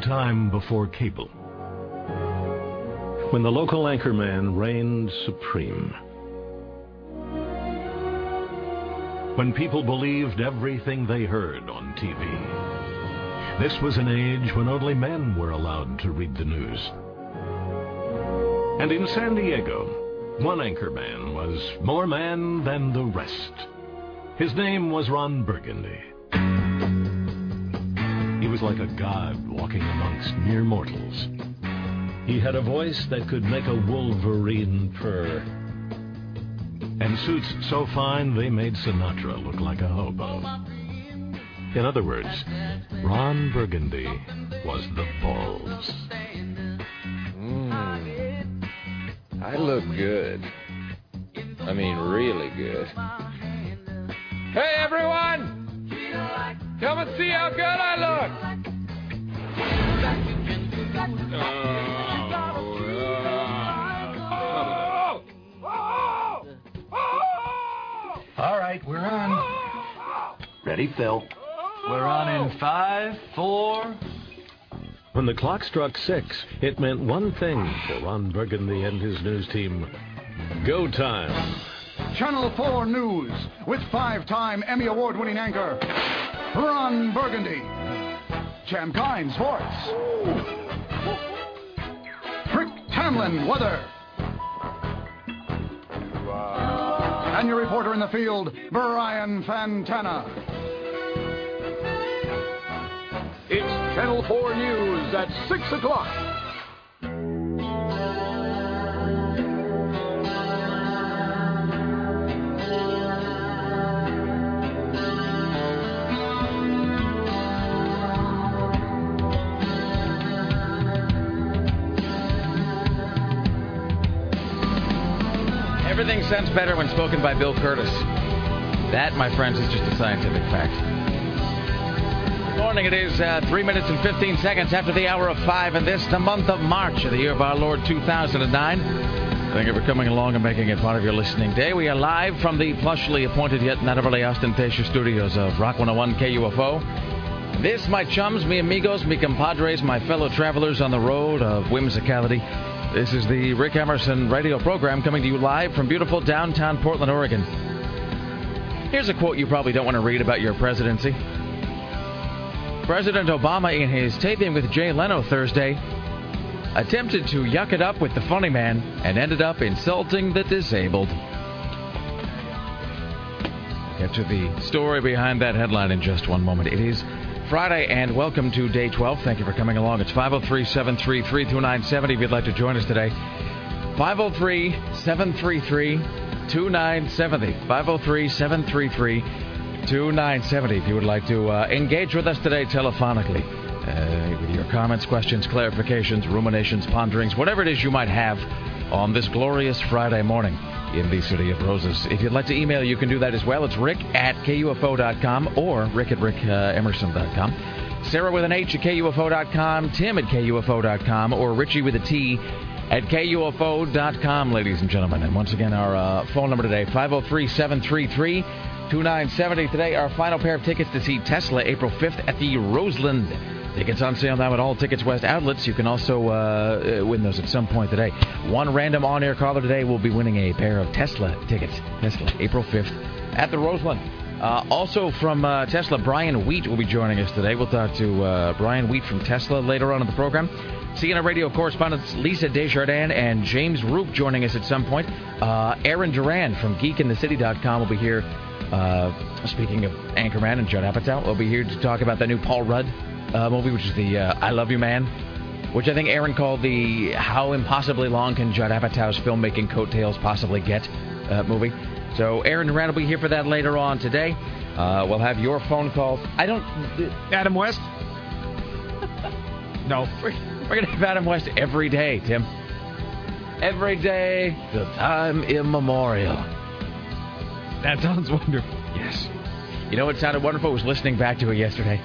time before cable, when the local anchorman reigned supreme. When people believed everything they heard on TV. This was an age when only men were allowed to read the news. And in San Diego, one anchorman was more man than the rest. His name was Ron Burgundy. He was like a god walking amongst mere mortals. He had a voice that could make a wolverine purr. And suits so fine they made Sinatra look like a hobo. In other words, Ron Burgundy was the balls. Mm. I look good. I mean, really good. Hey, everyone! Come and see how good I look! Oh, All right, we're on. Ready, Phil? We're on in five, four. When the clock struck six, it meant one thing for Ron Burgundy and his news team. Go time. Channel 4 News with five-time Emmy Award-winning anchor Ron Burgundy. Champ Kind Sports. Brick Tamland Weather. And your reporter in the field, Brian Fantana. It's Channel 4 News at 6 o'clock. Sounds better when spoken by Bill Kurtis. That, my friends, is just a scientific fact. Good morning. It is uh, 3 minutes and 15 seconds after the hour of 5, and this, the month of March of the year of our Lord 2009. Thank you for coming along and making it part of your listening day. We are live from the plushly appointed yet not overly ostentatious studios of Rock 101 KUFO. This, my chums, mi amigos, mi compadres, my fellow travelers on the road of whimsicality. This is the Rick Emerson radio program coming to you live from beautiful downtown Portland, Oregon. Here's a quote you probably don't want to read about your presidency. President Obama, in his taping with Jay Leno Thursday, attempted to yuck it up with the funny man and ended up insulting the disabled. Get to the story behind that headline in just one moment. It is Friday, and welcome to day 12. Thank you for coming along. It's 503 733 2970 if you'd like to join us today. 503 733 2970. 503 733 2970 if you would like to uh, engage with us today telephonically. Uh, with your comments, questions, clarifications, ruminations, ponderings, whatever it is you might have on this glorious Friday morning in the City of Roses. If you'd like to email, you can do that as well. It's rick at KUFO.com or rick at rickemerson.com. Sarah with an H at KUFO.com, Tim at KUFO.com, or Richie with a T at KUFO.com, ladies and gentlemen. And once again, our uh, phone number today, 503 733 2970. Today, our final pair of tickets to see Tesla April 5th at the Roseland. Tickets on sale now at all Tickets West outlets. You can also uh, win those at some point today. One random on air caller today will be winning a pair of Tesla tickets. Tesla, April 5th at the Roseland. Uh, also from uh, Tesla, Brian Wheat will be joining us today. We'll talk to uh, Brian Wheat from Tesla later on in the program. CNN radio correspondents Lisa Desjardins and James Roope joining us at some point. Uh, Aaron Duran from GeekInTheCity.com will be here. Uh, speaking of Anchorman and Judd Apatow, we'll be here to talk about the new Paul Rudd uh, movie, which is the uh, I Love You Man, which I think Aaron called the How Impossibly Long Can Judd Apatow's Filmmaking Coattails Possibly Get uh, movie. So Aaron Duran will be here for that later on today. Uh, we'll have your phone calls. I don't. Adam West? no. We're, we're going to have Adam West every day, Tim. Every day, the time immemorial. That sounds wonderful. Yes. You know what sounded wonderful? was listening back to it yesterday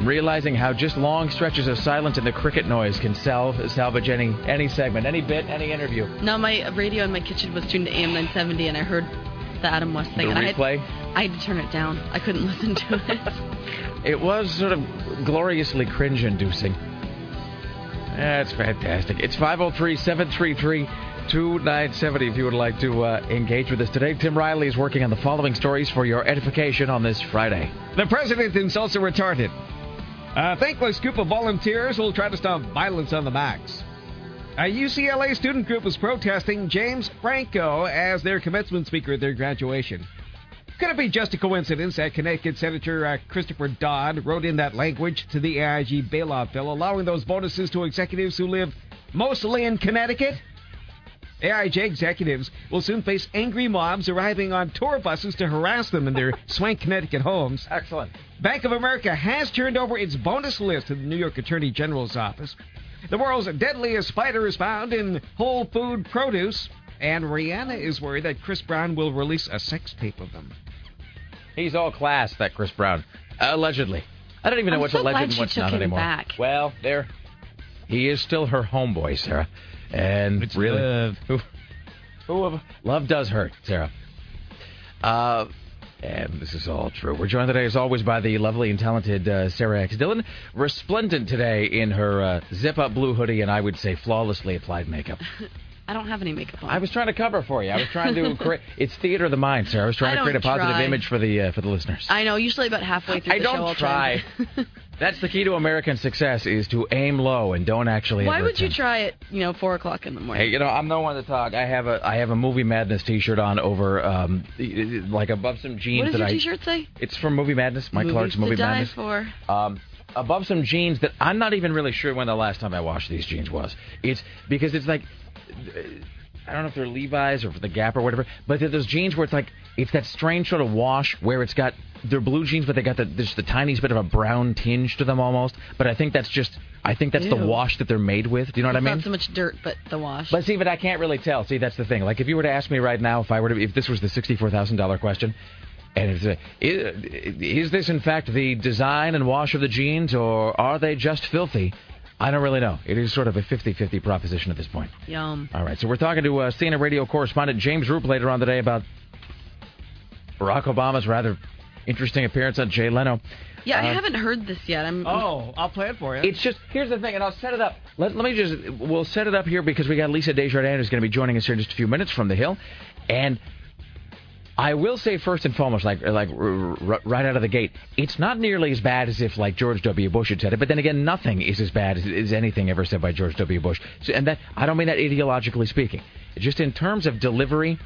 realizing how just long stretches of silence and the cricket noise can salve, salvage any any segment, any bit, any interview. No, my radio in my kitchen was tuned to AM 970, and I heard the Adam West thing. The and replay? I had, I had to turn it down. I couldn't listen to it. It was sort of gloriously cringe inducing. That's fantastic. It's 503 733 2970 if you would like to uh, engage with us today. Tim Riley is working on the following stories for your edification on this Friday. The president insults a retarded. A thankless group of volunteers will try to stop violence on the max. A UCLA student group is protesting James Franco as their commencement speaker at their graduation. Could it be just a coincidence that Connecticut Senator uh, Christopher Dodd wrote in that language to the AIG bailout bill, allowing those bonuses to executives who live mostly in Connecticut? AIG executives will soon face angry mobs arriving on tour buses to harass them in their swank Connecticut homes. Excellent. Bank of America has turned over its bonus list to the New York Attorney General's office. The world's deadliest spider is found in whole food produce, and Rihanna is worried that Chris Brown will release a sex tape of them. He's all class, that Chris Brown. Allegedly. I don't even know I'm what's so alleged and what's not him anymore. back. Well, there. He is still her homeboy, Sarah. And It's really, love. who, who, love does hurt, Sarah. Uh, and this is all true. We're joined today, as always, by the lovely and talented uh, Sarah X. Dillon, resplendent today in her uh, zip-up blue hoodie and I would say flawlessly applied makeup. I don't have any makeup on. I was trying to cover for you. I was trying to create. It's theater of the mind, Sarah. I was trying I to create a positive try. image for the uh, for the listeners. I know. Usually about halfway through I the don't show, I'll try. That's the key to American success: is to aim low and don't actually. Why would you try it? You know, four o'clock in the morning. Hey, you know, I'm no one to talk. I have a I have a movie madness T-shirt on over um like above some jeans what does that your I. T-shirt say? It's from Movie Madness. Mike Movies Clark's Movie die Madness. for. Um, above some jeans that I'm not even really sure when the last time I washed these jeans was. It's because it's like I don't know if they're Levi's or the Gap or whatever, but they're those jeans where it's like it's that strange sort of wash where it's got they're blue jeans, but they got the, just the tiniest bit of a brown tinge to them almost. But I think that's just I think that's the wash that they're made with. Do you know what I mean? Not so much dirt, but the wash. But see, but I can't really tell. See, that's the thing. Like, if you were to ask me right now, if I were to, if this was the sixty-four thousand dollar question, and it's a, is, is this in fact the design and wash of the jeans, or are they just filthy? I don't really know. It is sort of a 50-50 proposition at this point. Yum. All right, so we're talking to uh, CNN radio correspondent James Roope later on today about Barack Obama's rather interesting appearance on Jay Leno. Yeah, I Uh, haven't heard this yet. I'm. Oh, I'll play it for you. It's just here's the thing, and I'll set it up. Let, let me just we'll set it up here because we got Lisa Desjardins who's going to be joining us here in just a few minutes from the Hill, and I will say first and foremost, like like r- r- right out of the gate, it's not nearly as bad as if like George W. Bush had said it. But then again, nothing is as bad as, as anything ever said by George W. Bush. So, and that I don't mean that ideologically speaking. Just in terms of delivery,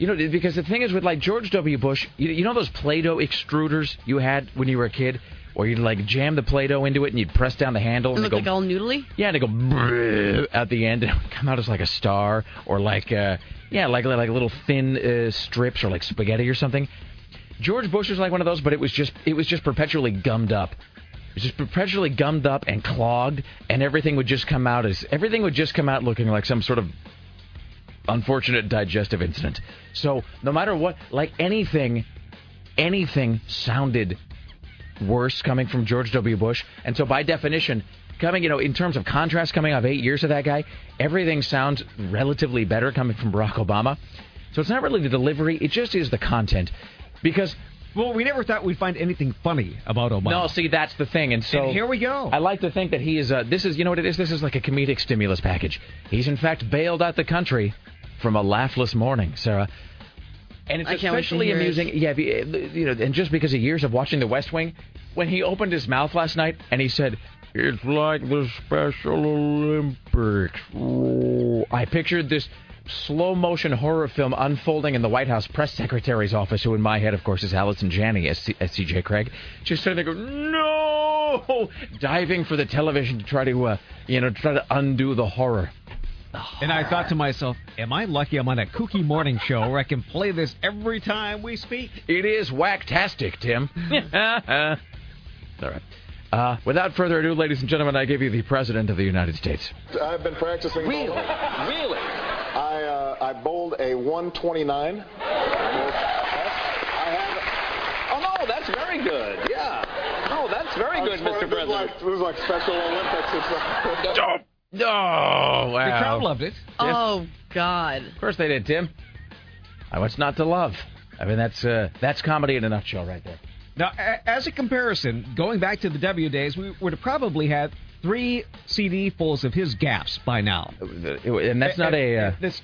you know, because the thing is with like George W. Bush, you, you know those Play-Doh extruders you had when you were a kid, where you'd like jam the Play-Doh into it and you'd press down the handle It and looked go like all noodly. yeah, and they go at the end and it would come out as like a star or like uh yeah, like like little thin uh, strips or like spaghetti or something. George Bush was like one of those, but it was just it was just perpetually gummed up. It was just perpetually gummed up and clogged, and everything would just come out as everything would just come out looking like some sort of unfortunate digestive incident. So no matter what, like anything, anything sounded worse coming from George W. Bush, and so by definition, coming you know in terms of contrast, coming off eight years of that guy, everything sounds relatively better coming from Barack Obama. So it's not really the delivery; it just is the content, because. well, we never thought we'd find anything funny about Obama. No, see, that's the thing, and so and here we go. I like to think that he is. Uh, this is, you know what it is? This is like a comedic stimulus package. He's in fact bailed out the country from a laughless morning, Sarah. And it's I can't wait to especially it. amusing. Yeah, you know, and just because of years of watching The West Wing, when he opened his mouth last night and he said, "It's like the Special Olympics," I pictured this slow motion horror film unfolding in the White House press secretary's office, who in my head, of course, is Allison Janney as, C- as CJ Craig, just sitting there going, "No!" diving for the television to try to, uh, you know, try to undo the horror. And I thought to myself, am I lucky I'm on a kooky morning show where I can play this every time we speak? It is whacktastic, Tim. All right. Uh, without further ado, ladies and gentlemen, I give you the President of the United States. I've been practicing. Really? Really? I uh, I bowled a 129. I have. Oh, no, that's very good. Yeah. No, that's very good, It's for- Mr. this is President. Like, this is like Special Olympics. It's Oh, oh wow. The crowd loved it. Oh God. Of course they did, Tim. Uh, What's not to love? I mean, that's uh, that's comedy in a nutshell, right there. Now, a- as a comparison, going back to the W days, we would have probably had three CD fulls of his gaps by now. And that's not a. Uh, this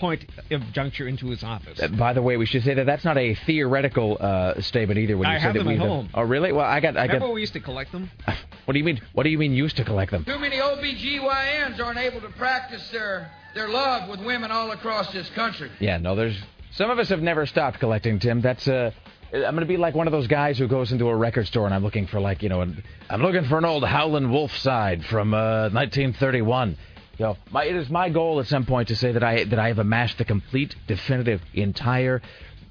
point of juncture into his office. Uh, By the way, we should say that that's not a theoretical uh, statement either. When you I say have that them we at home. Oh, really? Well, I got. I Remember got. we used to collect them? What do you mean? What do you mean used to collect them? Too many OBGYNs aren't able to practice their, their love with women all across this country. Yeah, no. There's some of us have never stopped collecting. Tim, that's uh. I'm going to be like one of those guys who goes into a record store and I'm looking for like you know, an, I'm looking for an old Howlin' Wolf side from uh, 1931. You my, it is my goal at some point to say that I that I have amassed the complete, definitive, entire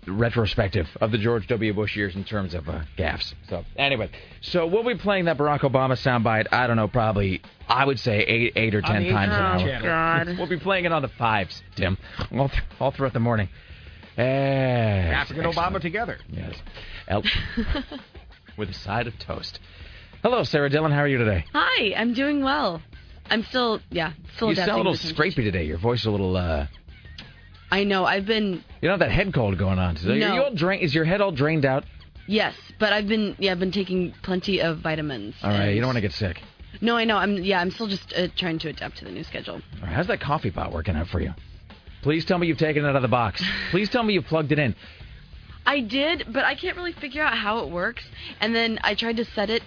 retrospective of the George W. Bush years in terms of uh, gaffes. So anyway, so we'll be playing that Barack Obama soundbite. I don't know, probably I would say eight, eight or ten times an HBO hour. channel. God. We'll be playing it on the fives, Tim, all, th- all throughout the morning. Eh, African. Obama together. Yes. El- with a side of toast. Hello, Sarah Dillon. How are you today? Hi, I'm doing well. I'm still, yeah, still you sound a little scrapey today. Your voice is a little. uh I know. I've been You know that head cold going on. today. No. Are you all drain- is your head all drained out? yes, but I've been yeah, I've been taking plenty of vitamins. All right. You don't want to get sick. No, I know. I'm yeah. I'm still just uh, trying to adapt to the new schedule. All right, how's that coffee pot working out for you? Please tell me you've taken it out of the box. Please tell me you've plugged it in. I did, but I can't really figure out how it works. And then I tried to set it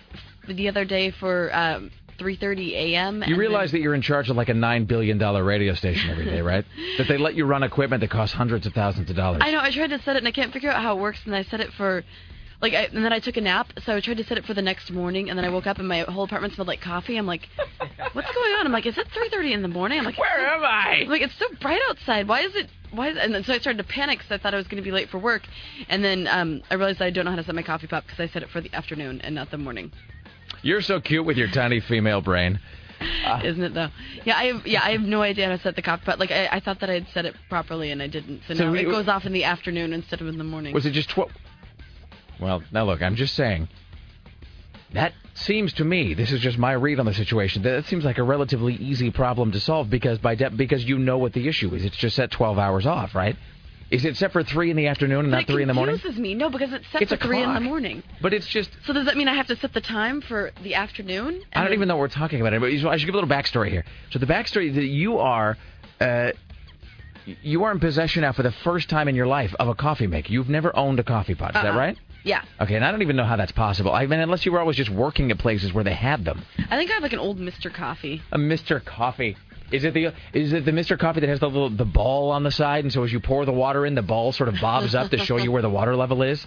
the other day for um, 3:30 a.m. You realize then- that you're in charge of like a nine billion dollar radio station every day, right? that they let you run equipment that costs hundreds of thousands of dollars. I know. I tried to set it, and I can't figure out how it works. And I set it for, like, I, and then I took a nap. So I tried to set it for the next morning, and then I woke up and my whole apartment smelled like coffee. I'm like, what's going on? I'm like, is it 3:30 in the morning? I'm like, Where am I? I'm like, it's so bright outside. Why is it? Why? Is, and then, so I started to panic because I thought I was going to be late for work, and then um, I realized that I don't know how to set my coffee pot because I set it for the afternoon and not the morning. You're so cute with your tiny female brain. Isn't it though? Yeah, I have. Yeah, I have no idea how to set the coffee but Like I, I thought that I'd set it properly, and I didn't. So, So now we- it goes off in the afternoon instead of in the morning. Was it just twelve? Well, now look, I'm just saying. That seems to me, this is just my read on the situation. That seems like a relatively easy problem to solve because by de- because you know what the issue is. It's just set 12 hours off, right? Is it set for three in the afternoon and But not three in the morning? confuses me. No, because it's set It's for three in the morning. But it's just So does that mean I have to set the time for the afternoon? I don't even know what we're talking about. But I should give a little backstory here. So the backstory is that you are. Uh, you are in possession now for the first time in your life of a coffee maker. You've never owned a coffee pot, is that Uh-uh. right? Yeah, Okay, and I don't even know how that's possible. I mean, unless you were always just working at places where they had them. I think I have like an old Mr. Coffee. A Mr. Coffee. Is it the is it the Mr. Coffee that has the little the ball on the side, and so as you pour the water in, the ball sort of bobs up to show you where the water level is?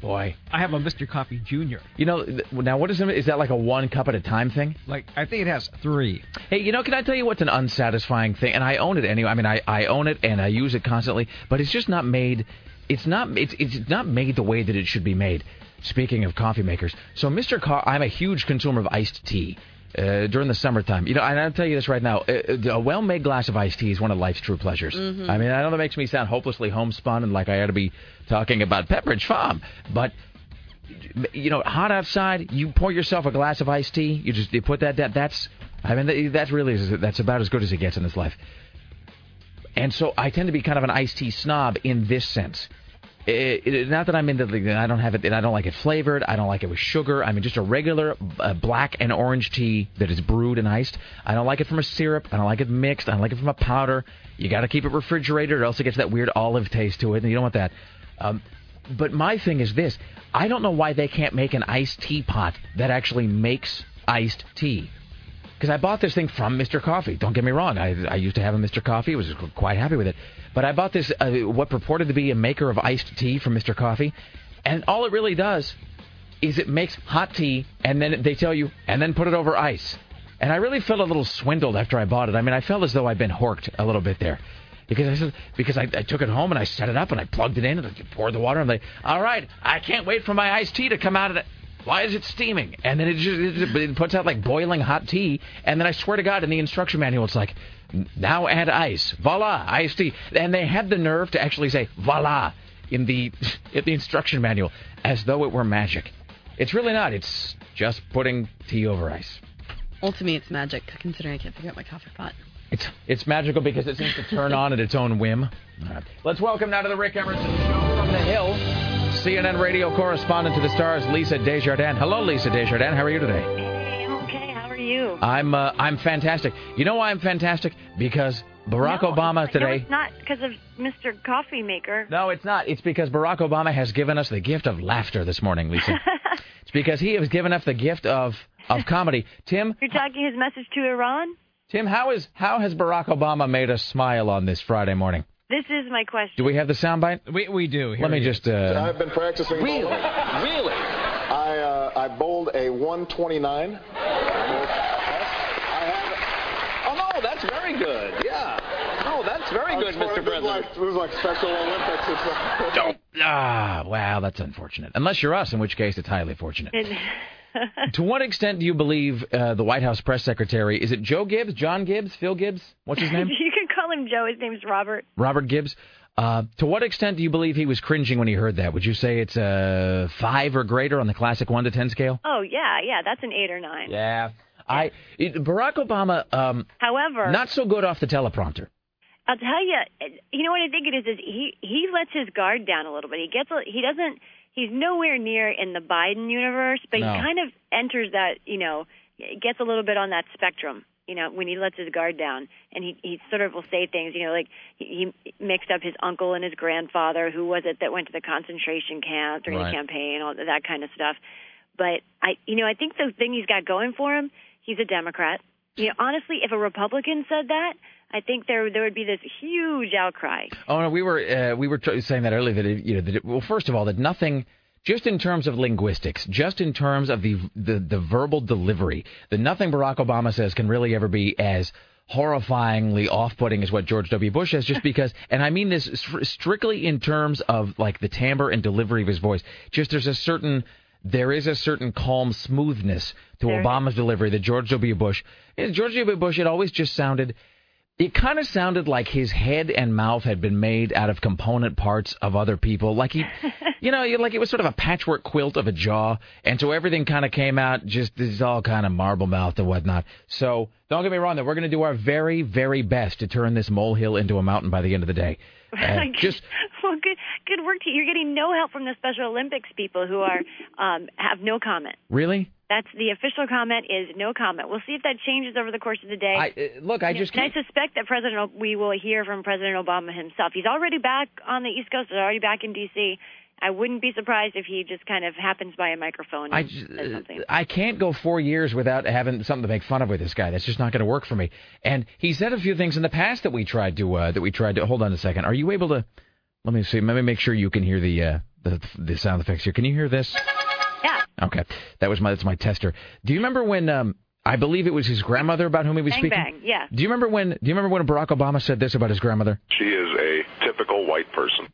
Boy, I have a Mr. Coffee Junior. you know now what is it? Is that like a one cup at a time thing? Like I think it has three. Hey, you know, can I tell you what's an unsatisfying thing? And I own it anyway. I mean, I, I own it and I use it constantly, but it's just not made. It's not. It's it's not made the way that it should be made. Speaking of coffee makers, so Mr. Co- I'm a huge consumer of iced tea. Uh, during the summertime, you know, and I'll tell you this right now: uh, a well-made glass of iced tea is one of life's true pleasures. I mean, I know that makes me sound hopelessly homespun and like I ought to be talking about Pepperidge Farm, but you know, hot outside, you pour yourself a glass of iced tea. You just you put that that that's I mean that, that's really that's about as good as it gets in this life. And so I tend to be kind of an iced tea snob in this sense. It, it, not that I'm into the, I don't have it, and I don't like it flavored. I don't like it with sugar. I mean, just a regular uh, black and orange tea that is brewed and iced. I don't like it from a syrup. I don't like it mixed. I don't like it from a powder. You got to keep it refrigerated, or else it gets that weird olive taste to it, and you don't want that. Um, but my thing is this: I don't know why they can't make an iced teapot that actually makes iced tea. Because I bought this thing from Mr. Coffee. Don't get me wrong. I, I used to have a Mr. Coffee. Was quite happy with it. But I bought this, uh, what purported to be a maker of iced tea from Mr. Coffee. And all it really does is it makes hot tea, and then they tell you, and then put it over ice. And I really felt a little swindled after I bought it. I mean, I felt as though I'd been horked a little bit there. Because I said, because I, I took it home and I set it up and I plugged it in and I poured the water and I'm like, all right, I can't wait for my iced tea to come out of it. Why is it steaming? And then it just it, it puts out like boiling hot tea. And then I swear to God, in the instruction manual, it's like, now add ice. Voila, iced tea. And they had the nerve to actually say voila in the in the instruction manual as though it were magic. It's really not. It's just putting tea over ice. Well, to me, it's magic considering I can't figure out my coffee pot. It's it's magical because it seems to turn on at its own whim. All right. Let's welcome now to the Rick Emerson Show from the Hill, CNN radio correspondent to the stars, Lisa Desjardins. Hello, Lisa Desjardins. How are you today? I'm uh, I'm fantastic. You know why I'm fantastic? Because Barack no, Obama No, today. it's not because of Mr. Coffee Maker. No, it's not. It's because Barack Obama has given us the gift of laughter this morning, Lisa. it's because he has given us the gift of of comedy. Tim, You're talking his message to Iran? Tim, how is how has Barack Obama made us smile on this Friday morning? This is my question. Do we have the soundbite? We we do. Here Let me it just. Uh, I've been practicing. Really? Really? I uh, I bowled a 129. I have. Oh, no, that's very good. Yeah. No, that's very good, Mr. This is like, President. this is like Special Olympics. It's don't. Ah, wow, that's unfortunate. Unless you're us, in which case it's highly fortunate. And- To what extent do you believe uh, the White House press secretary? Is it Joe Gibbs, John Gibbs, Phil Gibbs? What's his name? you can call him Joe. His name's Robert. Robert Gibbs. Uh, to what extent do you believe he was cringing when he heard that? Would you say it's a five or greater on the classic one to ten scale? Oh yeah, yeah, that's an eight or nine. Yeah. I Barack Obama, um, However, not so good off the teleprompter. I'll tell you, you know what I think it is is he he lets his guard down a little bit. He gets a, he doesn't he's nowhere near in the Biden universe, but No. he kind of enters that you know gets a little bit on that spectrum. You know when he lets his guard down and he he sort of will say things. You know like he, he mixed up his uncle and his grandfather. Who was it that went to the concentration camp during Right. the campaign? All that kind of stuff. But I you know I think the thing he's got going for him, he's a Democrat. You know honestly, if a Republican said that. I think there there would be this huge outcry. Oh no, we were uh, we were tr- saying that earlier that it, you know that it, well, first of all, that nothing. Just in terms of linguistics, just in terms of the, the the verbal delivery, that nothing Barack Obama says can really ever be as horrifyingly off-putting as what George W. Bush says. Just because, and I mean this strictly in terms of like the timbre and delivery of his voice. Just there's a certain there is a certain calm smoothness to There is. Obama's delivery that George W. Bush. George W. Bush, it always just sounded it kind of sounded like his head and mouth had been made out of component parts of other people. Like he, you know, like it was sort of a patchwork quilt of a jaw, and so everything kind of came out just it's all kind of marble mouthed and whatnot. So don't get me wrong, though, we're going to do our very, very best to turn this molehill into a mountain by the end of the day. Uh, just well, good good work to you. You're getting no help from the Special Olympics people who are um, have no comment. really, That's the official comment is no comment. We'll see if that changes over the course of the day. I uh, look, I just and. I suspect that President O- we will hear from President Obama himself. He's already back on the East Coast. He's already back in D.C. I wouldn't be surprised if he just kind of happens by a microphone and I, says something. I can't go four years without having something to make fun of with this guy. That's just not going to work for me. And he said a few things in the past that we tried to uh, that we tried to. Hold on a second. Are you able to? Let me see. Let me make sure you can hear the uh, the the sound effects here. Can you hear this? Yeah. Okay, that was my that's my tester. Do you remember when? Um, I believe it was his grandmother about whom he was Bang speaking. bang. Yeah. Do you remember when? Do you remember when Barack Obama said this about his grandmother? She is a typical white person.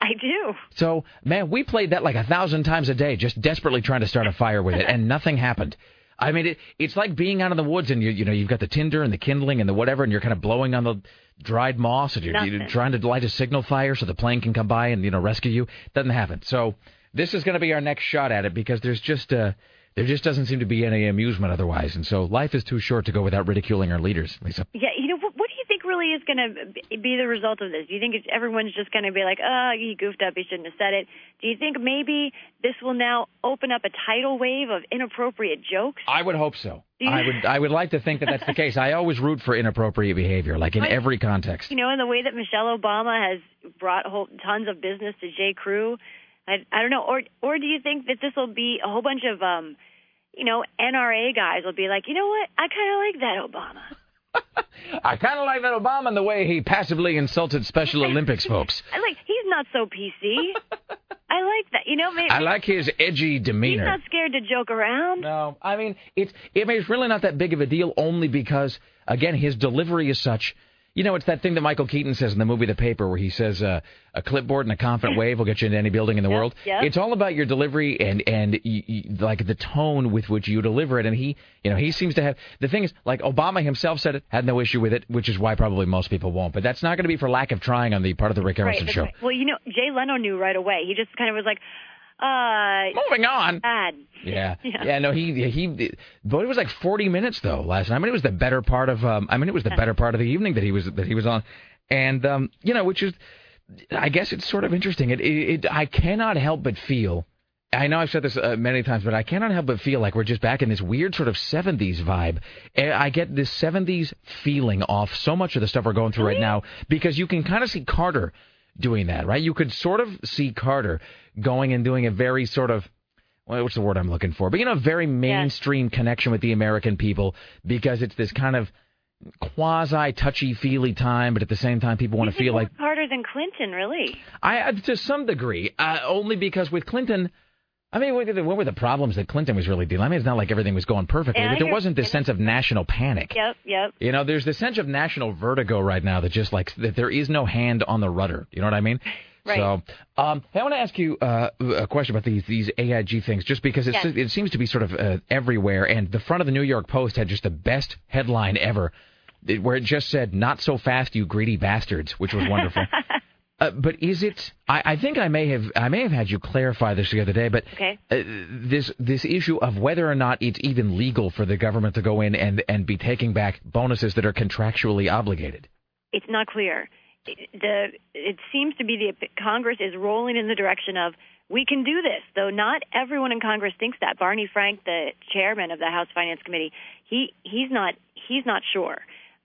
I do. So, man, we played that like a thousand times a day, just desperately trying to start a fire with it, and nothing happened. I mean, it, it's like being out in the woods, and you you know you've got the tinder and the kindling and the whatever, and you're kind of blowing on the dried moss, and you're, you're trying to light a signal fire so the plane can come by and you know rescue you. Doesn't happen. So this is going to be our next shot at it because there's just uh there just doesn't seem to be any amusement otherwise, and so life is too short to go without ridiculing our leaders, Lisa. Yeah, you know, what, what do you think really is going to be the result of this? Do you think it's, everyone's just going to be like, oh, he goofed up, he shouldn't have said it? Do you think maybe this will now open up a tidal wave of inappropriate jokes? I would hope so. I would I would like to think that that's the case. I always root for inappropriate behavior, like in every context. You know, in the way that Michelle Obama has brought whole, tons of business to J. Crew, I, I don't know. Or or do you think that this will be a whole bunch of, um, you know, NRA guys will be like, you know what, I kind of like that Obama. I kind of like that Obama and the way he passively insulted Special Olympics folks. I like he's not so PC. I like that. You know, maybe I like his edgy demeanor. he's not scared to joke around. No, I mean it's it, it's really not that big of a deal only because again his delivery is such. You know, it's that thing that Michael Keaton says in the movie The Paper, where he says uh, a clipboard and a confident wave will get you into any building in the world. yeah. It's all about your delivery and and y y like the tone with which you deliver it. And he, you know, he seems to have the thing is like Obama himself said it, had no issue with it, which is why probably most people won't. But that's not going to be for lack of trying on the part of the Rick Right, Emerson that's show. right. Well, you know, Jay Leno knew right away. He just kind of was like, uh, Moving on. bad. Yeah. Yeah. yeah, No, he he. But it was like 40 minutes though last night. I mean, it was the better part of. Um, I mean, it was the better part of the evening that he was that he was on, and um, you know, which is I guess it's sort of interesting. It, it, it I cannot help but feel. I know I've said this uh, many times, but I cannot help but feel like we're just back in this weird sort of 70s vibe. Eh, I get this 70s feeling off so much of the stuff we're going through right now because you can kind of see Carter doing that, right? You could sort of see Carter going and doing a very sort of well, what's the word I'm looking for? But you know, a very mainstream connection with the American people because it's this kind of quasi touchy feely time, but at the same time, people want to feel like harder than Clinton, really. I to some degree, uh, only because with Clinton. I mean, what were the problems that Clinton was really dealing? I mean, it's not like everything was going perfectly, but there wasn't this sense of national panic. Yep, yep. You know, there's this sense of national vertigo right now that just like that there is no hand on the rudder. You know what I mean? Right. So, um, I want to ask you uh, a question about these these AIG things, just because it's, Yes. it seems to be sort of uh, everywhere. And the front of the New York Post had just the best headline ever, where it just said "Not so fast, you greedy bastards," which was wonderful. Uh, but is it? I, I think I may have I may have had you clarify this the other day, but Okay. uh, this this issue of whether or not it's even legal for the government to go in and and be taking back bonuses that are contractually obligated. It's not clear. The it seems to be the Congress is rolling in the direction of we can do this, though not everyone in Congress thinks that. Barney Frank, the chairman of the House Finance Committee, he he's not he's not sure,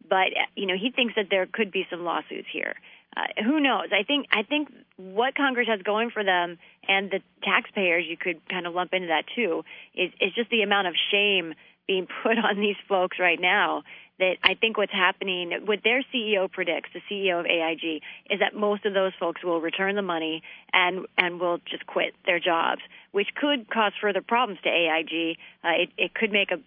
but you know he thinks that there could be some lawsuits here. Uh, who knows? I think I think what Congress has going for them and the taxpayers, you could kind of lump into that too, is is just the amount of shame being put on these folks right now. That I think what's happening, what their CEO predicts, the CEO of AIG, is that most of those folks will return the money and and will just quit their jobs, which could cause further problems to AIG. Uh, it, it could make a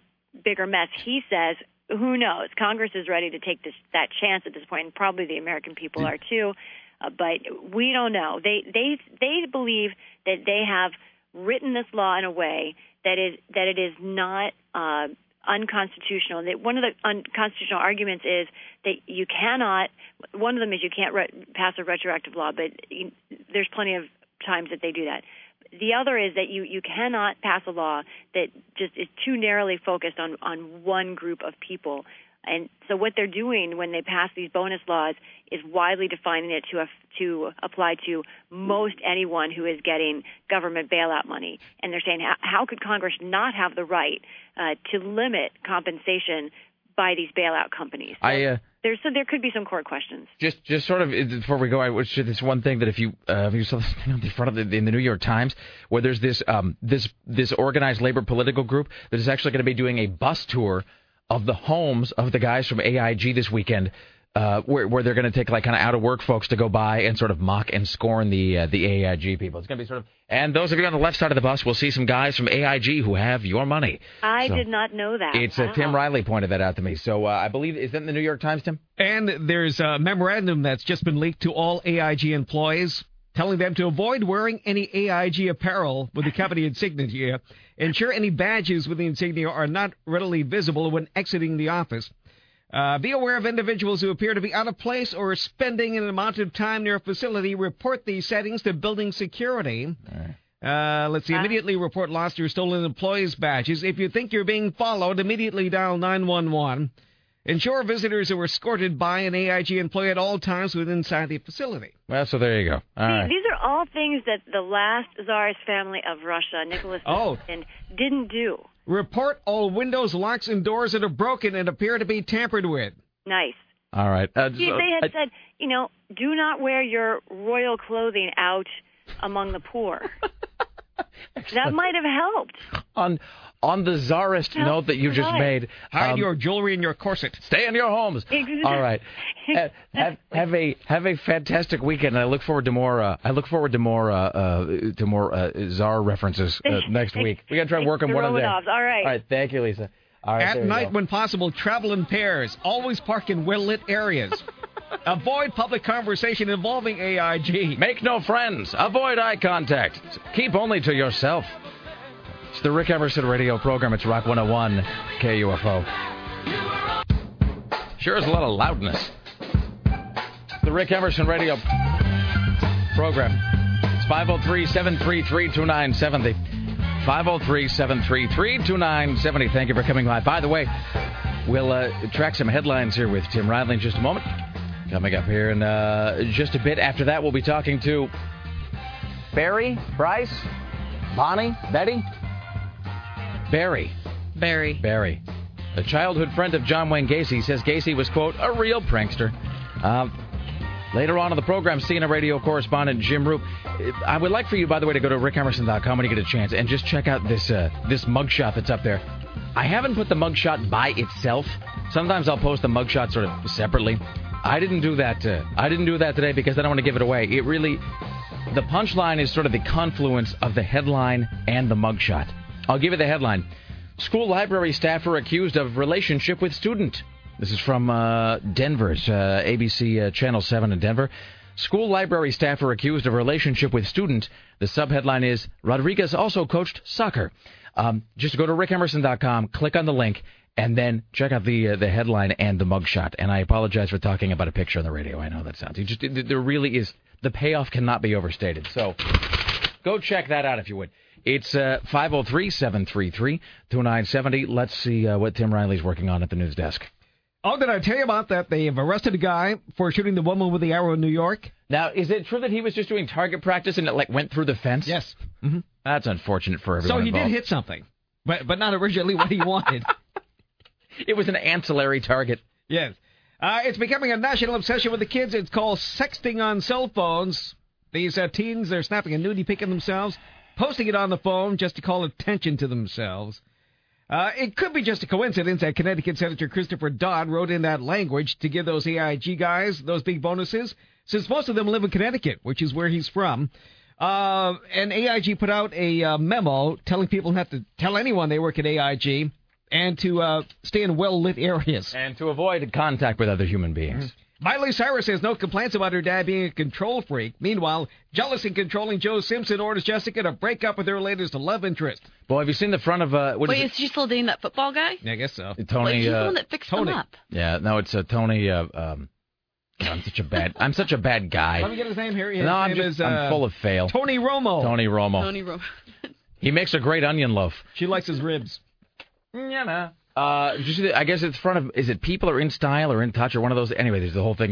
bigger mess. He says, who knows? Congress is ready to take this that chance at this point, and probably the American people are too. Uh, but we don't know. They they they believe that they have written this law in a way that is that it is not uh, unconstitutional. That one of the unconstitutional arguments is that you cannot. One of them is you can't re- pass a retroactive law, but you, there's plenty of times that they do that. The other is that you, you cannot pass a law that just is too narrowly focused on, on one group of people. And so what they're doing when they pass these bonus laws is widely defining it to a, to apply to most anyone who is getting government bailout money. And they're saying how, how could Congress not have the right uh, to limit compensation by these bailout companies? I uh, There's so there could be some court questions. just just sort of before we go, I wish this one thing that if you uh, if you saw this thing on the front of the in the New York Times where there's this um this this organized labor political group that is actually going to be doing a bus tour of the homes of the guys from AIG this weekend. Uh, where, where they're going to take like kind of out of work folks to go by and sort of mock and scorn the uh, the AIG people. It's going to be sort of and those of you on the left side of the bus will see some guys from AIG who have your money. I So- did not know that. It's uh, Tim Riley pointed that out to me. So uh, I believe is that in the New York Times, Tim? And there's a memorandum that's just been leaked to all AIG employees, telling them to avoid wearing any AIG apparel with the company insignia. Ensure any badges with the insignia are not readily visible when exiting the office. Uh, be aware of individuals who appear to be out of place or spending an amount of time near a facility. Report these settings to building security. Uh, let's see. Immediately report lost or stolen employees' badges. If you think you're being followed, immediately dial 911. Ensure visitors are escorted by an AIG employee at all times within inside the facility. Well, so there you go. All See, right. These are all things that the last Tsarist family of Russia, Nicholas Oh. II, didn't do. Report all windows, locks, and doors that are broken and appear to be tampered with. Nice. All right. Uh, See, if they had I- said, you know, do not wear your royal clothing out among the poor. that might have helped. on on the czarist Tell- note that you just right. made, Hide um, your jewelry in your corset. stay in your homes. Exactly. All right. Uh, have, have a have a fantastic weekend. I look forward to more. Uh, I look forward to more uh, uh, to more uh, czar references uh, next week. We got to try and work on one of them. All right. All right. Thank you, Lisa. All right. At night, go. when possible, travel in pairs. Always park in well lit areas. Avoid public conversation involving AIG. Make no friends. Avoid eye contact. Keep only to yourself. It's the Rick Emerson radio program. It's Rock 101 KUFO. Sure is a lot of loudness. The Rick Emerson radio program. It's 503 733 2970. 503 733 2970. Thank you for coming by. By the way, we'll uh, track some headlines here with Tim Riley in just a moment. Coming up here in uh, just a bit. After that, we'll be talking to Barry, Bryce, Bonnie, Betty, Barry. Barry. Barry. A childhood friend of John Wayne Gacy says Gacy was, quote, a real prankster. Um, later on in the program, CNN radio correspondent Jim Roope. I would like for you, by the way, to go to rickemerson.com when you get a chance and just check out this uh, this mugshot that's up there. I haven't put the mugshot by itself. Sometimes I'll post the mugshot sort of separately. I didn't do that. Uh, I didn't do that today because I don't want to give it away. It really, the punchline is sort of the confluence of the headline and the mugshot. I'll give you the headline. School library staffer accused of relationship with student. This is from uh, Denver's uh, ABC uh, Channel 7 in Denver. School library staffer accused of relationship with student. The subheadline is Rodriguez also coached soccer. Um, just go to rickemerson.com, click on the link, and then check out the uh, the headline and the mugshot. And I apologize for talking about a picture on the radio. I know that sounds. Just there really is the payoff cannot be overstated. So go check that out if you would. It's uh, 503 733 2970. Let's see uh, what Tim Riley's working on at the news desk. Oh, did I tell you about that? They have arrested a guy for shooting the woman with the arrow in New York. Now, is it true that he was just doing target practice and it like went through the fence? Yes. Mm-hmm. That's unfortunate for everyone. So he involved. did hit something, but but not originally what he wanted. it was an ancillary target. Yes. Uh, it's becoming a national obsession with the kids. It's called sexting on cell phones. These uh, teens, they're snapping a nudie pic of themselves, posting it on the phone just to call attention to themselves. Uh, it could be just a coincidence that Connecticut Senator Christopher Dodd wrote in that language to give those AIG guys those big bonuses, since most of them live in Connecticut, which is where he's from. Uh, and AIG put out a uh, memo telling people not to tell anyone they work at AIG and to uh, stay in well lit areas. And to avoid contact with other human beings. Mm-hmm. Miley Cyrus has no complaints about her dad being a control freak. Meanwhile, jealous and controlling Joe Simpson orders Jessica to break up with her latest love interest. Boy, have you seen the front of uh? What Wait, is, is, she still dating that football guy? Yeah, I guess so. Tony. Wait, he's uh, the one that fixed Tony. them up. Yeah, no, it's uh, Tony. Uh, um, I'm such a bad. I'm such a bad guy. Let me get his name here. His no, I'm just. is, uh, I'm full of fail. Tony Romo. Tony Romo. Tony Romo. He makes a great onion loaf. She likes his ribs. Yeah, no. Uh, did you see the- I guess it's front of. Is it People or In Style or In Touch or one of those? Anyway, there's the whole thing.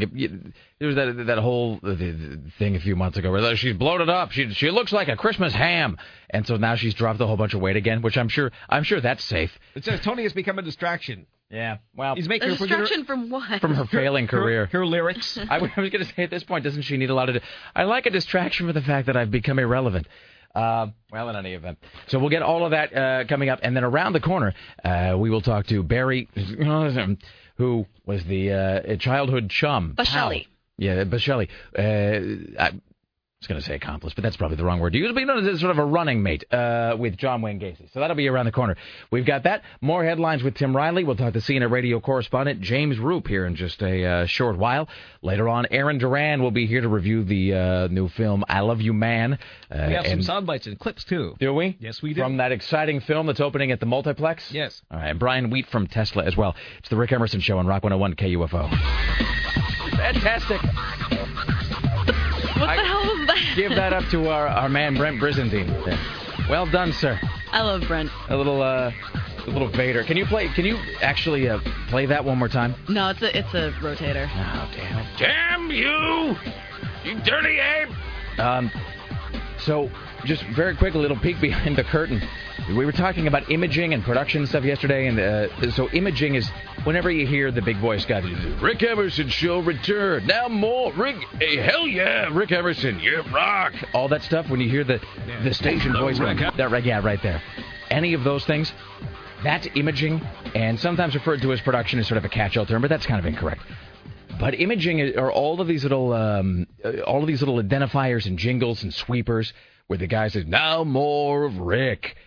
There was that that whole uh, the, the thing a few months ago where she's bloated up. She she looks like a Christmas ham, and so now she's dropped a whole bunch of weight again. Which I'm sure I'm sure that's safe. It says Tony has become a distraction. Yeah, well, He's making A her forget her, distraction from what? from her failing career. her, her lyrics. I was going to say at this point, doesn't she need a lot of? I like a distraction for the fact that I've become irrelevant. Uh, well, in any event, so we'll get all of that uh, coming up, and then around the corner, uh, we will talk to Barry, who was the uh, childhood chum. Bashelli. Yeah, Bashelli. I was going to say accomplice, but that's probably the wrong word to use. But you know, it's sort of a running mate uh, with John Wayne Gacy. So that'll be around the corner. We've got that. More headlines with Tim Riley. We'll talk to CNN radio correspondent James Roope here in just a uh, short while. Later on, Aaron Duran will be here to review the uh, new film I Love You Man. Uh, We have some sound bites and clips too. do we? Yes, we do. From that exciting film that's opening at the multiplex? Yes. All right, and Brian Wheat from Tesla as well. It's the Rick Emerson Show on Rock 101 KUFO. Fantastic. what I- the hell was that? Give that up to our, our man Brent Brizendine. Well done, sir. I love Brent. A little uh, a little Vader. Can you play? Can you actually uh, play that one more time? No, it's a it's a rotator. Oh damn it! Damn you! You dirty ape! Um, so, just very quick, a little peek behind the curtain. We were talking about imaging and production stuff yesterday, and uh, so imaging is whenever you hear the big voice guy, Rick Emerson show return now more Rick, hey, hell yeah, Rick Emerson, you rock, all that stuff. When you hear the the station voice, going, that right, yeah, right there. Any of those things, that's imaging, and sometimes referred to as production is sort of a catch-all term, but that's kind of incorrect. But imaging are all of these little, um, uh, all of these little identifiers and jingles and sweepers where the guy says, "Now more of Rick."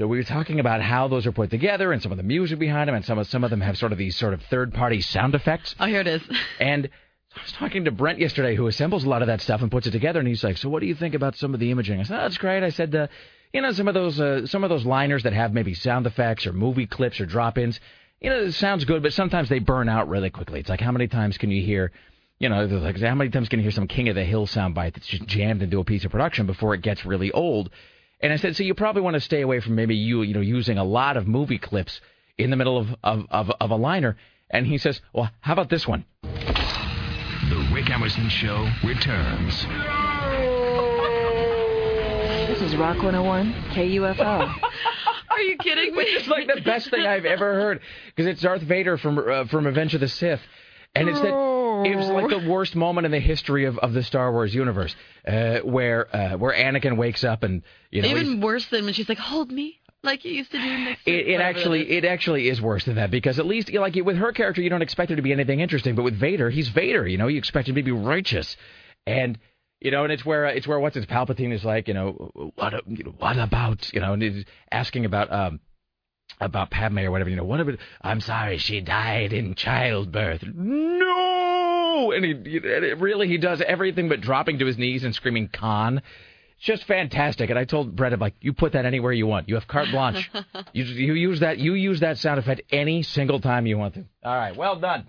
So we were talking about how those are put together and some of the music behind them, and some of some of them have sort of these sort of third-party sound effects. Oh, here it is. And I was talking to Brent yesterday, who assembles a lot of that stuff and puts it together, and he's like, "So what do you think about some of the imaging?" I said, oh, "That's great." I said, uh, "You know, some of those uh, some of those liners that have maybe sound effects or movie clips or drop-ins, you know, it sounds good, but sometimes they burn out really quickly. It's like how many times can you hear?" You know, like how many times can you hear some King of the Hill soundbite that's just jammed into a piece of production before it gets really old? And I said, so you probably want to stay away from maybe you, you know, using a lot of movie clips in the middle of, of, of, of a liner. And he says, well, how about this one? The Rick Emerson Show returns. This is Rock 101, KUFO. Are you kidding me? Which is like the best thing I've ever heard because it's Darth Vader from uh, from Revenge of the Sith, and it's that it was like the worst moment in the history of, of the Star Wars universe, uh, where uh, where Anakin wakes up and you know Even worse than when she's like, "Hold me," like you used to do next. It, it actually it actually is worse than that because at least you know, like with her character you don't expect her to be anything interesting, but with Vader he's Vader. You know you expect him to be righteous, and you know and it's where uh, it's where what's his Palpatine is like you know what you know, what about you know and he's asking about um about Padme or whatever you know what about I'm sorry she died in childbirth. No, Oh, and he and it really he does everything but dropping to his knees and screaming Khan. It's just fantastic. And I told Brett, I'm like, you put that anywhere you want. You have carte blanche. you, you use that. You use that sound effect any single time you want to. All right, well done.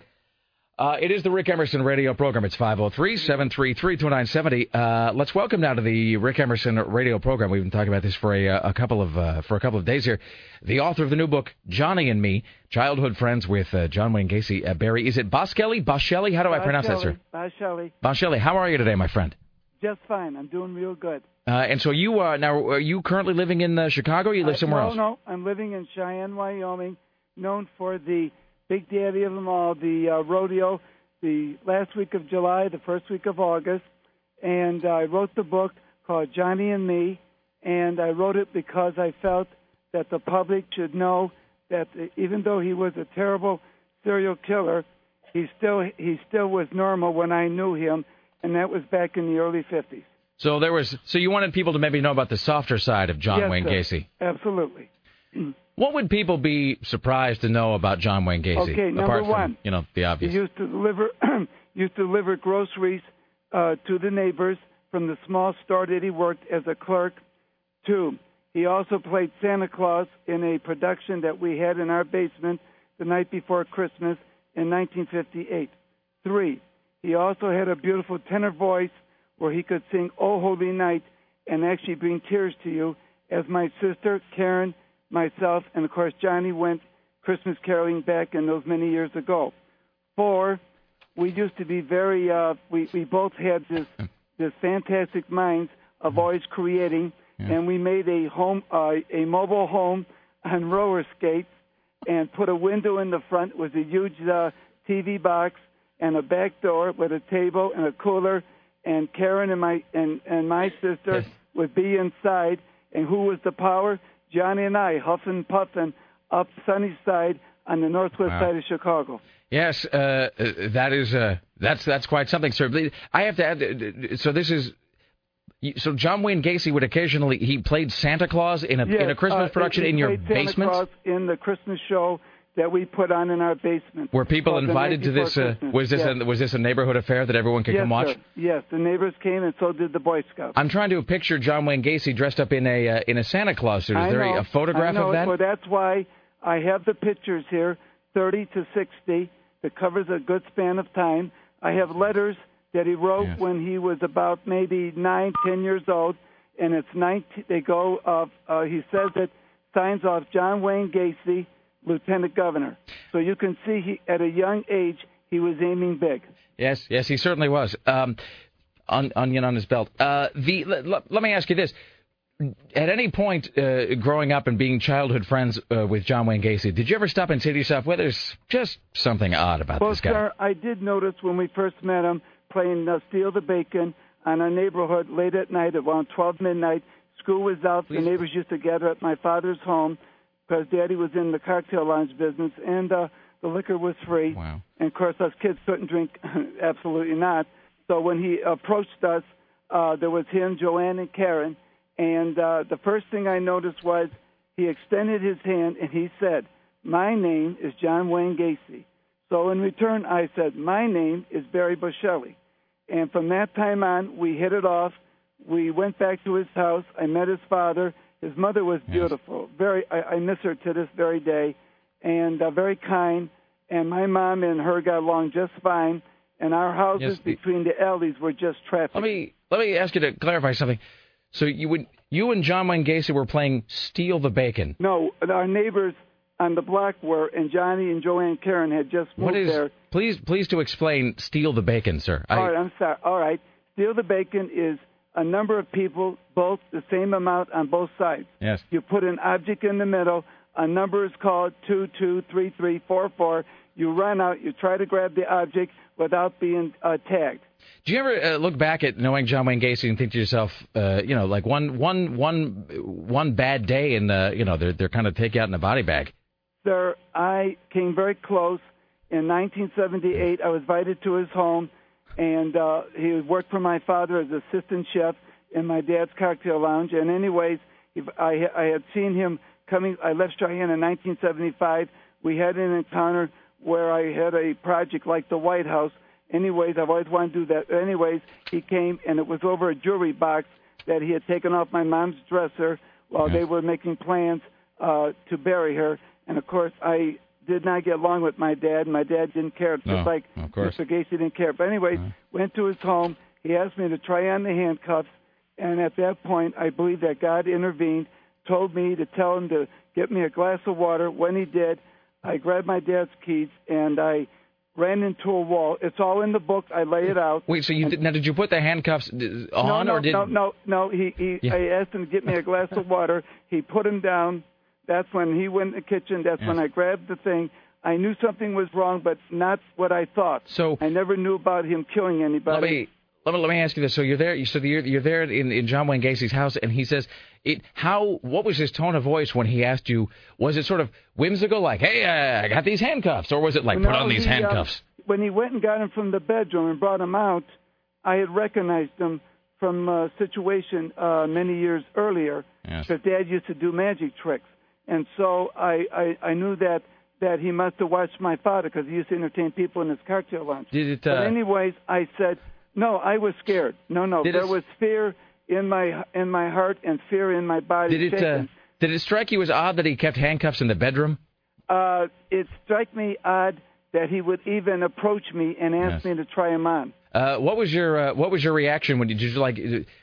Uh, it is the Rick Emerson radio program. It's 503-733-2970. Uh, let's welcome now to the Rick Emerson radio program. We've been talking about this for a, a couple of uh, for a couple of days here. The author of the new book, Johnny and Me, childhood friends with uh, John Wayne Gacy. Uh, Barry, is it Boskelly? Boshelli? How do I pronounce that, sir? Bye, Shelley. Boshelli, how are you today, my friend? Just fine. I'm doing real good. Uh, and so you uh, now are you currently living in uh, Chicago? Or you live Uh, somewhere no, else? No, no, I'm living in Cheyenne, Wyoming, known for the big daddy of them all, the uh, rodeo, the last week of July, the first week of August. And I wrote the book called Johnny and Me, and I wrote it because I felt that the public should know that even though he was a terrible serial killer, he still he still was normal when I knew him, and that was back in the early 50s. So there was. So you wanted people to maybe know about the softer side of John Yes, Wayne sir. Gacy. Absolutely. What would people be surprised to know about John Wayne Gacy? Okay, number apart from, one. you know, the obvious. He used to deliver used to deliver groceries uh, to the neighbors from the small store that he worked as a clerk. Two, he also played Santa Claus in a production that we had in our basement the night before Christmas in 1958. Three, he also had a beautiful tenor voice where he could sing "Oh Holy Night" and actually bring tears to you, as my sister Karen, myself, and of course Johnny went Christmas caroling back in those many years ago. Four, we used to be very uh we we both had this this fantastic minds of always creating and we made a home uh, a mobile home on roller skates and put a window in the front with a huge uh, TV box and a back door with a table and a cooler and Karen and my and and my sister would be inside and who was the power Johnny and I huffing puffing up Sunnyside on the northwest Wow. side of Chicago. Yes, uh, uh, that is uh, that's that's quite something, sir. I have to add. uh, So this is. So John Wayne Gacy would occasionally he played Santa Claus in a Yes, in a Christmas uh, production he in your Santa basement. Claus in the Christmas show that we put on in our basement. Were people invited to this? Uh, was this yes. a, was this a neighborhood affair that everyone could yes, come watch? Sir. Yes, the neighbors came and so did the Boy Scouts. I'm trying to picture John Wayne Gacy dressed up in a uh, in a Santa Claus suit. Is I there know, a, a photograph I know, of that? Well, that's why I have the pictures here, 30 to 60, that covers a good span of time. I have letters that he wrote when he was about maybe nine, ten years old, and it's 19. They go of. Uh, he says it signs off John Wayne Gacy, Lieutenant Governor. So you can see he, at a young age he was aiming big. Yes, yes, he certainly was. Um, on, onion on his belt. Uh, the let, let- let me ask you this: At any point uh, growing up and being childhood friends uh, with John Wayne Gacy, did you ever stop and say to yourself, "Well, there's just something odd about well, this guy"? Well, sir, I did notice when we first met him playing uh, Steal the Bacon on our neighborhood late at night around 12 midnight. School was out. The neighbors used to gather at my father's home because Daddy was in the cocktail lounge business, and uh, the liquor was free. Wow. And of course, us kids couldn't drink. Absolutely not. So when he approached us, uh, there was him, Joanne, and Karen. And uh, the first thing I noticed was he extended his hand and he said, "My name is John Wayne Gacy." So in return, I said, "My name is Barry Boschelli." And from that time on, we hit it off. We went back to his house. I met his father. His mother was beautiful. Very, I, I miss her to this very day, and uh, very kind. And my mom and her got along just fine. And our houses Yes, between the alleys were just traffic. Let me let me ask you to clarify something. So you would you and John Wayne Gacy were playing Steal the Bacon. No, our neighbors on the block were, and Johnny and Joanne Karen had just moved What is? there. Please, please to explain. Steal the bacon, sir. I- All right, I'm sorry. All right, steal the bacon is a number of people, both the same amount on both sides. Yes. You put an object in the middle. A number is called two, two, three, three, four, four. You run out. You try to grab the object without being uh, tagged. Do you ever uh, look back at knowing John Wayne Gacy and think to yourself, uh, you know, like one, one, one, one bad day, and uh, you know, they're they're kind of take you out in a body bag. Sir, I came very close. In 1978, I was invited to his home, and uh, he worked for my father as assistant chef in my dad's cocktail lounge. And anyways, if I, I had seen him coming. I left Cheyenne in 1975. We had an encounter where I had a project like the White House. Anyways, I've always wanted to do that. Anyways, he came, and it was over a jewelry box that he had taken off my mom's dresser while they were making plans uh, to bury her. And of course, I did not get along with my dad. My dad didn't care, just No, like of course. Mr. Gacy didn't care. But anyways, uh-huh. went to his home. He asked me to try on the handcuffs, and at that point, I believe that God intervened, told me to tell him to get me a glass of water. When he did, I grabbed my dad's keys and I ran into a wall. It's all in the book. I lay it out. Wait, so you did, now did you put the handcuffs on, no, no, or did no, no, no. He, he, Yeah. I asked him to get me a glass of water. He put him down. That's when he went in the kitchen. That's when I grabbed the thing. I knew something was wrong, but not what I thought. So I never knew about him killing anybody. Let me let me let me ask you this. So you're there. So you're you're there in, in John Wayne Gacy's house, and he says, "It how? What was his tone of voice when he asked you? Was it sort of whimsical, like, "Hey, uh, I got these handcuffs," or was it like, "Put on these he, uh, handcuffs"? when he went and got him from the bedroom and brought him out, I had recognized him from a situation uh, many years earlier. Yes. Because Dad used to do magic tricks, and so I I, I knew that that he must have watched my father because he used to entertain people in his cocktail lounge. Did it? But Uh, anyways, I said no. I was scared. No, no. Did there it- was fear in my in my heart and fear in my body. did it? Uh, did it strike you as odd that he kept handcuffs in the bedroom? uh, it struck me odd that he would even approach me and ask Yes. me to try him on. Uh, what was your uh, What was your reaction when you did you like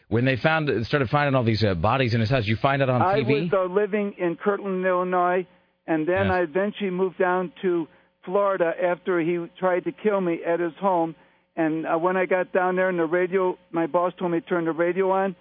when they found started finding all these uh, bodies in his house? You find it on I TV. I was uh, living in Kirkland, Illinois, and then Yes. I eventually moved down to Florida after he tried to kill me at his home. And uh, when I got down there, and the radio, my boss told me to turn the radio on,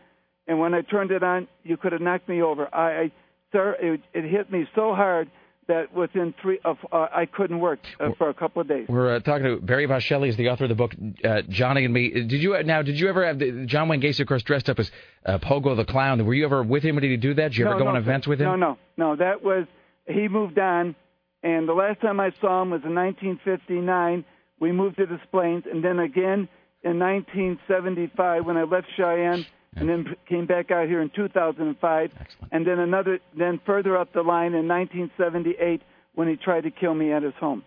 and when I turned it on, you could have knocked me over. I, I sir, it, it hit me so hard that within three of uh, I couldn't work uh, for a couple of days. We're uh, talking to Barry Boschelli, is the author of the book uh, Johnny and Me. Did you uh, now? Did you ever have the, John Wayne Gacy, of course, dressed up as uh, Pogo the Clown? Were you ever with him? Did he do that? Did you ever go no, on events with him? No, no, no. That was he moved on, and the last time I saw him was in 1959. We moved to Des Plaines, and then again in 1975 when I left Cheyenne, and then came back out here in 2005, and then another, then further up the line in 1978 when he tried to kill me at his home.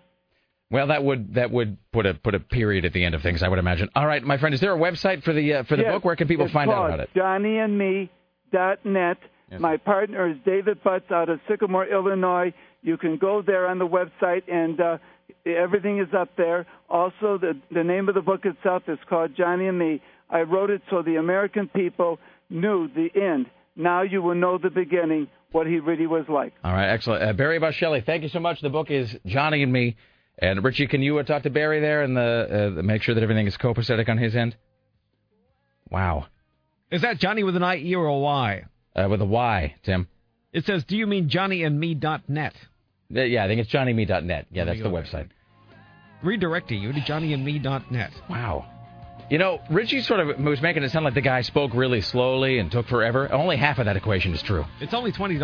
Well, that would that would put a put a period at the end of things, I would imagine. All right, my friend, is there a website for the uh, for the Yes, book? Where can people find out about it? JohnnyandMe.net. My partner is David Butts out of Sycamore, Illinois. You can go there on the website, and uh, everything is up there. Also, the the name of the book itself is called Johnny and Me. I wrote it so the American people knew the end. Now you will know the beginning, what he really was like. All right, excellent. Uh, Barry Boschelli, thank you so much. The book is Johnny and Me. And Richie, can you uh, talk to Barry there and the, uh, make sure that everything is copacetic on his end? Wow. Is that Johnny with an I-E or a Y? Uh, with a Y, Tim. It says, do you mean johnnyandme.net? Uh, yeah, I think it's johnnyme.net. Yeah, that's the website. Redirecting you to johnnyandme.net. Wow. You know, Richie sort of was making it sound like the guy spoke really slowly and took forever. Only half of that equation is true. It's only $20.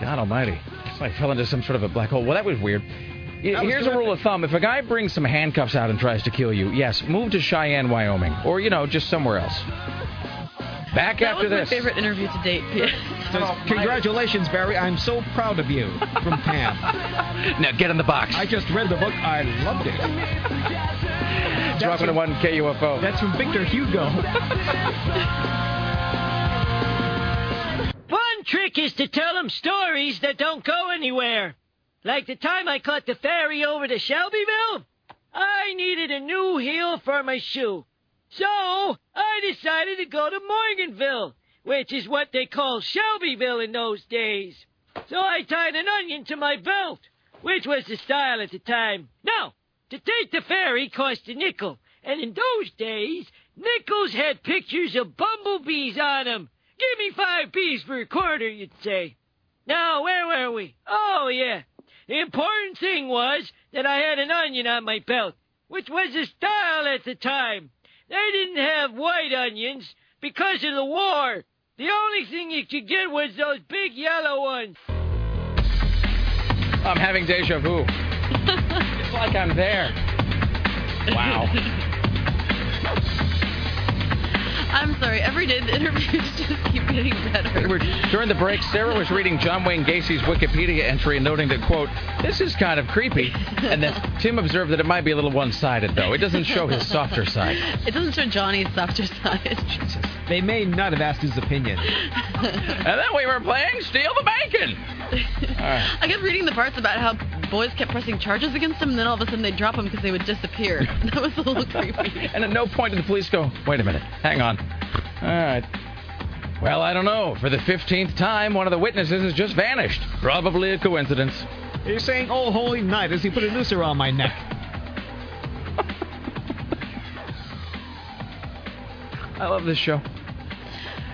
God almighty. It's like fell into some sort of a black hole. Well, that was weird. Y- That was Here's a rule of thumb. If a guy brings some handcuffs out and tries to kill you, yes, move to Cheyenne, Wyoming. Or, you know, just somewhere else. Back that after was this. my favorite interview to date. Says, oh, Congratulations, Barry. I'm so proud of you. From Pam. Now get in the box. I just read the book. I loved it. It's Rock 101 KUFO. That's from Victor Hugo. One trick is to tell them stories that don't go anywhere. Like the time I caught the ferry over to Shelbyville. I needed a new heel for my shoe. So I decided to go to Morganville, which is what they called Shelbyville in those days. So I tied an onion to my belt, which was the style at the time. Now, to take the ferry cost a nickel, and in those days, nickels had pictures of bumblebees on 'em. Give me five bees for a quarter, you'd say. Now, where were we? Oh, yeah. The important thing was that I had an onion on my belt, which was the style at the time. They didn't have white onions because of the war. The only thing you could get was those big yellow ones. I'm having deja vu. It's like I'm there. Wow. I'm sorry. Every day the interviews just keep getting better. We're- During the break, Sarah was reading John Wayne Gacy's Wikipedia entry and noting that, quote, this is kind of creepy. And then Tim observed that it might be a little one sided, though. It doesn't show his softer side. It doesn't show Johnny's softer side. Jesus. They may not have asked his opinion. And then we were playing Steal the Bacon. right. I kept reading the parts about how boys kept pressing charges against him, and then all of a sudden they'd drop him because they would disappear. That was a little creepy. And at no point did the police go, wait a minute, hang on. All right. Well, I don't know. For the 15th time, one of the witnesses has just vanished. Probably a coincidence. He's saying, "Oh, holy night!" as he put a noose around my neck. I love this show.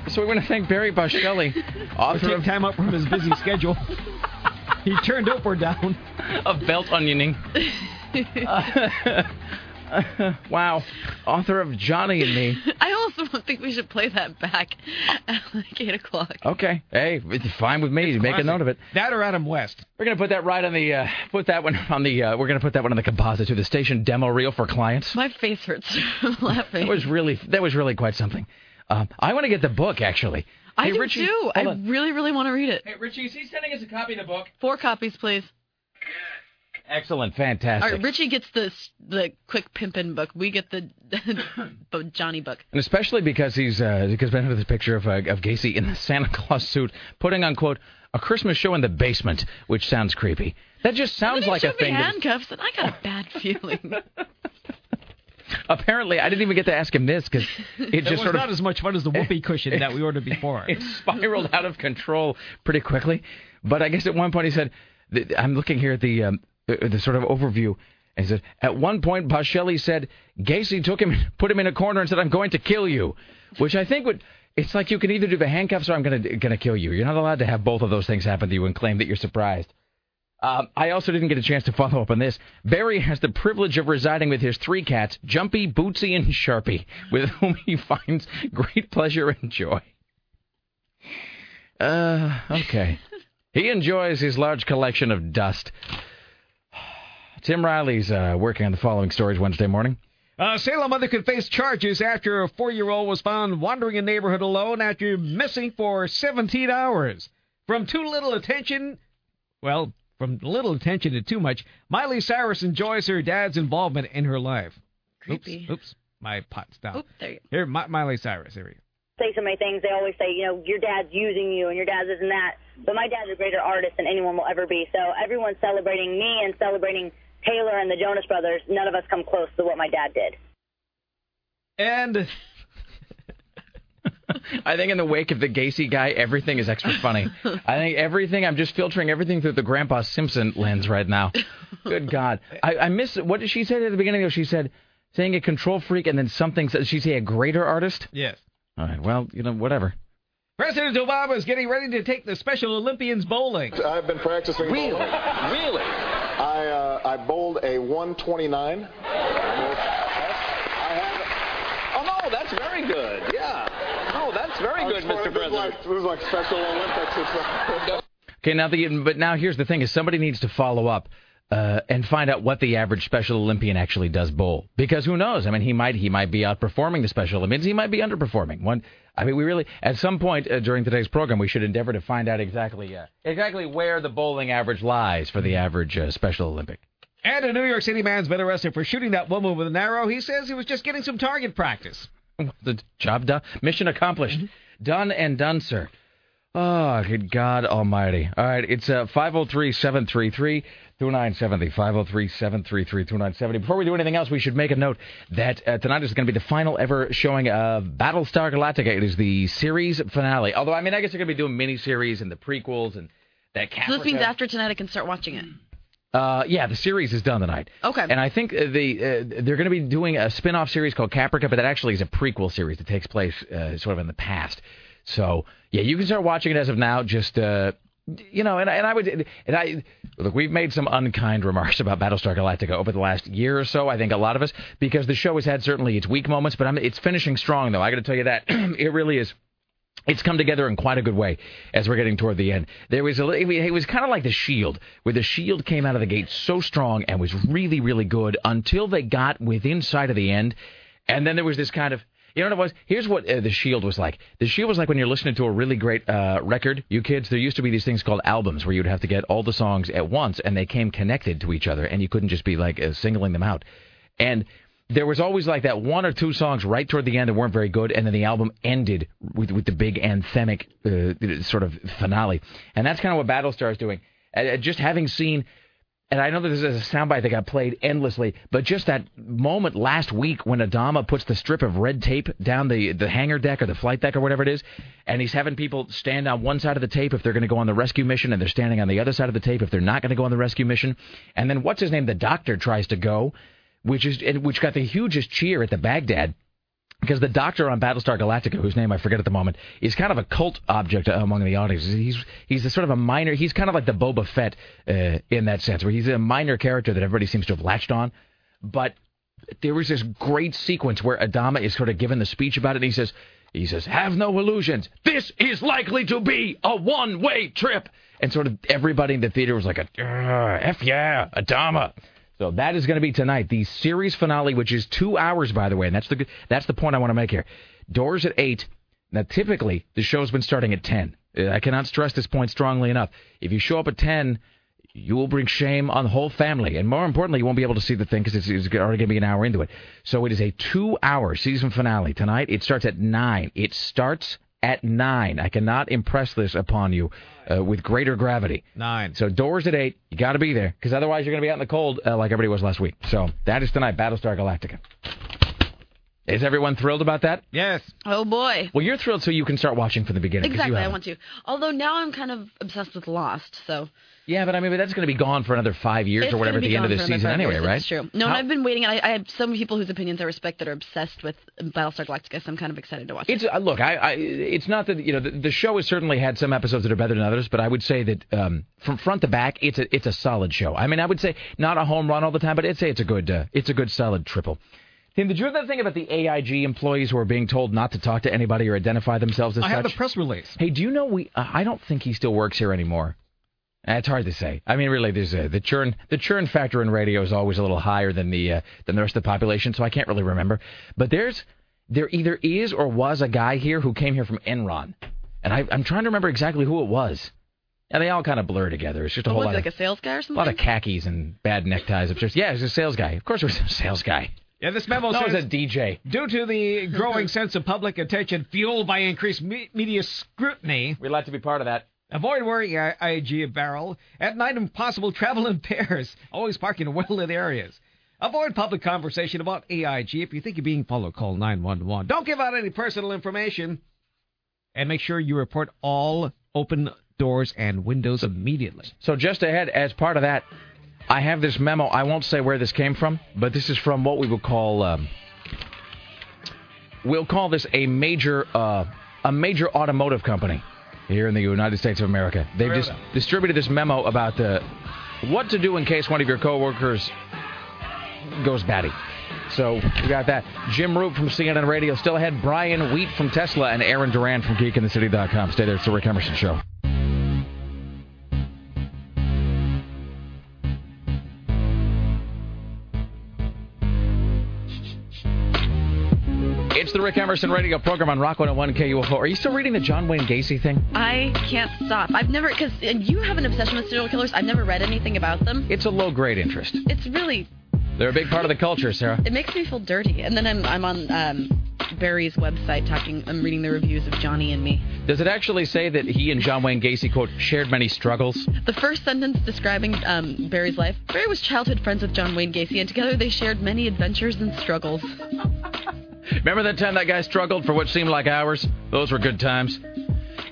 So we want to thank Barry Boschelli, author Take of time up from his busy schedule. he turned up or down. A Belt Onioning. wow. Author of Johnny and Me. I also don't think we should play that back at like 8 o'clock. Okay. Hey, it's fine with me. Make a note of it. That or Adam West. We're gonna put that right on the uh, put that one on the uh, we're gonna put that one on the composite to the station demo reel for clients. My face hurts from laughing. That was really that was really quite something. Uh, I want to get the book actually. I Hey, do Richie, too. I on. really, really want to read it. Hey, Richie, is he sending us a copy of the book? Four copies, please. Excellent, fantastic. right, Richie gets the the quick pimpin' book. We get the Johnny book. And especially because he's uh, because Ben with this picture of uh, of Gacy in the Santa Claus suit, putting on quote a Christmas show in the basement, which sounds creepy. That just sounds like a Showed me thing. that- handcuffs, and I got a bad feeling. Apparently, I didn't even get to ask him this because it It just was sort of not as much fun as the whoopee cushion that we ordered before. it spiraled out of control pretty quickly. But I guess at one point he said, "I'm looking here at the um, the, sort of overview." And he said, "At one point, Boschelli said Gacy took him, put him in a corner, and said, "I'm going to kill you," which I think would." It's like you can either do the handcuffs or I'm gonna gonna kill you. You're not allowed to have both of those things happen to you and claim that you're surprised. Um, I also didn't get a chance to follow up on this. Barry has the privilege of residing with his three cats, Jumpy, Bootsy, and Sharpie, with whom he finds great pleasure and joy. Uh, okay. He enjoys his large collection of dust. Tim Riley's uh, working on the following stories Wednesday morning. A Salem mother could face charges after a four-year-old was found wandering a neighborhood alone after missing for 17 hours. From too little attention, well, from little attention to too much, Miley Cyrus enjoys her dad's involvement in her life. Creepy. Oops, oops, my pot's down. Oop, there you Here, Mi- Miley Cyrus. Here we go. say so many things. They always say, you know, your dad's using you and your dad's this and that. But my dad's a greater artist than anyone will ever be. So everyone's celebrating me and celebrating Taylor and the Jonas Brothers. None of us come close to what my dad did. And I think in the wake of the Gacy guy, everything is extra funny. I think everything, I'm just filtering everything through the Grandpa Simpson lens right now. Good God. I, I miss, what did she say at the beginning? Though She said, saying a control freak and then something, did she say a greater artist? yes. All right, well, you know, whatever. President Obama is getting ready to take the Special Olympians bowling. I've been practicing. Really? bowling. Really? I uh, I bowled a 129. Oh, no, that's very good. Yeah. That's very good, Mr. This President. like, this is like Special Olympics. Okay, now the but now here's the thing: is somebody needs to follow up uh, and find out what the average Special Olympian actually does bowl. Because who knows? I mean, he might he might be outperforming the Special Olympians. He might be underperforming. One, I mean, we really at some point uh, during today's program we should endeavor to find out exactly uh, exactly where the bowling average lies for the average uh, Special Olympic. And a New York City man's been arrested for shooting that woman with an arrow. He says he was just getting some target practice. The job done, mission accomplished, done and done, sir. Oh, good God Almighty! All right, it's uh, five zero three seven three three two nine seventy five zero three seven three three two nine seventy. Before we do anything else, we should make a note that uh, tonight is going to be the final ever showing of Battlestar Galactica. It is the series finale. Although, I mean, I guess they're going to be doing miniseries and the prequels and that So this means after tonight I can start watching it. Uh, yeah, the series is done tonight. Okay. And I think uh, the uh, they're going to be doing a spin-off series called Caprica, but that actually is a prequel series that takes place uh, sort of in the past. So yeah, you can start watching it as of now. Just uh, you know, and, I- and I would and I look, we've made some unkind remarks about Battlestar Galactica over the last year or so. I think a lot of us because the show has had certainly its weak moments, but I'm, it's finishing strong though. I got to tell you that it really is. It's come together in quite a good way as we're getting toward the end. There was a, it was kind of like the Shield, where the Shield came out of the gate so strong and was really, really good until they got within sight of the end, and then there was this kind of. You know what it was? Here's what uh, the Shield was like. The Shield was like when you're listening to a really great uh, record. You kids, there used to be these things called albums where you'd have to get all the songs at once, and they came connected to each other, and you couldn't just be like uh, singling them out. And there was always like that one or two songs right toward the end that weren't very good, and then the album ended with with the big anthemic uh, sort of finale. And that's kind of what Battlestar is doing. Uh, just having seen, and I know that this is a soundbite that got played endlessly, but just that moment last week when Adama puts the strip of red tape down the the hangar deck or the flight deck or whatever it is, and he's having people stand on one side of the tape if they're going to go on the rescue mission, and they're standing on the other side of the tape if they're not going to go on the rescue mission. And then what's his name? The doctor tries to go which is which got the hugest cheer at the Bagdad. Because the doctor on Battlestar Galactica, whose name I forget at the moment, is kind of a cult object among the audience. He's he's a sort of a minor. He's kind of like the Boba Fett uh, in that sense, where he's a minor character that everybody seems to have latched on. But there was this great sequence where Adama is sort of given the speech about it, and he says, he says, "Have no illusions. This is likely to be a one-way trip." And sort of everybody in the theater was like, "Ah, "F yeah, Adama." So that is going to be tonight, the series finale, which is two hours, by the way, and that's the that's the point I want to make here. Doors at eight. Now, typically, the show's been starting at ten. Uh, I cannot stress this point strongly enough. If you show up at ten, you will bring shame on the whole family, and more importantly, you won't be able to see the thing because it's, it's already going to be an hour into it. So it is a two-hour season finale tonight. It starts at nine. It starts at nine. I cannot impress this upon you uh, with greater gravity. Nine. So doors at eight. You got to be there because otherwise you're going to be out in the cold uh, like everybody was last week. So that is tonight, Battlestar Galactica. Is everyone thrilled about that? Yes. Oh boy. Well, you're thrilled so you can start watching from the beginning. 'cause you Exactly, I want to. Although now I'm kind of obsessed with Lost, so Yeah, but I mean, but that's going to be gone for another five years it's or whatever at the end of the season anyway, years, right? It's true. No, and I've been waiting, I, I have some people whose opinions I respect that are obsessed with Battlestar Galactica, so I'm kind of excited to watch It's it. uh, look, I, I it's not that you know the, the show has certainly had some episodes that are better than others, but I would say that um, from front to back, it's a it's a solid show. I mean, I would say not a home run all the time, but I'd say it's a good uh, it's a good solid triple. Tim, did you hear that thing about the AIG employees who are being told not to talk to anybody or identify themselves as I such? have the press release. Hey, do you know we? Uh, I don't think he still works here anymore. Uh, It's hard to say. I mean, really, there's a, the churn. The churn factor in radio is always a little higher than the uh, than the rest of the population, so I can't really remember. But there's there either is or was a guy here who came here from Enron, and I, I'm trying to remember exactly who it was. And they all kind of blur together. It's just a What whole was lot it, like of a sales guy or something? a lot of khakis and bad neckties. It's just yeah, it's a sales guy. Of course, it was a sales guy. Yeah, this memo No, says a DJ. due to the growing sense of public attention fueled by increased me- media scrutiny, we'd like to be part of that. Avoid wearing IG apparel at night Impossible travel in pairs. Always park in well-lit areas. Avoid public conversation about AIG. If you think you're being followed, call 911. Don't give out any personal information. And make sure you report all open doors and windows immediately. So just ahead, as part of that, I have this memo. I won't say where this came from, but this is from what we would call um, we'll call this a major uh, a major automotive company here in the United States of America. They've just distributed this memo about uh, what to do in case one of your coworkers goes batty. So we got that. Jim Roope from CNN Radio still ahead. Brian Wheat from Tesla and Aaron Duran from GeekInTheCity.com. Stay there. It's the Rick Emerson Show. It's the Rick Emerson radio program on Rock 101 KUFO. Are you still reading the John Wayne Gacy thing? I can't stop. I've never, because you have an obsession with serial killers. I've never read anything about them. It's a low grade interest. It's really, They're a big part of the culture, Sarah. it makes me feel dirty. And then I'm, I'm on um, Barry's website talking, I'm reading the reviews of Johnny and me. Does it actually say that he and John Wayne Gacy, quote, shared many struggles? The first sentence describing um, Barry's life Barry was childhood friends with John Wayne Gacy, and together they shared many adventures and struggles. Remember that time that guy struggled for what seemed like hours? Those were good times.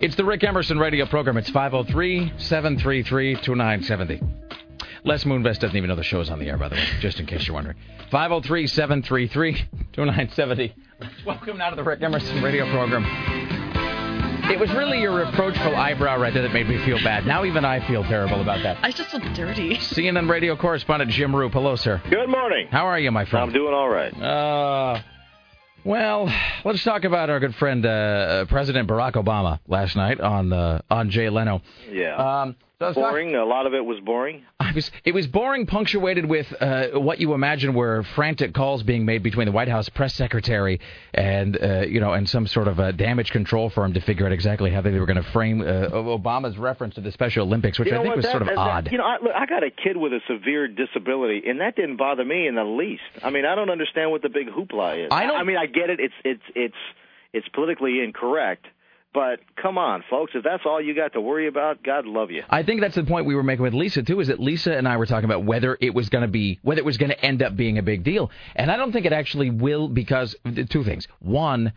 It's the Rick Emerson radio program. It's 503 733 2970. Les Moonves doesn't even know the show's on the air, by the way, just in case you're wondering. 503 733 2970. Welcome now to the Rick Emerson radio program. It was really your reproachful eyebrow right there that made me feel bad. Now even I feel terrible about that. I just feel dirty. CNN radio correspondent Jim Roope. Hello, sir. Good morning. How are you, my friend? I'm doing all right. Uh, well, let's talk about our good friend uh, President Barack Obama last night on uh, on Jay Leno. Yeah. Um, so boring. A lot of it was boring. I was, it was boring, punctuated with uh, what you imagine were frantic calls being made between the White House press secretary and uh, you know and some sort of a damage control firm to figure out exactly how they were going to frame uh, Obama's reference to the Special Olympics, which you know I think what? was that, sort of that, odd. You know, I, look, I got a kid with a severe disability, and that didn't bother me in the least. I mean, I don't understand what the big hoopla is. I don't- I mean, I get it. It's it's it's it's politically incorrect. But come on, folks, if that's all you got to worry about, God love you. I think that's the point we were making with Lisa too. Is that Lisa and I were talking about whether it was going to be whether it was going to end up being a big deal, and I don't think it actually will because two things. One,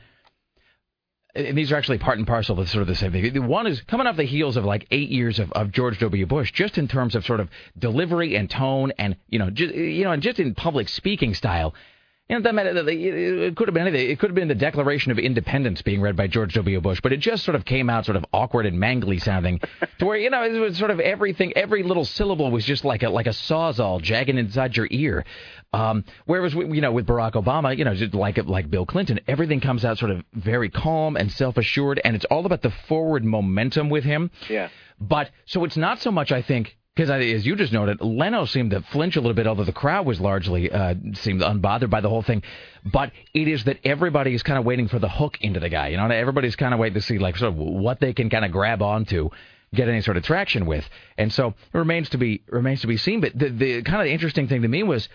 and these are actually part and parcel of sort of the same thing. One is coming off the heels of like eight years of, of George W. Bush, just in terms of sort of delivery and tone, and you know, just, you know, and just in public speaking style. You know, that meant, it could have been anything. It could have been the Declaration of Independence being read by George W. Bush, but it just sort of came out sort of awkward and mangly sounding, to where you know it was sort of everything. Every little syllable was just like a like a sawzall jagging inside your ear. Um, whereas you know with Barack Obama, you know, just like like Bill Clinton, everything comes out sort of very calm and self assured, and it's all about the forward momentum with him. Yeah. But so it's not so much, I think, because as you just noted, Leno seemed to flinch a little bit, although the crowd was largely uh, seemed unbothered by the whole thing. But it is that everybody is kind of waiting for the hook into the guy. You know, everybody's kind of waiting to see like sort of what they can kind of grab onto, get any sort of traction with. And so it remains to be remains to be seen. But the the kind of interesting thing to me was.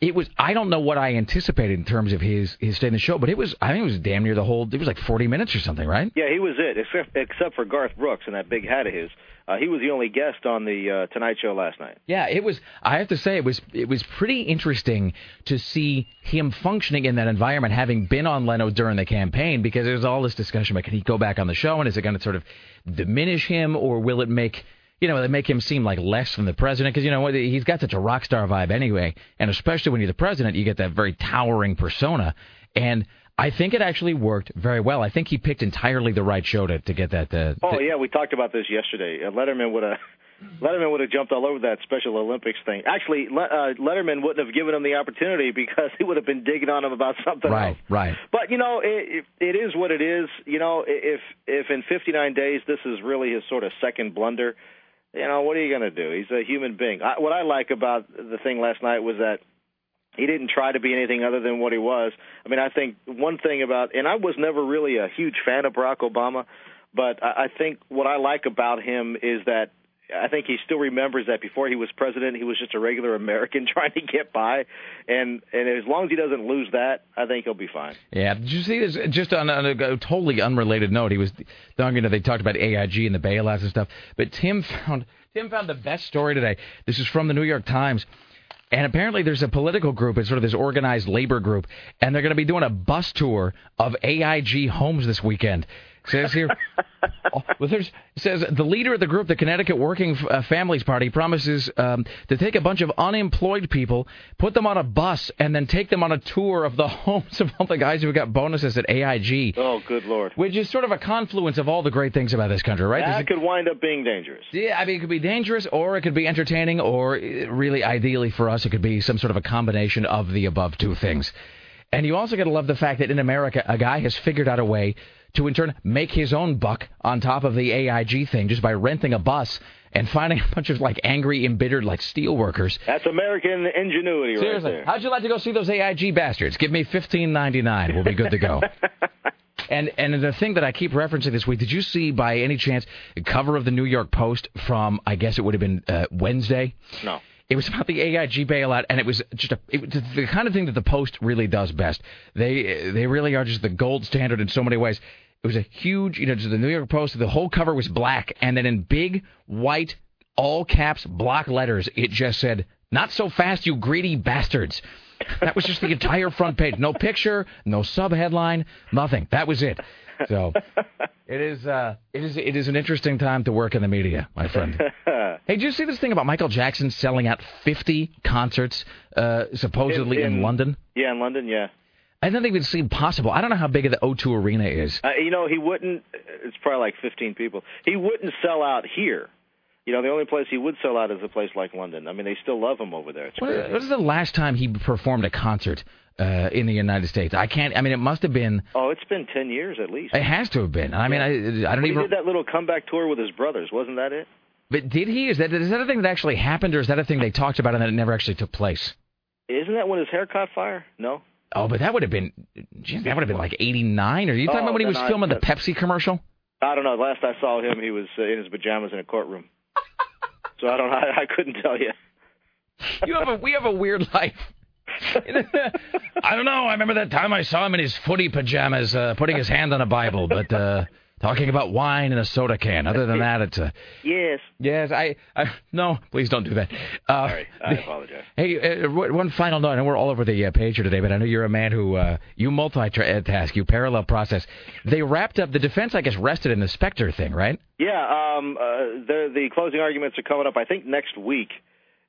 It was I don't know what I anticipated in terms of his his stay in the show, but it was I think it was damn near the whole it was like forty minutes or something, right? Yeah, he was it, except except for Garth Brooks and that big hat of his. Uh, he was the only guest on the uh, Tonight Show last night. Yeah, it was. I have to say, it was it was pretty interesting to see him functioning in that environment, having been on Leno during the campaign, because there's all this discussion about can he go back on the show, and is it going to sort of diminish him, or will it make you know, it make him seem like less than the president because you know he's got such a rock star vibe anyway, and especially when you're the president, you get that very towering persona, and. I think it actually worked very well. I think he picked entirely the right show to, to get that. Uh, Oh yeah, we talked about this yesterday. Uh, Letterman would have Letterman would have jumped all over that Special Olympics thing. Actually, Le- uh, Letterman wouldn't have given him the opportunity because he would have been digging on him about something right, else. right. But you know, it, it is what it is. You know, if if in 59 days this is really his sort of second blunder, you know, what are you going to do? He's a human being. I, what I like about the thing last night was that he didn't try to be anything other than what he was. I mean, I think one thing about, and I was never really a huge fan of Barack Obama, but I, think what I like about him is that I think he still remembers that before he was president, he was just a regular American trying to get by, and and as long as he doesn't lose that, I think he'll be fine. Yeah, did you see this? Just on, on a totally unrelated note, he was, you know, they talked about AIG and the bailouts and stuff. But Tim found Tim found the best story today. This is from the New York Times. And apparently, there's a political group. It's sort of this organized labor group, and they're going to be doing a bus tour of AIG homes this weekend. Says here, oh, well, there's, says the leader of the group, the Connecticut Working uh, Families Party, promises um, to take a bunch of unemployed people, put them on a bus, and then take them on a tour of the homes of all the guys who got bonuses at AIG. Oh, good lord! Which is sort of a confluence of all the great things about this country, right? That There's a- could wind up being dangerous. yeah, I mean, it could be dangerous, or it could be entertaining, or uh, really, ideally for us, it could be some sort of a combination of the above two things. And you also got to love the fact that in America, a guy has figured out a way to, in turn, make his own buck on top of the AIG thing just by renting a bus and finding a bunch of like angry, embittered like steel workers. That's American ingenuity Seriously, right there. how'd you like to go see those AIG bastards? Give me fifteen ninety nine. We'll be good to go. And and the thing that I keep referencing this week, did you see by any chance the cover of the New York Post from I guess it would have been uh, Wednesday? No. It was about the AIG bailout, and it was just a, it the kind of thing that the Post really does best. They they really are just the gold standard in so many ways. It was a huge, you know, the New York Post. The whole cover was black, and then in big white, all caps, block letters, it just said, "Not so fast, you greedy bastards." That was just the entire front page. No picture, no sub headline, nothing. That was it. So it is uh, it is it is an interesting time to work in the media, my friend. hey, did you see this thing about Michael Jackson selling out 50 concerts uh, supposedly in, In- London? Yeah, in London, yeah. I don't think it seemed possible. I don't know how big the O2 Arena is. Uh, you know, he wouldn't. It's probably like 15 people. He wouldn't sell out here. You know, the only place he would sell out is a place like London. I mean, they still love him over there. It's What crazy. what is the last time he performed a concert uh, in the United States? I can't. I mean, it must have been. Oh, it's been 10 years at least. It has to have been. I mean, I, I don't he even. did that little comeback tour with his brothers. Wasn't that it? But did he? Is that is that a thing that actually happened, or is that a thing they talked about and that it never actually took place? Isn't that when his hair caught fire? No. Oh, but that would have been. Geez, that would have been like '89. Or are you talking Oh, about when he was I- filming the Pepsi commercial? I don't know. Last I saw him, he was uh, in his pajamas in a courtroom. so I don't. I, I couldn't tell you. You have a we have a weird life. I don't know. I remember that time I saw him in his footy pajamas, uh, putting his hand on a Bible, but uh, talking about wine in a soda can. Other than that, it's a Yes. yes. I, I no, please don't do that. Uh, Sorry, I apologize. Hey, uh, one one final note. I know we're all over the uh, page here today, but I know you're a man who uh, you multitask, you parallel process. They wrapped up the defense, I guess, rested in the Spector thing, right? Yeah. Um. Uh, the the closing arguments are coming up. I think next week,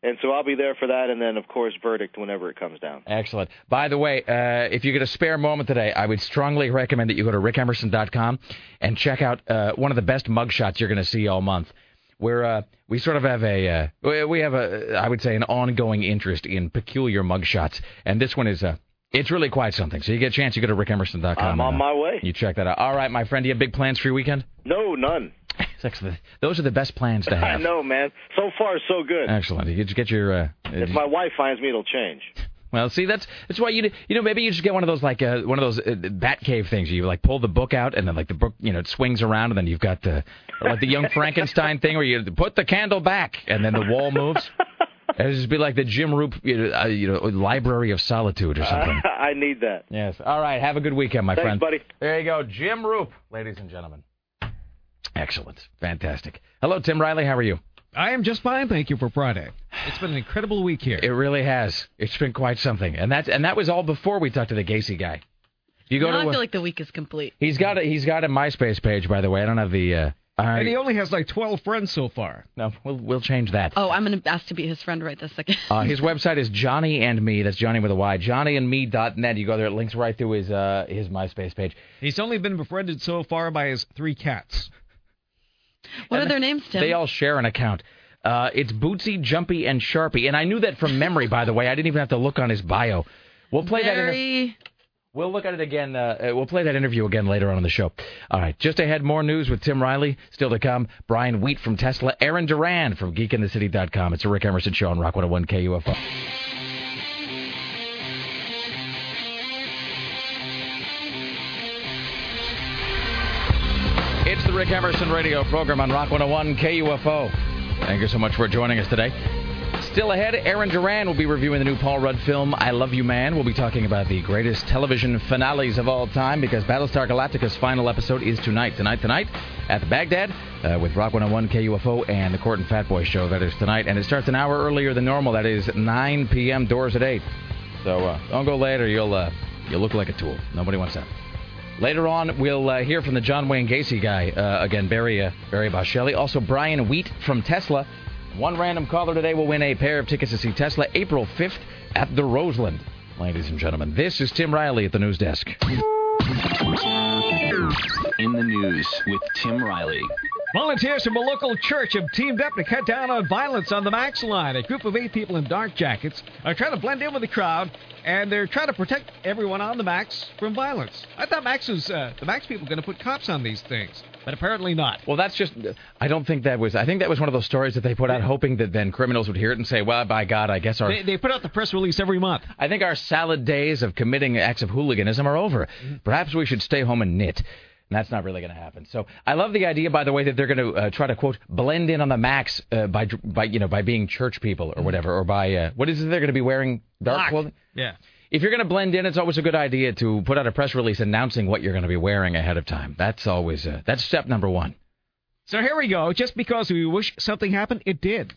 and so I'll be there for that, and then of course verdict whenever it comes down. Excellent. By the way, uh, if you get a spare moment today, I would strongly recommend that you go to rickemerson.com and check out uh, one of the best mugshots you're going to see all month. Where uh, we sort of have a uh, we- have a I would say an ongoing interest in peculiar mugshots, and this one is uh, it's really quite something. So you get a chance, you go to rickemerson.com. I'm on and, uh, my way. You check that out. All right, my friend, do you have big plans for your weekend? No, none. Excellent. Those are the best plans to have. I know, man. So far, so good. Excellent. You get your uh, If my wife finds me, it'll change. Well, see, that's that's why you you know maybe you just get one of those like uh, one of those uh, bat cave things. You like pull the book out and then like the book you know it swings around and then you've got the like the young Frankenstein thing where you put the candle back and then the wall moves. It'd just be like the Jim Roope you know, uh, you know Library of Solitude or something. I need that. Yes. All right. Have a good weekend, my Thanks, friend. buddy. There you go, Jim Roope, ladies and gentlemen. Excellent. Fantastic. Hello, Tim Riley. How are you? I am just fine, thank you for Friday. It's been an incredible week here. It really has. It's been quite something, and that and that was all before we talked to the Gacy guy. You go now to I feel like the week is complete. He's got a he's got a MySpace page, by the way. I don't have the. Uh, I- and he only has like 12 friends so far. no, we'll we'll change that. Oh, I'm going to ask to be his friend right this second. Uh, his website is Johnny and Me. That's Johnny with a Y. JohnnyandMe.net. You go there, it links right through his uh, his MySpace page. He's only been befriended so far by his three cats. what are their names, Tim? They all share an account. Uh, it's Bootsy, Jumpy, and Sharpie. And I knew that from memory, by the way. I didn't even have to look on his bio. We'll play that. In a, Very. We'll look at it again. Uh, uh, we'll play that interview again later on in the show. All right. Just ahead, more news with Tim Riley. Still to come. Brian Wheat from Tesla. Aaron Duran from GeekInTheCity.com. It's a Rick Emerson show on Rock 101 KUFO. It's the Rick Emerson radio program on Rock 101 KUFO. Thank you so much for joining us today. Still ahead, Aaron Duran will be reviewing the new Paul Rudd film, I Love You Man. We'll be talking about the greatest television finales of all time because Battlestar Galactica's final episode is tonight. Tonight, tonight at the Bagdad uh, with Rock 101 KUFO and the Cort and Fatboy show. That is tonight. And it starts an hour earlier than normal. That is 9 p.m. doors at 8. So uh, don't go late or you'll, uh, you'll look like a tool. Nobody wants that. Later on, we'll uh, hear from the John Wayne Gacy guy uh, again, Barry uh, Barry Boschelli. Also, Brian Wheat from Tesla. One random caller today will win a pair of tickets to see Tesla April 5th at the Roseland. Ladies and gentlemen, this is Tim Riley at the news desk. In the news with Tim Riley. Volunteers from a local church have teamed up to cut down on violence on the Max line. A group of eight people in dark jackets are trying to blend in with the crowd, and they're trying to protect everyone on the Max from violence. I thought Max was uh, the Max people going to put cops on these things, but apparently not. Well, that's just. I don't think that was. I think that was one of those stories that they put out hoping that then criminals would hear it and say, well, by God, I guess our. They, they put out the press release every month. I think our salad days of committing acts of hooliganism are over. Perhaps we should stay home and knit. And that's not really going to happen. So I love the idea, by the way, that they're going to uh, try to quote blend in on the max uh, by by you know by being church people or whatever, or by uh, what is it they're going to be wearing dark Black. clothing. Yeah. If you're going to blend in, it's always a good idea to put out a press release announcing what you're going to be wearing ahead of time. That's always uh, that's step number one. So here we go. Just because we wish something happened, it did.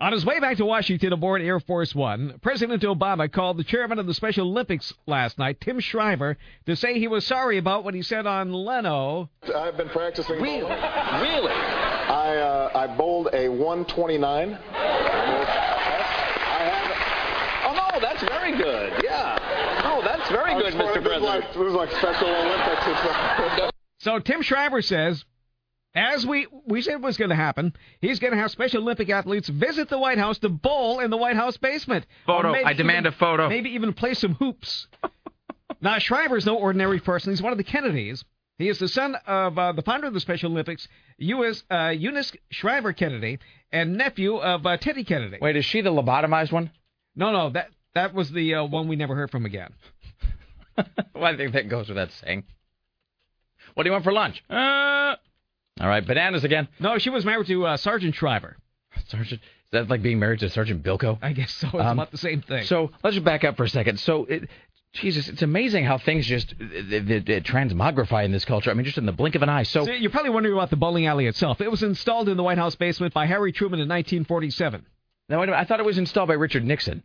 On his way back to Washington aboard Air Force One, President Obama called the chairman of the Special Olympics last night, Tim Shriver, to say he was sorry about what he said on Leno. I've been practicing. Really? Really? I uh, I bowled a 129. No, that's very good. Yeah. Oh, that's very good, Mr. This is President. like, this is like Special Olympics. So Tim Shriver says, as we we said was going to happen, he's going to have Special Olympic athletes visit the White House to bowl in the White House basement. Photo. I demand even- a photo. Maybe even play some hoops. now Shriver's no ordinary person. He's one of the Kennedys. He is the son of uh, the founder of the Special Olympics, U.S. Uh, Eunice Shriver Kennedy, and nephew of uh, Teddy Kennedy. Wait, is she the lobotomized one? No, no, that that was the uh, one we never heard from again. well, I think that goes without saying. What do you want for lunch? Uh, all right, bananas again. No, she was married to uh, Sargent Shriver. Sergeant, is that like being married to Sergeant Bilko? I guess so. It's Um, about the same thing. So let's just back up for a second. So, it, Jesus, it's amazing how things just they, they, they transmogrify in this culture. I mean, just in the blink of an eye. So, So you're probably wondering about the bowling alley itself. It was installed in the White House basement by Harry Truman in 1947. now wait a minute, I thought it was installed by Richard Nixon.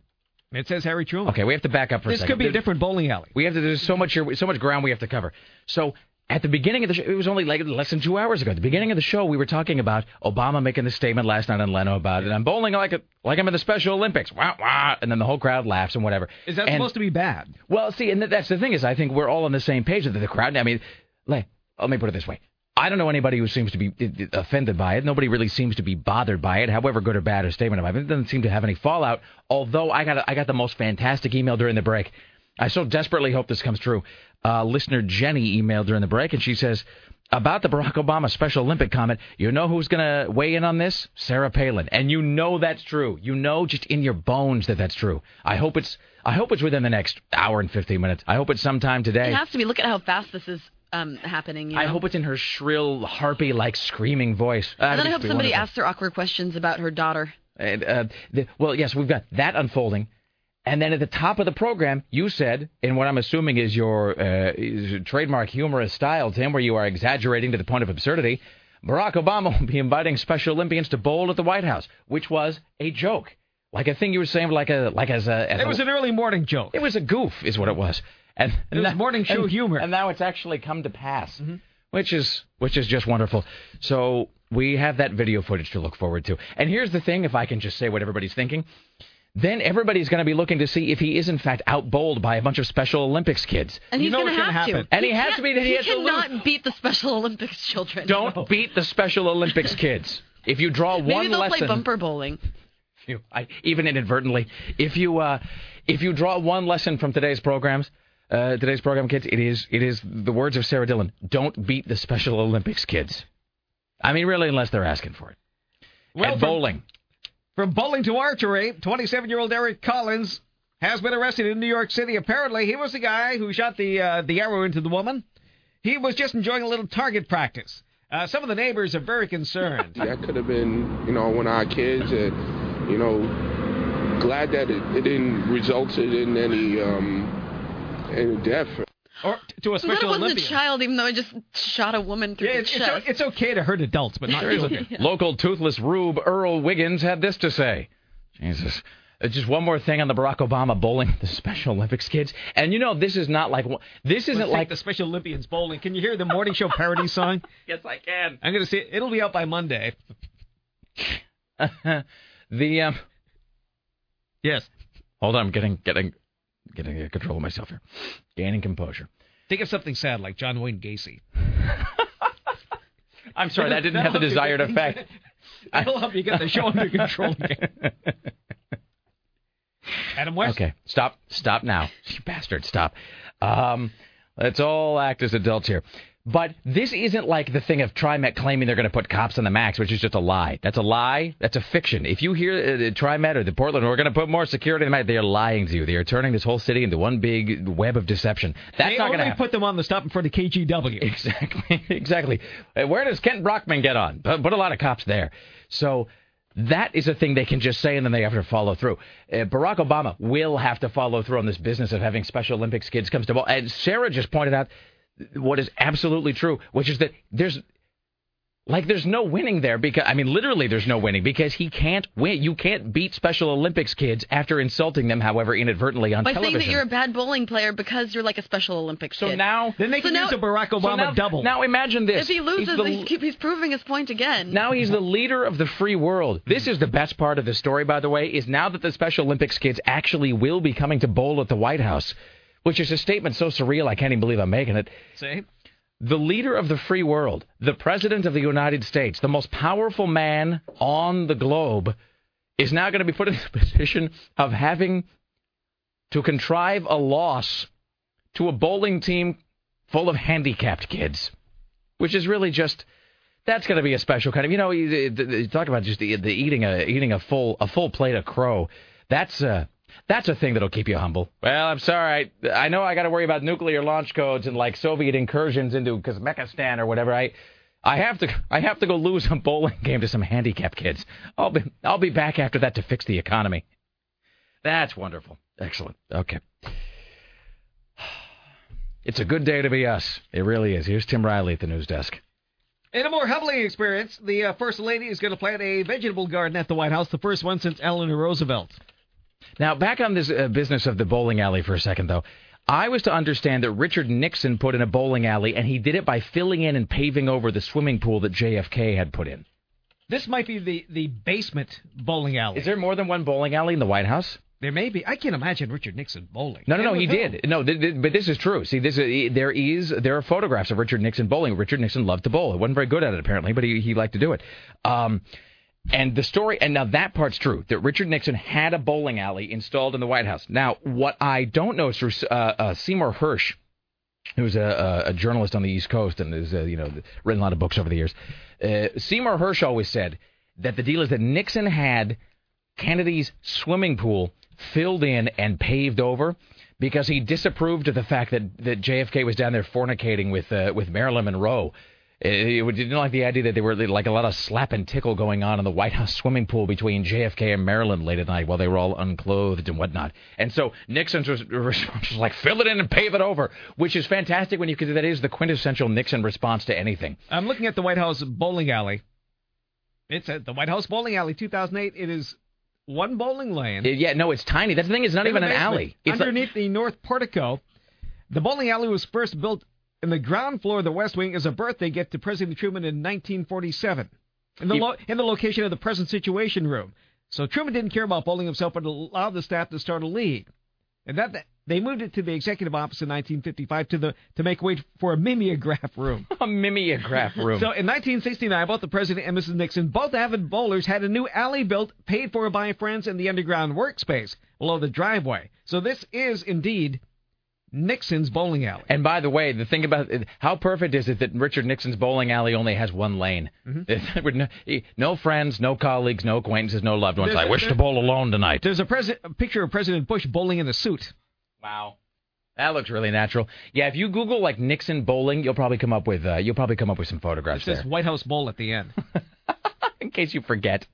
It says Harry Truman. Okay, we have to back up for a second. This could be a different bowling alley. We have to. There's so much here, so much ground we have to cover. So at the beginning of the show, it was only like less than two hours ago. At the beginning of the show, we were talking about Obama making the statement last night on Leno about it. I'm bowling like a, like I'm in the Special Olympics. Wah, wah, and then the whole crowd laughs and whatever. Is that And- supposed to be bad? Well, see, and that's the thing is, I think we're all on the same page. That the crowd. I mean, like, let me put it this way. I don't know anybody who seems to be uh, offended by it. Nobody really seems to be bothered by it, however good or bad a statement of it. It doesn't seem to have any fallout. Although I got a, I got the most fantastic email during the break. I so desperately hope this comes true. Uh, listener Jenny emailed during the break, and she says about the Barack Obama Special Olympic comment. You know who's going to weigh in on this? Sarah Palin, and you know that's true. You know just in your bones that that's true. I hope it's I hope it's within the next hour and fifteen minutes. I hope it's sometime today. It has to be. Look at how fast this is um, happening. You know? I hope it's in her shrill, harpy, like screaming voice. And then I hope somebody wonderful. asks her awkward questions about her daughter. And, uh, the, well, yes, we've got that unfolding. And then at the top of the program, you said, in what I'm assuming is your uh, is trademark humorous style, Tim, where you are exaggerating to the point of absurdity, Barack Obama will be inviting Special Olympians to bowl at the White House, which was a joke, like a thing you were saying, like a like as a. As It was a, an early morning joke. It was a goof, is what it was. And, It was and morning show and- humor. And now it's actually come to pass, which is which is just wonderful. So we have that video footage to look forward to. And here's the thing: if I can just say what everybody's thinking, then everybody's going to be looking to see if he is in fact outbowled by a bunch of Special Olympics kids. And he's going to have to. And he, has to be. can't- He, has to cannot beat the Special Olympics children. Don't beat the Special Olympics kids. If you draw Maybe one they'll lesson, play bumper bowling. you, I, even inadvertently, if you uh, if you draw one lesson from today's programs, uh, today's program, kids, it is it is the words of Sarah Dillon: "Don't beat the Special Olympics kids." I mean, really, unless they're asking for it. Well, and from- bowling. From bowling to archery, 27-year-old Eric Collins has been arrested in New York City. Apparently, he was the guy who shot the uh, the arrow into the woman. He was just enjoying a little target practice. Uh, some of the neighbors are very concerned. That could have been, you know, one of our kids, and you know, glad that it, it didn't result in any um, any death. Or to a I'm glad it special wasn't Olympian. a child, even though I just shot a woman through Yeah, the it's, chest. it's, it's okay to hurt adults, but not children. Local toothless rube Earl Wiggins had this to say. Jesus. Uh, Just one more thing on the Barack Obama bowling, the Special Olympics kids. And you know, this is not like this isn't Let's like the Special Olympians bowling. Can you hear the morning show parody song? yes, I can. I'm gonna see it. It'll be out by Monday. the um. Yes. Hold on, I'm getting getting getting control of myself here, gaining composure. Think of something sad like John Wayne Gacy. I'm sorry, that didn't have the That'll help you desired effect. That'll help you get the show under control again. Adam West. Okay, stop, stop now, you bastard, stop. Um, let's all act as adults here. But this isn't like the thing of TriMet claiming they're going to put cops on the max, which is just a lie. That's a lie. That's a fiction. If you hear uh, the TriMet or the Portland, we're going to put more security on the max, they are lying to you. They are turning this whole city into one big web of deception. That's they not going to happen. put them on the stop in front of KGW. Exactly, exactly. Uh, Where does Kent Brockman get on? Put put a lot of cops there. So that is a thing they can just say and then they have to follow through. Uh, Barack Obama will have to follow through on this business of having Special Olympics kids comes to ball. And Sarah just pointed out what is absolutely true, which is that there's Like there's no winning there because I mean literally there's no winning because he can't win. You can't beat Special Olympics kids after insulting them, however inadvertently on By television. saying that you're a bad bowling player because you're like a Special Olympics so kid. now Then they So can now- use a Barack so Obama now, double. Now imagine this. if he loses, He's the- he's, he's proving his point again. Now he's the leader of the free world. This is the best part of the story, by the way, is now that the Special Olympics kids actually will be coming to bowl at the White House, which is a statement so surreal I can't even believe I'm making it. See? The leader of the free world, the president of the United States, the most powerful man on the globe, is now going to be put in the position of having to contrive a loss to a bowling team full of handicapped kids, which is really just that's going to be a special kind of you know you, you talk about just the, the eating a eating a full a full plate of crow. That's uh that's a thing that'll keep you humble. Well, I'm sorry. I, I know I got to worry about nuclear launch codes and like Soviet incursions into Kazakhstan or whatever. I I have to I have to go lose a bowling game to some handicapped kids. I'll be I'll be back after that to fix the economy. That's wonderful. Excellent. Okay. It's a good day to be us. It really is. Here's Tim Riley at the news desk. In a more humbling experience, the uh, First Lady is going to plant a vegetable garden at the White House, the first one since Eleanor Roosevelt. Now, back on this uh, business of the bowling alley for a second, though. I was to understand that Richard Nixon put in a bowling alley, and he did it by filling in and paving over the swimming pool that JFK had put in. This might be the, the basement bowling alley. Is there more than one bowling alley in the White House? There may be. I can't imagine Richard Nixon bowling. No, no, no. He whom? did. No, th- th- but this is true. See, this is, there is there are photographs of Richard Nixon bowling. Richard Nixon loved to bowl. He wasn't very good at it apparently, but he he liked to do it. Um, and the story, and now that part's true that Richard Nixon had a bowling alley installed in the White House. Now, what I don't know is through uh, Seymour Hersh, who's a, a, journalist on the East Coast and has uh, you know written a lot of books over the years. Uh, Seymour Hersh always said that the deal is that Nixon had Kennedy's swimming pool filled in and paved over because he disapproved of the fact that, that JFK was down there fornicating with with Marilyn Monroe. Uh, He didn't like the idea that there were like a lot of slap and tickle going on in the White House swimming pool between JFK and Marilyn late at night while they were all unclothed and whatnot. And so Nixon's res- response was like, fill it in and pave it over, which is fantastic when you because that is the quintessential Nixon response to anything. I'm looking at the White House bowling alley. It's at the White House bowling alley, 2008. It is one bowling lane. Uh, yeah, no, it's tiny. That's the thing. It's not even an alley. It's like- underneath the north portico. The bowling alley was first built in the ground floor of the West Wing is a birthday gift to President Truman in 1947, in the lo- in the location of the present Situation Room. So Truman didn't care about bowling himself, but allowed the staff to start a league, and that, that they moved it to the executive office in 1955 to the to make way for a mimeograph room. a mimeograph room. So in 1969, both the president and Mrs. Nixon, both avid bowlers, had a new alley built, paid for by friends in the underground workspace below the driveway. So this is indeed Nixon's bowling alley. And by the way, the thing about it, how perfect is it that Richard Nixon's bowling alley only has one lane? Mm-hmm. No, friends, no colleagues, no acquaintances, no loved ones. There's I wish to bowl alone tonight. There's a, presi- a picture of President Bush bowling in a suit. Wow. That looks really natural. Yeah, if you Google like Nixon bowling, you'll probably come up with uh, you'll probably come up with some It photographs says there. White House Bowl at the end. In case you forget.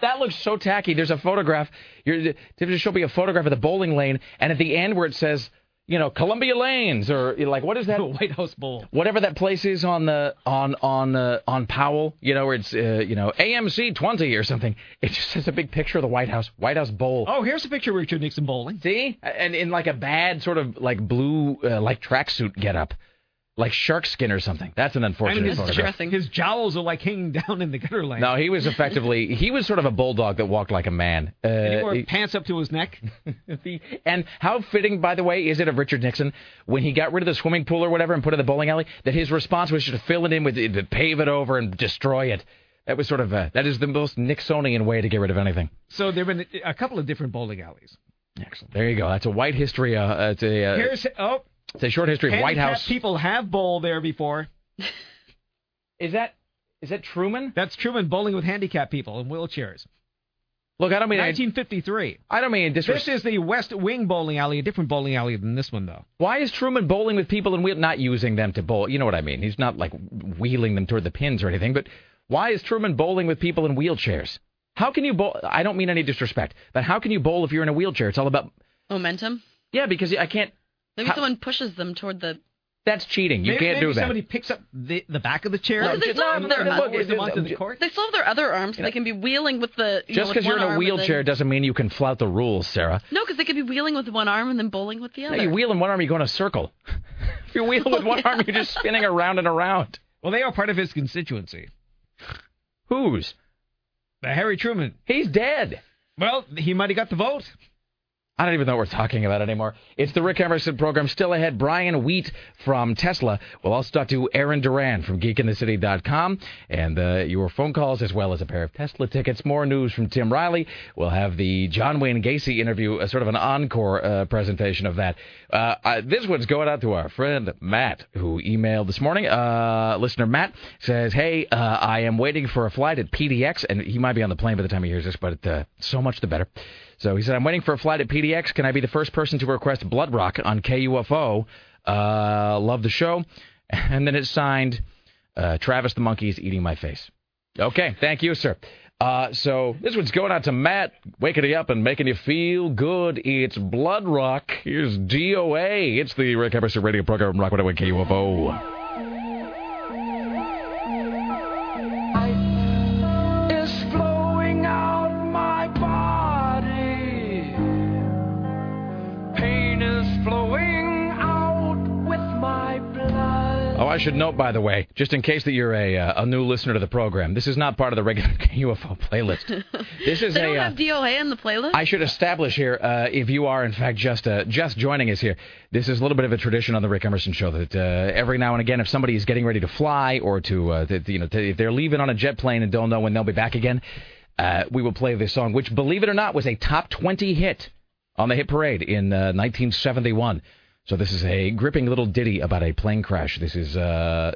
That looks so tacky. There's a photograph. You're, to show me a photograph of the bowling lane, and at the end where it says, you know, Columbia Lanes, or like what is that? White House Bowl. whatever that place is on the on on uh, on Powell, you know, where it's uh, you know AMC 20 or something. It just has a big picture of the White House, White House Bowl. Oh, here's a picture of Richard Nixon bowling. See, and in like a bad sort of like blue uh, like tracksuit getup, like shark skin or something. That's an unfortunate I unfortunate mean, his, photograph. his jowls are like hanging down in the gutter lane. No, he was effectively he was sort of a bulldog that walked like a man. Uh, and he wore he- pants up to his neck. and how fitting, by the way, is it of Richard Nixon when he got rid of the swimming pool or whatever and put it in the bowling alley that his response was just to fill it in with to pave it over and destroy it. That was sort of a, that is the most Nixonian way to get rid of anything. So there have been a couple of different bowling alleys. Excellent. There you go. That's a white history. Uh, it's a uh, Here's oh, it's a short history of White handicapped House. people have bowled there before. Is that is that Truman? That's Truman bowling with handicapped people in wheelchairs. Look, I don't mean 1953. I don't mean This is the West Wing bowling alley, a different bowling alley than this one, though. Why is Truman bowling with people and wheel not using them to bowl? You know what I mean. He's not like wheeling them toward the pins or anything. But why is Truman bowling with people in wheelchairs? How can you bowl? I don't mean any disrespect, but how can you bowl if you're in a wheelchair? It's all about Momentum. yeah, because I can't. Maybe How- someone pushes them toward the That's cheating. You maybe, can't maybe do that. somebody picks up the, the back of the chair No, and they still have and their lowers them onto the court. They still have their other arms, so they can be wheeling with the. You Just know, because you're in a wheelchair then- doesn't mean you can flout the rules, Sarah. No, because they could be wheeling with one arm and then bowling with the No, other. you wheel in one arm, you go in a circle. if you wheel with one arm, you're just spinning around and around. Well, they are part of his constituency. Whose? The Harry Truman. He's dead. Well, he might have got the vote. I don't even know what we're talking about anymore. It's the Rick Emerson program. Still ahead, Brian Wheat from Tesla. We'll also talk to Aaron Duran from geekinthecity.com and uh, your phone calls as well as a pair of Tesla tickets. More news from Tim Riley. We'll have the John Wayne Gacy interview, a sort of an encore uh, presentation of that. Uh, uh, this one's going out to our friend Matt, who emailed this morning. Uh, listener Matt says, Hey, uh, I am waiting for a flight at PDX, and he might be on the plane by the time he hears this, but uh, so much the better. So he said, I'm waiting for a flight at PDX. Can I be the first person to request Bloodrock on KUFO? Uh, love the show. And then it's signed uh, Travis the Monkey is eating my face. Okay, thank you, sir. Uh, so this one's going out to Matt, waking you up and making you feel good. It's Bloodrock. Here's DOA. It's the Rick Emerson radio program, Rock 101 KUFO. I should note, by the way, just in case that you're a, uh, a new listener to the program, this is not part of the regular UFO playlist. This is they a. don't uh, have DOA in the playlist. I should establish here, uh, if you are in fact just uh, just joining us here, this is a little bit of a tradition on the Rick Emerson show that uh, every now and again, if somebody is getting ready to fly or to, uh, to you know, to, if they're leaving on a jet plane and don't know when they'll be back again, uh, we will play this song, which, believe it or not, was a top 20 hit on the hit parade in uh, 1971. So this is a gripping little ditty about a plane crash. This is. Uh,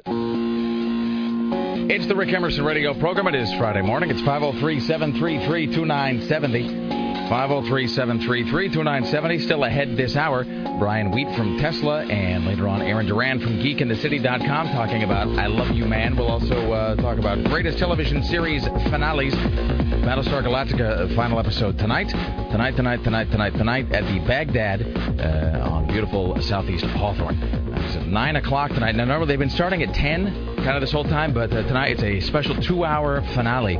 it's the Rick Emerson radio program. It is Friday morning. It's 503 733 2970. 503 733 2970. Still ahead this hour. Brian Wheat from Tesla, and later on, Aaron Duran from geekinthecity.com talking about I Love You Man. We'll also uh, talk about greatest television series finales. Battlestar Galactica uh, final episode tonight. Tonight, tonight, tonight, tonight, tonight at the Bagdad uh, on beautiful southeast Hawthorne. It's at 9 o'clock tonight. Now, normally they've been starting at 10 kind of this whole time, but uh, tonight it's a special two hour finale.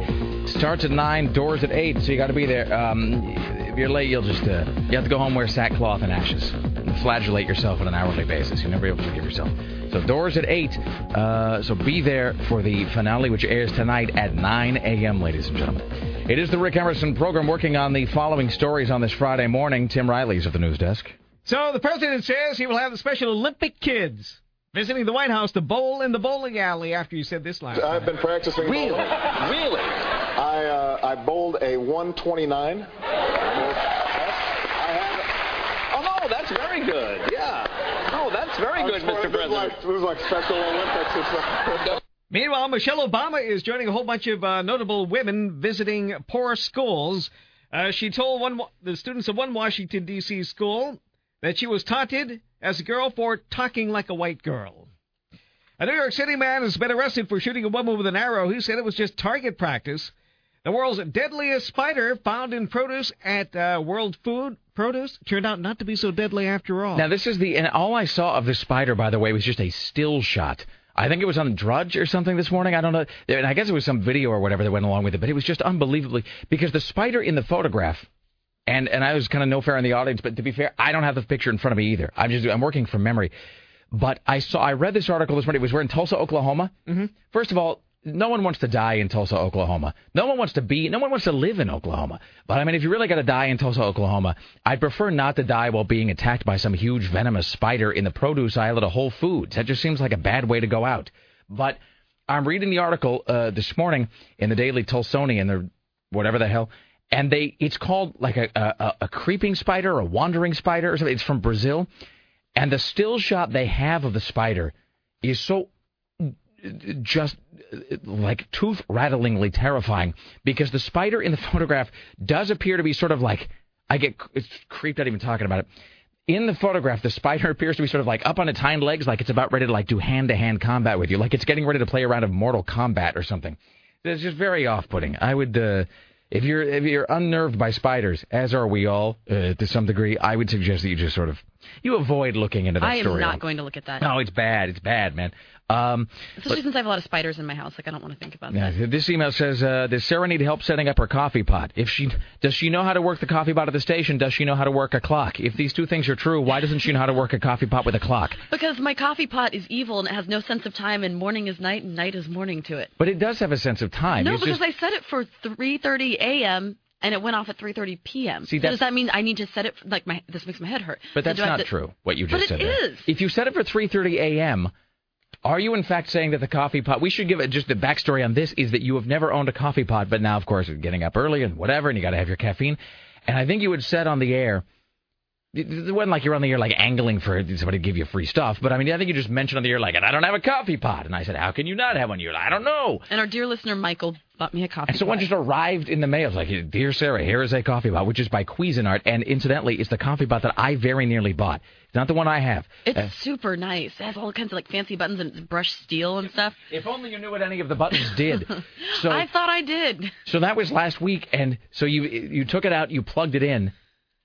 Starts at 9, doors at 8, so you got to be there. Um, if you're late, you'll just uh, you have to go home wear sackcloth and ashes and flagellate yourself on an hourly basis. You'll never be able to forgive yourself. So doors at 8, uh, so be there for the finale, which airs tonight at 9 a.m., ladies and gentlemen. It is the Rick Emerson program working on the following stories on this Friday morning. Tim Riley's at the news desk. So the president says he will have the Special Olympic kids visiting the White House to bowl in the bowling alley after you said this last I've been practicing. Really? bowling. Really? I uh, I bowled a 129. Oh, no, that's very good. Yeah. No, that's very good, This Mr. is President. like, this is like Special Olympics. It's Meanwhile, Michelle Obama is joining a whole bunch of uh, notable women visiting poor schools. Uh, she told one the students of one Washington D.C. school that she was taunted as a girl for talking like a white girl. A New York City man has been arrested for shooting a woman with an arrow. He said it was just target practice. The world's deadliest spider found in produce at uh, World Food Produce turned out not to be so deadly after all. Now, this is the, and all I saw of the spider, by the way, was just a still shot. I think it was on Drudge or something this morning. I don't know. And I guess it was some video or whatever that went along with it, but it was just unbelievably, because the spider in the photograph, and, and I was kind of no fair in the audience, but to be fair, I don't have the picture in front of me either. I'm just, I'm working from memory. But I saw, I read this article this morning. It was where in Tulsa, Oklahoma. Mm-hmm. First of all, no one wants to die in Tulsa, Oklahoma. No one wants to be, no one wants to live in Oklahoma. But I mean, if you really got to die in Tulsa, Oklahoma, I'd prefer not to die while being attacked by some huge venomous spider in the produce aisle at a Whole Foods. That just seems like a bad way to go out. But I'm reading the article uh, this morning in the Daily Tulsonian, or whatever the hell, and they, it's called like a, a, a creeping spider, a wandering spider, or something. It's from Brazil. And the still shot they have of the spider is so just like tooth rattlingly terrifying because the spider in the photograph does appear to be sort of like I get creeped out even talking about it. In the photograph, the spider appears to be sort of like up on its hind legs, like it's about ready to like do hand to hand combat with you, like it's getting ready to play a round of Mortal Kombat or something. It's just very off putting. I would, uh, if you're if you're unnerved by spiders, as are we all uh, to some degree, I would suggest that you just sort of you avoid looking into that story. I am story. not going to look at that. No, it's bad. It's bad, man. Um, Especially since I have a lot of spiders in my house. Like I don't want to think about that. this email says, uh, "Does Sarah need help setting up her coffee pot? If she does, she know how to work the coffee pot at the station. Does she know how to work a clock? If these two things are true, why doesn't she know how to work a coffee pot with a clock? Because my coffee pot is evil and it has no sense of time, and morning is night and night is morning to it. But it does have a sense of time. no, It's because just- I set it for 3:30 a.m. and it went off at 3:30 p.m. See, so does that mean I need to set it for, like my this makes my head hurt? But So that's not to- true. What you just But it said. there. is. If you set it for 3:30 a.m., are you in fact saying that the coffee pot? We should give it just the backstory on this is that you have never owned a coffee pot, but now of course getting up early and whatever, and you got to have your caffeine. And I think you would set on the air. It wasn't like you're on the air like angling for somebody to give you free stuff, but I mean I think you just mentioned on the air like, and I don't have a coffee pot, and I said, how can you not have one? You're like, I don't know. And our dear listener Michael bought me a coffee. And someone pot. just arrived in the mail. It's like, dear Sarah, here is a coffee pot, which is by Cuisinart, and incidentally, it's the coffee pot that I very nearly bought. It's not the one I have. It's Uh, super nice. It has all kinds of like fancy buttons and it's brushed steel and stuff. If only you knew what any of the buttons did. So I thought I did. so that was last week, and so you you took it out, you plugged it in,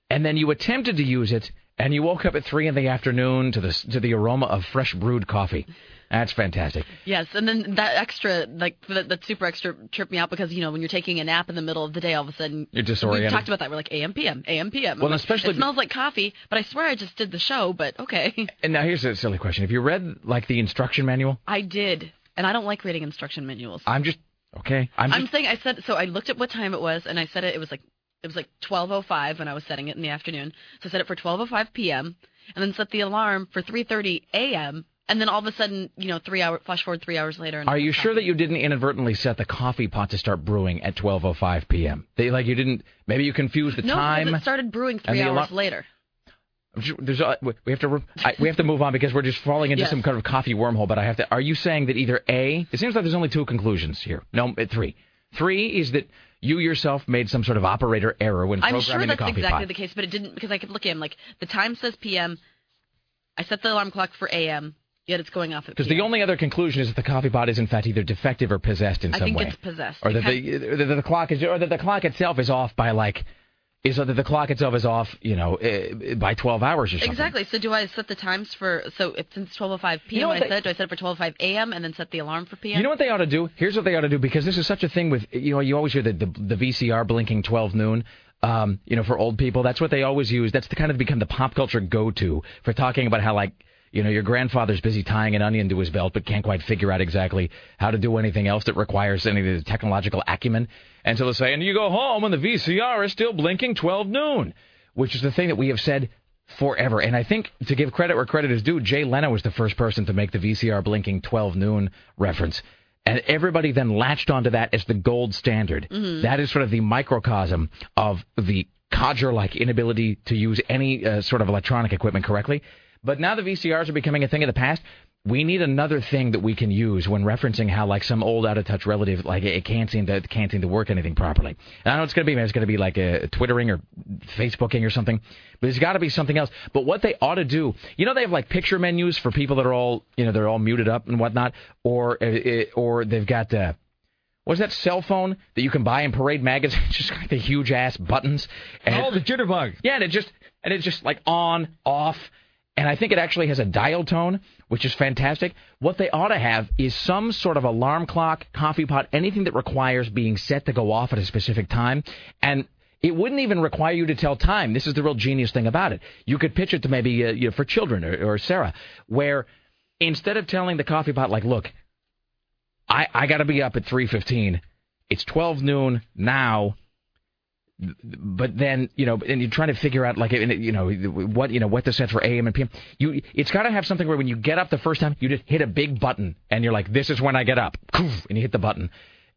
and then you attempted to use it, and you woke up at three in the afternoon to the to the aroma of fresh brewed coffee. That's fantastic. Yes, and then that extra, like that, that super extra, tripped me out because you know when you're taking a nap in the middle of the day, all of a sudden You're disoriented. We talked about that. We're like AM PM, AM PM. Well, like, especially- it smells like coffee, but I swear I just did the show. But okay, And now here's a silly question: Have you read like the instruction manual? I did, and I don't like reading instruction manuals. I'm just okay. I'm I'm, saying I said so. I looked at what time it was, and I said it. It was like it was like 12:05 when I was setting it in the afternoon. So I set it for 12:05 p.m. and then set the alarm for 3:30 a.m. And then all of a sudden, you know, three hour flash forward three hours later. And Are you sure that you didn't inadvertently set the coffee pot to start brewing at 12:05 p.m.? They, like you didn't. Maybe you confused the no, time. because it started brewing three hours alarm- later. There's a, we have to I, we have to move on because we're just falling into Yes. some kind of coffee wormhole. But I have to. Are you saying that either a? It seems like there's only two conclusions here. No, three. Three is that you yourself made some sort of operator error when calling the colour. I'm programming sure the that's coffee exactly pot. the case, but it didn't because I kept looking. I'm like, the time says p.m. I set the alarm clock for a.m. Yet it's going off at PM. Because the only other conclusion is that the coffee pot is in fact either defective or possessed in I some think way, it's possessed. or It that the, or that the clock is, or that the clock itself is off by like, is that the clock itself is off, you know, uh, by 12 hours or something. Exactly. So do I set the times for? So if since 12:05 p.m. You know I they- said, do I set it for 12:05 a.m. and then set the alarm for p.m.? You know what they ought to do? Here's what they ought to do because this is such a thing with you know you always hear the the, the VCR blinking 12 noon. Um, you know, for old people, that's what they always use. That's the kind of become the pop culture go-to for talking about how like you know your grandfather's busy tying an onion to his belt, but can't quite figure out exactly how to do anything else that requires any of the technological acumen. And so they'll say, and you go home and the VCR is still blinking 12 noon, which is the thing that we have said forever. And I think to give credit where credit is due, Jay Leno was the first person to make the VCR blinking 12 noon reference. And everybody then latched onto that as the gold standard. Mhm. That is sort of the microcosm of the codger like inability to use any uh, sort of electronic equipment correctly. But now the VCRs are becoming a thing of the past. We need another thing that we can use when referencing how like some old out of touch relative like it can't seem to can't seem to work anything properly. And I know it's gonna be it's gonna be like a twittering or Facebooking or something, but there's got to be something else. But what they ought to do, you know, they have like picture menus for people that are all you know they're all muted up and whatnot, or uh, or they've got. Uh, What's that cell phone that you can buy in Parade magazine? Just got the huge ass buttons. And Oh, the jitterbug. Yeah, and it just and it's just like on, off, and I think it actually has a dial tone, which is fantastic. What they ought to have is some sort of alarm clock, coffee pot, anything that requires being set to go off at a specific time, and it wouldn't even require you to tell time. This is the real genius thing about it. You could pitch it to maybe uh, you know, for children or, or Sarah, where instead of telling the coffee pot like, look, I I got to be up at three fifteen. It's twelve noon now. But then you know, and you're trying to figure out like you know what you know what to set for AM and PM. You it's got to have something where when you get up the first time, you just hit a big button and you're like, this is when I get up, and you hit the button,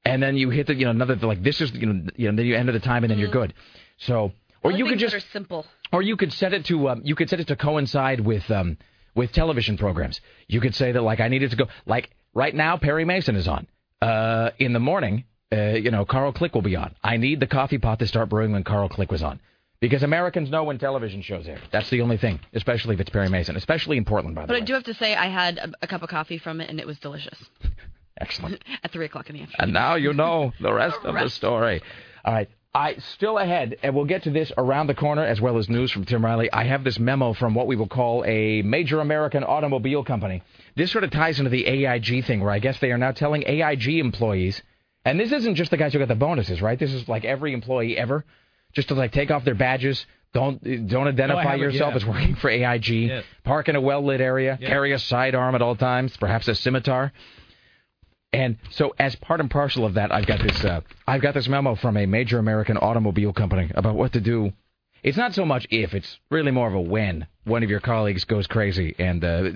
and then you hit the you know another like this is you know you know then you enter the time and then you're good. So or you could just are simple. or you could set it to um, you could set it to coincide with um, with television programs. You could say that like I needed to go like right now Perry Mason is on uh, in the morning. Uh, you know Carl Click will be on. I need the coffee pot to start brewing when Carl Click was on. Because Americans know when television shows air. That's the only thing, especially if it's Perry Mason, especially in Portland, by the But way. But I do have to say, I had a, a cup of coffee from it, and it was delicious. Excellent. At three o'clock in the afternoon. And now you know the rest of the story. All right. I still ahead, and we'll get to this around the corner as well as news from Tim Riley. I have this memo from what we will call a major American automobile company. This sort of ties into the AIG thing, where I guess they are now telling AIG employees, and this isn't just the guys who got the bonuses, right? This is like every employee ever, just to like take off their badges. Don't don't identify haven't yourself yet. as working for AIG. Yeah. Park in a well lit area. Yeah. Carry a sidearm at all times, perhaps a scimitar. And so, as part and parcel of that, I've got this. Uh, I've got this memo from a major American automobile company about what to do. It's not so much if; it's really more of a when. One of your colleagues goes crazy and uh,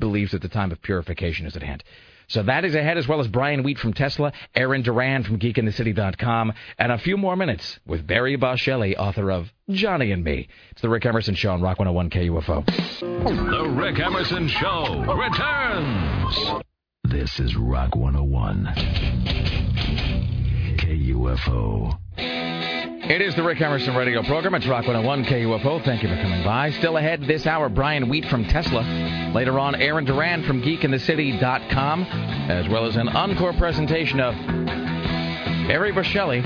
believes that the time of purification is at hand. So that is ahead, as well as Brian Wheat from Tesla, Aaron Duran from GeekInTheCity.com, and a few more minutes with Barry Boschelli, author of Johnny and Me. It's the Rick Emerson Show on Rock 101 KUFO. The Rick Emerson Show returns. This is Rock 101. KUFO. It is the Rick Emerson radio program. It's Rock 101 KUFO. Thank you for coming by. Still ahead this hour, Brian Wheat from Tesla. Later on, Aaron Duran from GeekInTheCity.com, as well as an encore presentation of Barry Boschelli,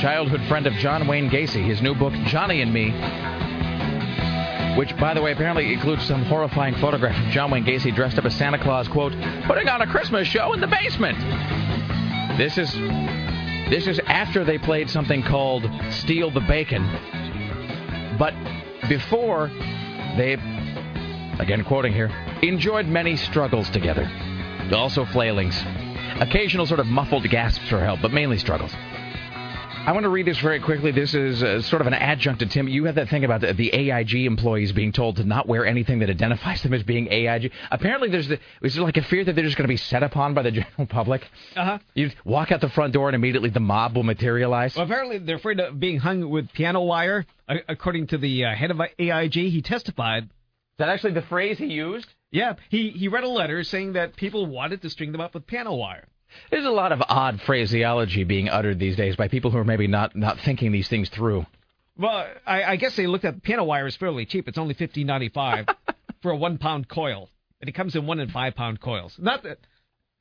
childhood friend of John Wayne Gacy, his new book, Johnny and Me, which, by the way, apparently includes some horrifying photograph of John Wayne Gacy dressed up as Santa Claus, quote, putting on a Christmas show in the basement. This is this is after they played something called Steal the Bacon. But before they, again quoting here, enjoyed many struggles together. Also flailings. Occasional sort of muffled gasps for help, but mainly struggles. I want to read this very quickly. This is uh, sort of an adjunct to Tim. You had that thing about the, the AIG employees being told to not wear anything that identifies them as being AIG. Apparently, there's the, is there like a fear that they're just going to be set upon by the general public? Uh huh. You walk out the front door and immediately the mob will materialize. Well, apparently they're afraid of being hung with piano wire. According to the uh, head of AIG, he testified. Is that actually the phrase he used? Yeah, he he read a letter saying that people wanted to string them up with piano wire. There's a lot of odd phraseology being uttered these days by people who are maybe not, not thinking these things through. Well, I, I guess they looked at piano wire is fairly cheap. It's only fifteen ninety five for a one pound coil, and it comes in one and five pound coils. Not that.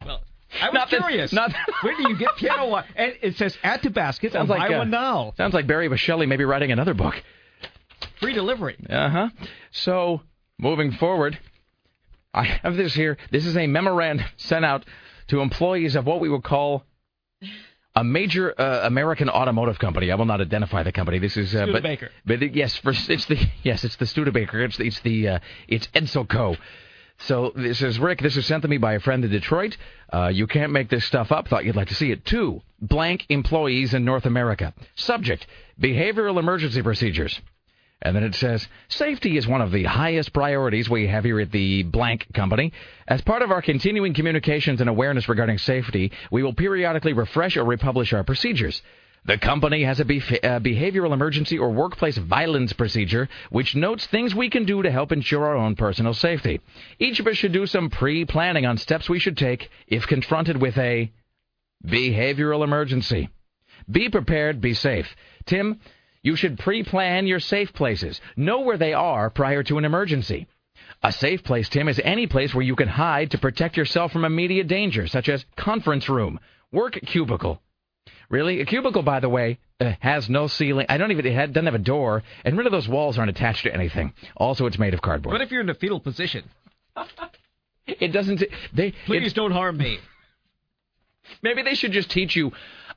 Well, I was Not that- curious. not- Where do you get piano wire? And it says add to basket Sounds and like buy uh, one now. Sounds like Barry Boschelli maybe writing another book. Free delivery. Uh huh. So moving forward, I have this here. This is a memorandum sent out to employees of what we would call a major uh, American automotive company. I will not identify the company. This is uh, but Studebaker. but yes, for, it's the yes, it's the Studebaker. It's the, it's the uh, it's Edsel Co. So this is Rick. This is sent to me by a friend in Detroit. Uh, you can't make this stuff up. Thought you'd like to see it. Two blank employees in North America. Subject: behavioral emergency procedures. And then it says, safety is one of the highest priorities we have here at the blank company. As part of our continuing communications and awareness regarding safety, we will periodically refresh or republish our procedures. The company has a uh, behavioral emergency or workplace violence procedure which notes things we can do to help ensure our own personal safety. Each of us should do some pre-planning on steps we should take if confronted with a behavioral emergency. Be prepared, be safe. Tim, you should pre-plan your safe places. Know where they are prior to an emergency. A safe place, Tim, is any place where you can hide to protect yourself from immediate danger, such as conference room, work cubicle. Really, a cubicle, by the way, uh, has no ceiling. I don't even it had, doesn't have a door, and none of those walls aren't attached to anything. Also, it's made of cardboard. What if you're in a fetal position? It doesn't. They Please don't harm me. Maybe they should just teach you.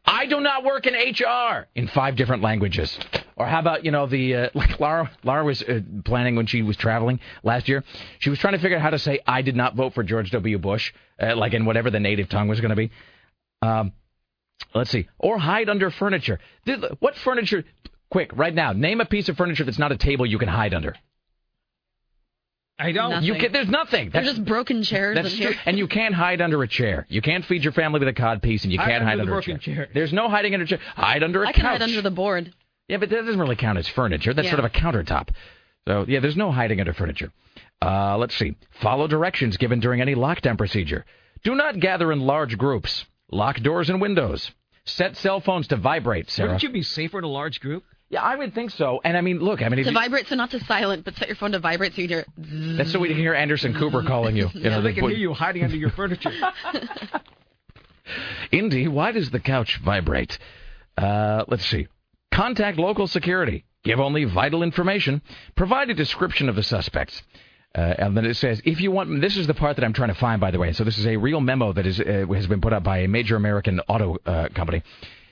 I do not work in HR in five different languages. Or how about you know the uh, like Laura Laura was uh, planning when she was traveling last year. She was trying to figure out how to say I did not vote for George W. Bush, uh, like in whatever the native tongue was going to be. Um, let's see. Or hide under furniture. What furniture? Quick, right now, name a piece of furniture that's not a table you can hide under. I don't. You can, there's nothing. They're That's- just broken chairs That's true. here. And you can't hide under a chair. You can't feed your family with a cod piece, and you can't hide under under the a chair. broken chair. There's no hiding under a chair. Hide under a I can hide under the board. Yeah, but that doesn't really count as furniture. That's Yeah. sort of a countertop. So, yeah, there's no hiding under furniture. Uh, let's see. Follow directions given during any lockdown procedure. Do not gather in large groups. Lock doors and windows. Set cell phones to vibrate, Sarah. Wouldn't you be safer in a large group? Yeah, I would think so. And I mean, look, I mean, if To you- vibrate, so not to silent, but set your phone to vibrate so you hear. that's so we can hear Anderson Cooper calling you. you Yeah, know, they the- can hear you hiding under your furniture. Indy, why does the couch vibrate? Uh, let's see. contact local security, give only vital information, provide a description of the suspects. Uh, and then it says, if you want, this is the part that I'm trying to find, by the way. So this is a real memo that is uh, has been put up by a major American auto uh, company.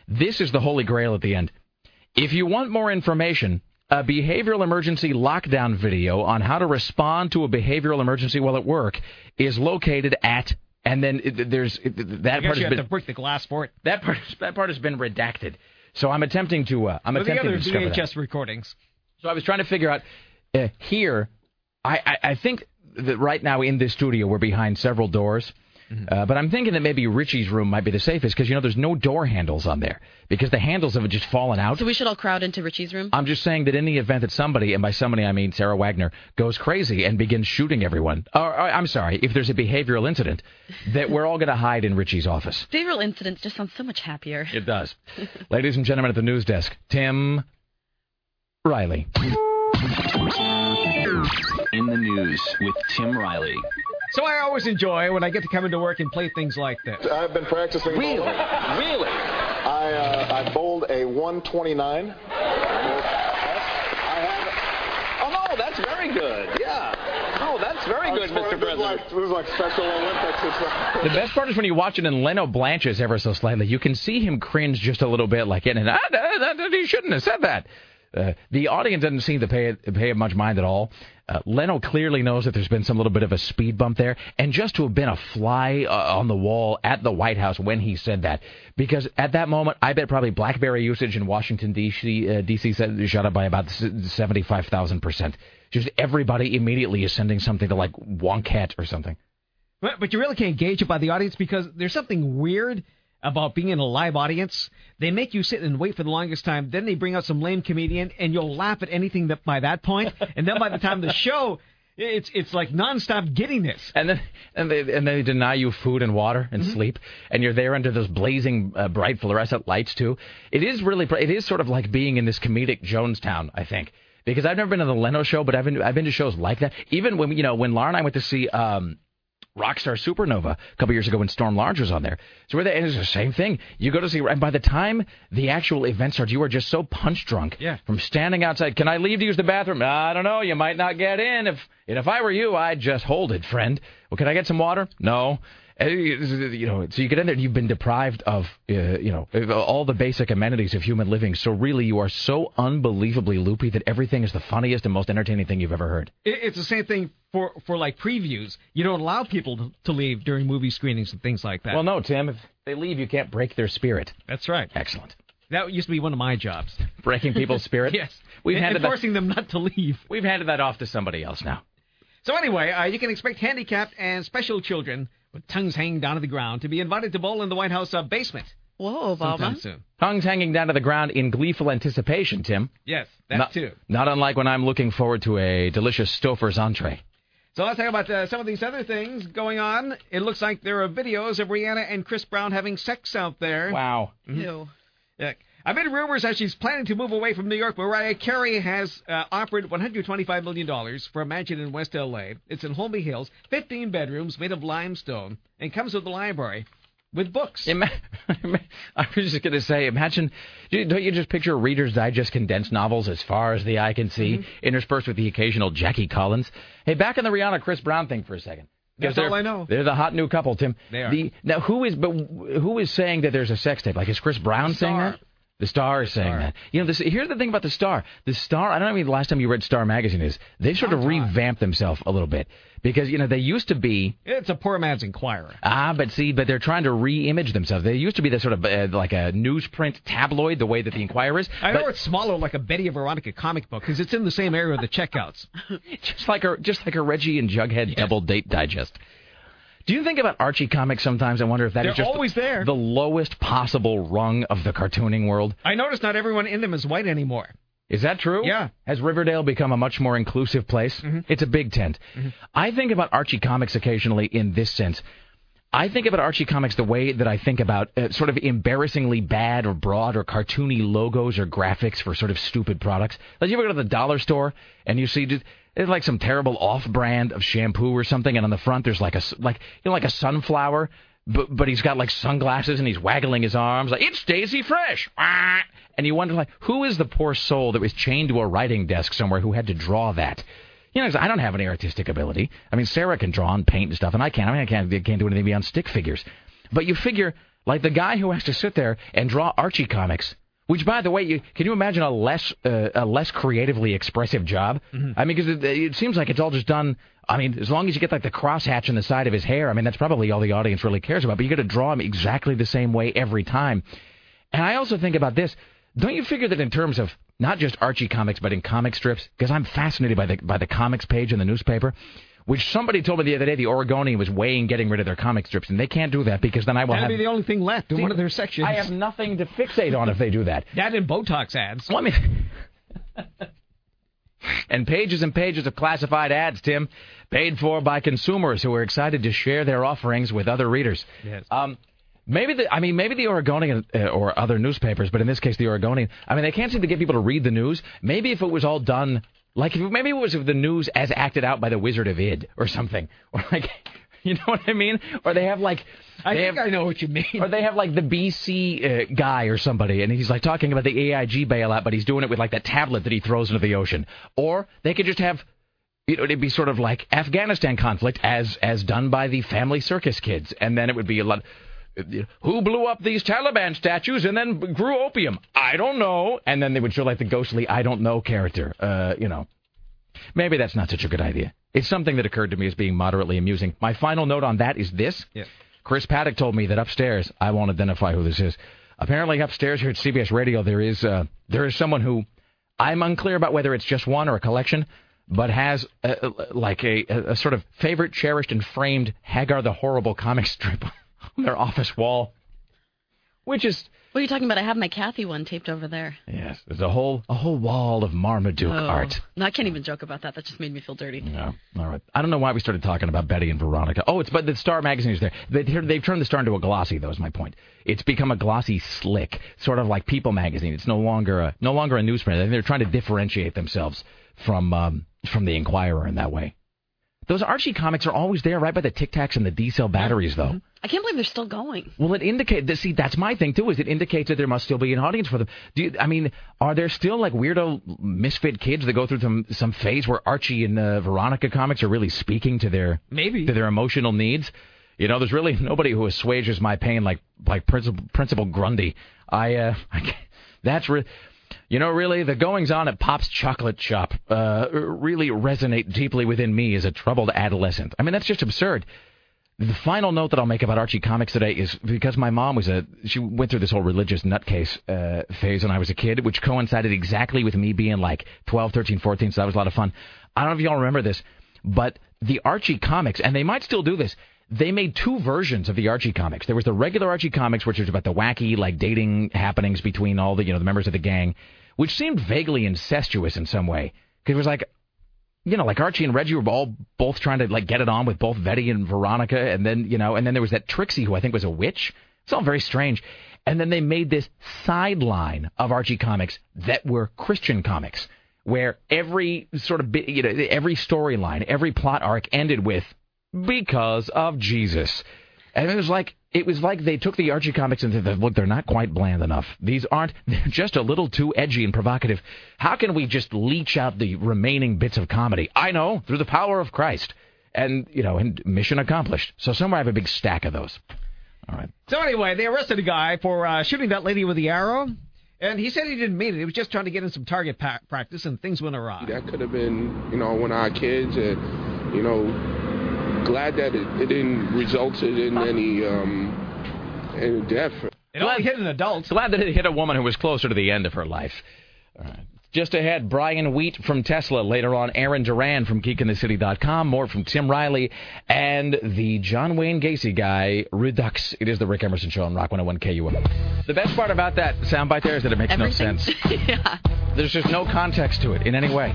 This is the holy grail at the end. If you want more information, a behavioral emergency lockdown video on how to respond to a behavioral emergency while at work is located at, and then it, there's it, that part you has have been to break the glass for it. that part that part has been redacted. So I'm attempting to uh, I'm the attempting other to. VHS recordings. So I was trying to figure out uh, here. I, I, I think that right now in this studio we're behind several doors, uh, but I'm thinking that maybe Richie's room might be the safest because you know there's no door handles on there because the handles have just fallen out. So we should all crowd into Richie's room. I'm just saying that in the event that somebody, and by somebody I mean Sarah Wagner, goes crazy and begins shooting everyone, or, or I'm sorry, if there's a behavioral incident, that we're all going to hide in Richie's office. Behavioral incidents just sound so much happier. It does. Ladies and gentlemen at the news desk, Tim Riley. In the news with Tim Riley. So I always enjoy when I get to come into work and play things like this. I've been practicing. Really? Really? I uh, I bowled a 129. Oh, no, that's very good. Yeah. No, that's very good, This Mr. is President. like, this is like Special Olympics. Like- The best part is when you watch it and Leno blanches ever so slightly. You can see him cringe just a little bit, like, and ah, he shouldn't have said that. Uh, the audience doesn't seem to pay pay much mind at all. Uh, Leno clearly knows that there's been some little bit of a speed bump there, and just to have been a fly uh, on the wall at the White House when he said that, because at that moment, I bet probably BlackBerry usage in Washington D.C. Uh, D.C. shot up by about seventy-five thousand percent. Just everybody immediately is sending something to like Wonkette or something. But, but you really can't gauge it by the audience because there's something weird about being in a live audience. They make you sit and wait for the longest time. Then they bring out some lame comedian, and you'll laugh at anything that by that point. And then by the time the show, it's it's like nonstop giddiness. And then and they and they deny you food and water and sleep, and you're there under those blazing uh, bright fluorescent lights too. It is really it is sort of like being in this comedic Jonestown, I think. Because I've never been to the Leno show, but I've been I've been to shows like that. Even when you know when Laura and I went to see um, Rockstar Supernova a couple years ago when Storm Large was on there. So we're there, and it's the same thing. You go to see, and by the time the actual event starts, you are just so punch drunk Yeah. from standing outside. Can I leave to use the bathroom? I don't know. You might not get in. If and if I were you, I'd just hold it, friend. Well, can I get some water? No. You know, so you get in there and you've been deprived of, uh, you know, all the basic amenities of human living. So really, you are so unbelievably loopy that everything is the funniest and most entertaining thing you've ever heard. It's the same thing for for like previews. You don't allow people to, to leave during movie screenings and things like that. Well, no, Tim. If they leave, you can't break their spirit. That's right. Excellent. That used to be one of my jobs. Breaking people's spirit. yes. We've and, handed and that- forcing them not to leave. We've handed that off to somebody else now. So anyway, uh, you can expect handicapped and special children with tongues hanging down to the ground to be invited to bowl in the White House uh, basement. Whoa, sometime Obama. soon. Tongues hanging down to the ground in gleeful anticipation, Tim. Yes, that not, too. Not unlike when I'm looking forward to a delicious Stouffer's entree. So let's talk about uh, some of these other things going on. It looks like there are videos of Rihanna and Chris Brown having sex out there. Wow. Ew. Yeah. I've been rumors that she's planning to move away from New York. Mariah Carey has uh, offered $125 million for a mansion in West L.A. It's in Holmby Hills, 15 bedrooms made of limestone, and comes with a library with books. Ima- I was just going to say, imagine, don't you just picture Reader's Digest condensed novels as far as the eye can see, Mm-hmm. interspersed with the occasional Jackie Collins? Hey, back on the Rihanna Chris Brown thing for a second. That's all I know. They're the hot new couple, Tim. They are. The, now, who is but who is saying that there's a sex tape? Like, is Chris Brown saying that? The Star is saying that. You know, this, here's the thing about the Star. The Star. I don't know. I mean, the last time you read Star magazine is they've sort of revamped themselves a little bit because you know they used to be It's a poor man's Inquirer. Ah, but see, but they're trying to re-image themselves. They used to be the sort of uh, like a newsprint tabloid, the way that the Inquirer is. I but know it's smaller like a Betty Veronica comic book because it's in the same area of the checkouts. just like a just like a Reggie and Jughead double date digest. Do you think about Archie comics sometimes? I wonder if that is They're just always there. the lowest possible rung of the cartooning world. I notice not everyone in them is white anymore. Is that true? Yeah. Mm-hmm. Has Riverdale become a much more inclusive place? It's a big tent. I think about Archie comics occasionally in this sense. I think about Archie comics the way that I think about uh, sort of embarrassingly bad or broad or cartoony logos or graphics for sort of stupid products. Like you ever go to the dollar store and you see just it's like some terrible off-brand of shampoo or something, and on the front there's like a like you know like a sunflower, but but he's got like sunglasses and he's waggling his arms like it's Daisy Fresh, and you wonder like who is the poor soul that was chained to a writing desk somewhere who had to draw that. You know, I don't have any artistic ability. I mean, Sarah can draw and paint and stuff, and I can't. I mean, I can't, I can't do anything beyond stick figures. But you figure, like the guy who has to sit there and draw Archie comics, which, by the way, you, can you imagine a less uh, a less creatively expressive job? I mean, because it, it seems like it's all just done. I mean, as long as you get like the crosshatch in the side of his hair, I mean, that's probably all the audience really cares about. But you got to draw him exactly the same way every time. And I also think about this. Don't you figure that in terms of not just Archie comics, but in comic strips, because I'm fascinated by the by the comics page in the newspaper, which somebody told me the other day the Oregonian was weighing getting rid of their comic strips, and they can't do that because then I will That'd have be the only thing left in See, one of their sections. I have nothing to fixate on if they do that. That and Botox ads. Well, I mean, and pages and pages of classified ads, Tim, paid for by consumers who are excited to share their offerings with other readers. Yes. Um, maybe the, I mean, maybe the Oregonian uh, or other newspapers, but in this case, the Oregonian. I mean, they can't seem to get people to read the news. Maybe if it was all done, like if, maybe it was the news as acted out by the Wizard of Id or something, or like. You know what I mean? Or they have like I think have, I know what you mean. or they have like the BC uh, guy or somebody, and he's like talking about the AIG bailout, but he's doing it with like that tablet that he throws into the ocean. Or they could just have, you know, it'd be sort of like Afghanistan conflict as as done by the Family Circus kids, and then it would be a lot. Who blew up these Taliban statues and then grew opium? I don't know. And then they would show like the ghostly I don't know character. Uh, you know, maybe that's not such a good idea. It's something that occurred to me as being moderately amusing. My final note on that is this. Yeah. Chris Paddock told me that upstairs, I won't identify who this is. Apparently, upstairs here at CBS Radio, there is uh, there is someone who I'm unclear about whether it's just one or a collection, but has uh, like a, a sort of favorite, cherished, and framed Hagar the Horrible comic strip on their office wall, which is What are you talking about? I have my Cathy one taped over there. yes, there's a whole a whole wall of Marmaduke Oh. art. No, I can't even joke about that. That just made me feel dirty. Yeah. All right. I don't know why we started talking about Betty and Veronica. Oh, it's but the Star magazine is there. They, they've turned the Star into a glossy. Though is my point. It's become a glossy slick, sort of like People magazine. It's no longer a no longer a newsprint. They're trying to differentiate themselves from um, from the Inquirer in that way. Those Archie comics are always there, right by the Tic Tacs and the D cell batteries, though. I can't believe they're still going. Well, it indicates. See, that's my thing too. Is it indicates that there must still be an audience for them? Do you, I mean, are there still like weirdo misfit kids that go through some some phase where Archie and uh, Veronica comics are really speaking to their Maybe. to their emotional needs? You know, there's really nobody who assuages my pain like like Principal Principal Grundy. I uh, I can't, that's re- you know, really, the goings on at Pop's Chocolate Shop uh, really resonate deeply within me as a troubled adolescent. I mean, that's just absurd. The final note that I'll make about Archie comics today is because my mom was a she went through this whole religious nutcase uh, phase when I was a kid, which coincided exactly with me being like 12, 13, 14, so that was a lot of fun. I don't know if y'all remember this, but the Archie comics, and they might still do this, they made two versions of the Archie comics. There was the regular Archie comics, which was about the wacky like dating happenings between all the you know the members of the gang, which seemed vaguely incestuous in some way. Because it was like you know, like Archie and Reggie were all both trying to like get it on with both Betty and Veronica, and then you know, and then there was that Trixie who I think was a witch. It's all very strange. And then they made this sideline of Archie comics that were Christian comics, where every sort of you know, every storyline, every plot arc ended with because of Jesus. And it was like it was like they took the Archie comics and said, "Look, they're not quite bland enough. These aren't. They're just a little too edgy and provocative. How can we just leech out the remaining bits of comedy? I know through the power of Christ." And you know, and mission accomplished. So somewhere I have a big stack of those. All right. So anyway, they arrested a guy for uh, shooting that lady with the arrow, and he said he didn't mean it. He was just trying to get in some target pa- practice, and things went awry. That could have been, you know, one of our kids, and you know, glad that it, it didn't resulted in any um, any death. It only hit an adult. Glad that it hit a woman who was closer to the end of her life. All right. Just ahead, Brian Wheat from Tesla. Later on, Aaron Duran from GeekInTheCity.com. More from Tim Riley and the John Wayne Gacy guy, Redux. It is the Rick Emerson Show on Rock 101 KUM. The best part about that soundbite there is that it makes Everything. no sense. yeah. There's just no context to it in any way.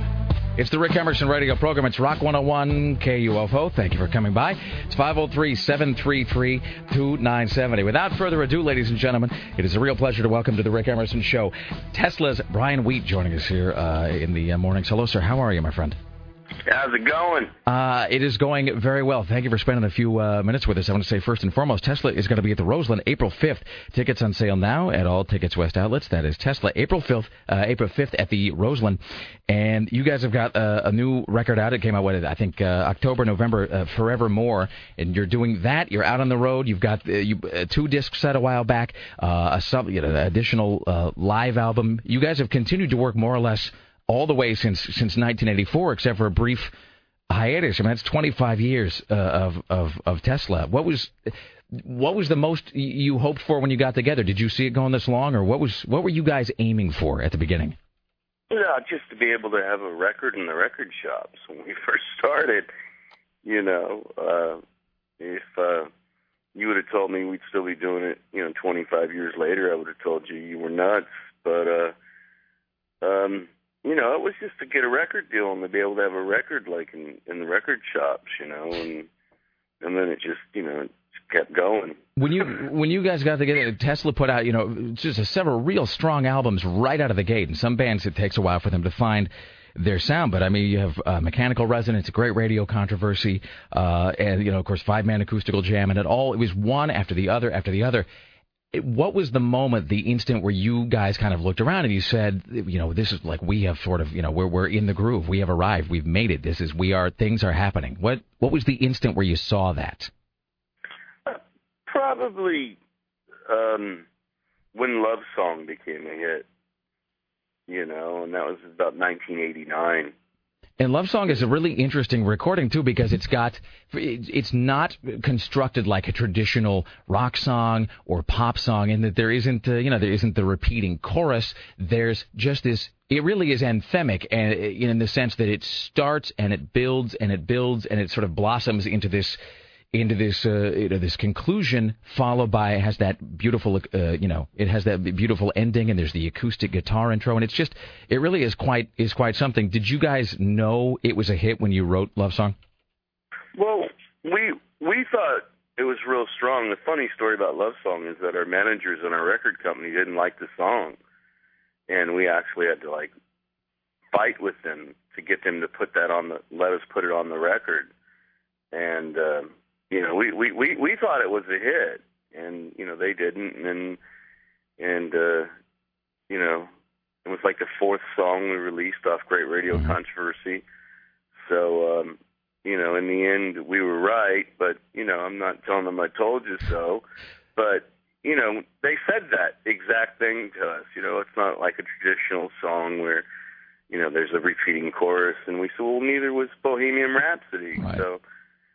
It's the Rick Emerson radio program. It's Rock 101 KUFO. Thank you for coming by. It's 503 733 2970. Without further ado, ladies and gentlemen, it is a real pleasure to welcome to the Rick Emerson Show Tesla's Brian Wheat joining us here uh, in the uh, mornings. Hello, sir. How are you, my friend? How's it going? Uh, it is going very well. Thank you for spending a few uh, minutes with us. I want to say first and foremost, Tesla is going to be at the Roseland April 5th. Tickets on sale now at all Tickets West outlets. That is Tesla April 5th, uh, April 5th at the Roseland. And you guys have got uh, a new record out. It came out, what, I think uh, October, November, uh, Forevermore. And you're doing that. You're out on the road. You've got you, two discs set a while back, a sub, you know, an additional live album. You guys have continued to work more or less all the way since since 1984, except for a brief hiatus. I mean, that's 25 years uh, of, of of Tesla. What was what was the most you hoped for when you got together? Did you see it going this long, or what was what were you guys aiming for at the beginning? Yeah, just to be able to have a record in the record shops when we first started. You know, uh, if uh, you would have told me we'd still be doing it, you know, 25 years later, I would have told you you were nuts. But uh, um, you know, it was just to get a record deal and to be able to have a record like in in the record shops, you know, and and then it just you know kept going. When you when you guys got together, Tesla put out you know just a, several real strong albums right out of the gate, and some bands it takes a while for them to find their sound. But I mean, you have uh, Mechanical Resonance, a great radio controversy, uh, and you know, of course, Five Man Acoustical Jam, and it all it was one after the other after the other. What was the moment, the instant where you guys kind of looked around and you said, you know, this is like we have sort of, you know, we're we're in the groove, we have arrived, we've made it. This is we are things are happening. What what was the instant where you saw that? Probably um, when Love Song became a hit, you know, and that was about 1989. And Love Song is a really interesting recording too because it's got it's not constructed like a traditional rock song or pop song in that there isn't uh, you know there isn't the repeating chorus. There's just this it really is anthemic and uh, in the sense that it starts and it builds and it builds and it sort of blossoms into this into this uh, you know, this conclusion followed by it has that beautiful uh, you know it has that beautiful ending and there's the acoustic guitar intro and it's just it really is quite is quite something did you guys know it was a hit when you wrote love song Well, we we thought it was real strong. The funny story about Love Song is that our managers and our record company didn't like the song, and we actually had to like fight with them to get them to put that on the let us put it on the record. And uh, you know, we, we we we thought it was a hit, and you know they didn't, and and uh, you know it was like the fourth song we released off Great Radio Controversy. So um, you know, in the end, we were right, but you know, I'm not telling them I told you so. But you know, they said that exact thing to us. You know, it's not like a traditional song where you know there's a repeating chorus, and we said, well, neither was Bohemian Rhapsody. So,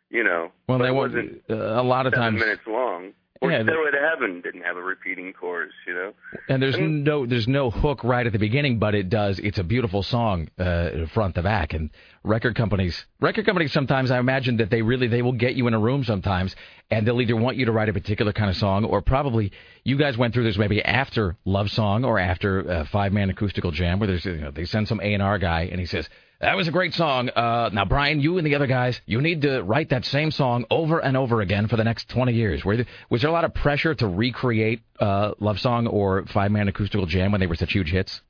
you know, well they wasn't uh, a lot of times minutes long. Or Yeah, Stairway to Heaven didn't have a repeating chorus. You know. and there's no there's no hook right at the beginning but it does it's a beautiful song uh, front to back and record companies record companies sometimes I imagine that they really they will get you in a room sometimes and they'll either want you to write a particular kind of song or probably you guys went through this maybe after Love Song or after uh, Five Man Acoustical Jam where there's you know they send some A&R guy and he says that was a great song. Uh, now, Brian, you and the other guys, you need to write that same song over and over again for the next 20 years. Were there, was there a lot of pressure to recreate uh, Love Song or Five Man Acoustical Jam when they were such huge hits?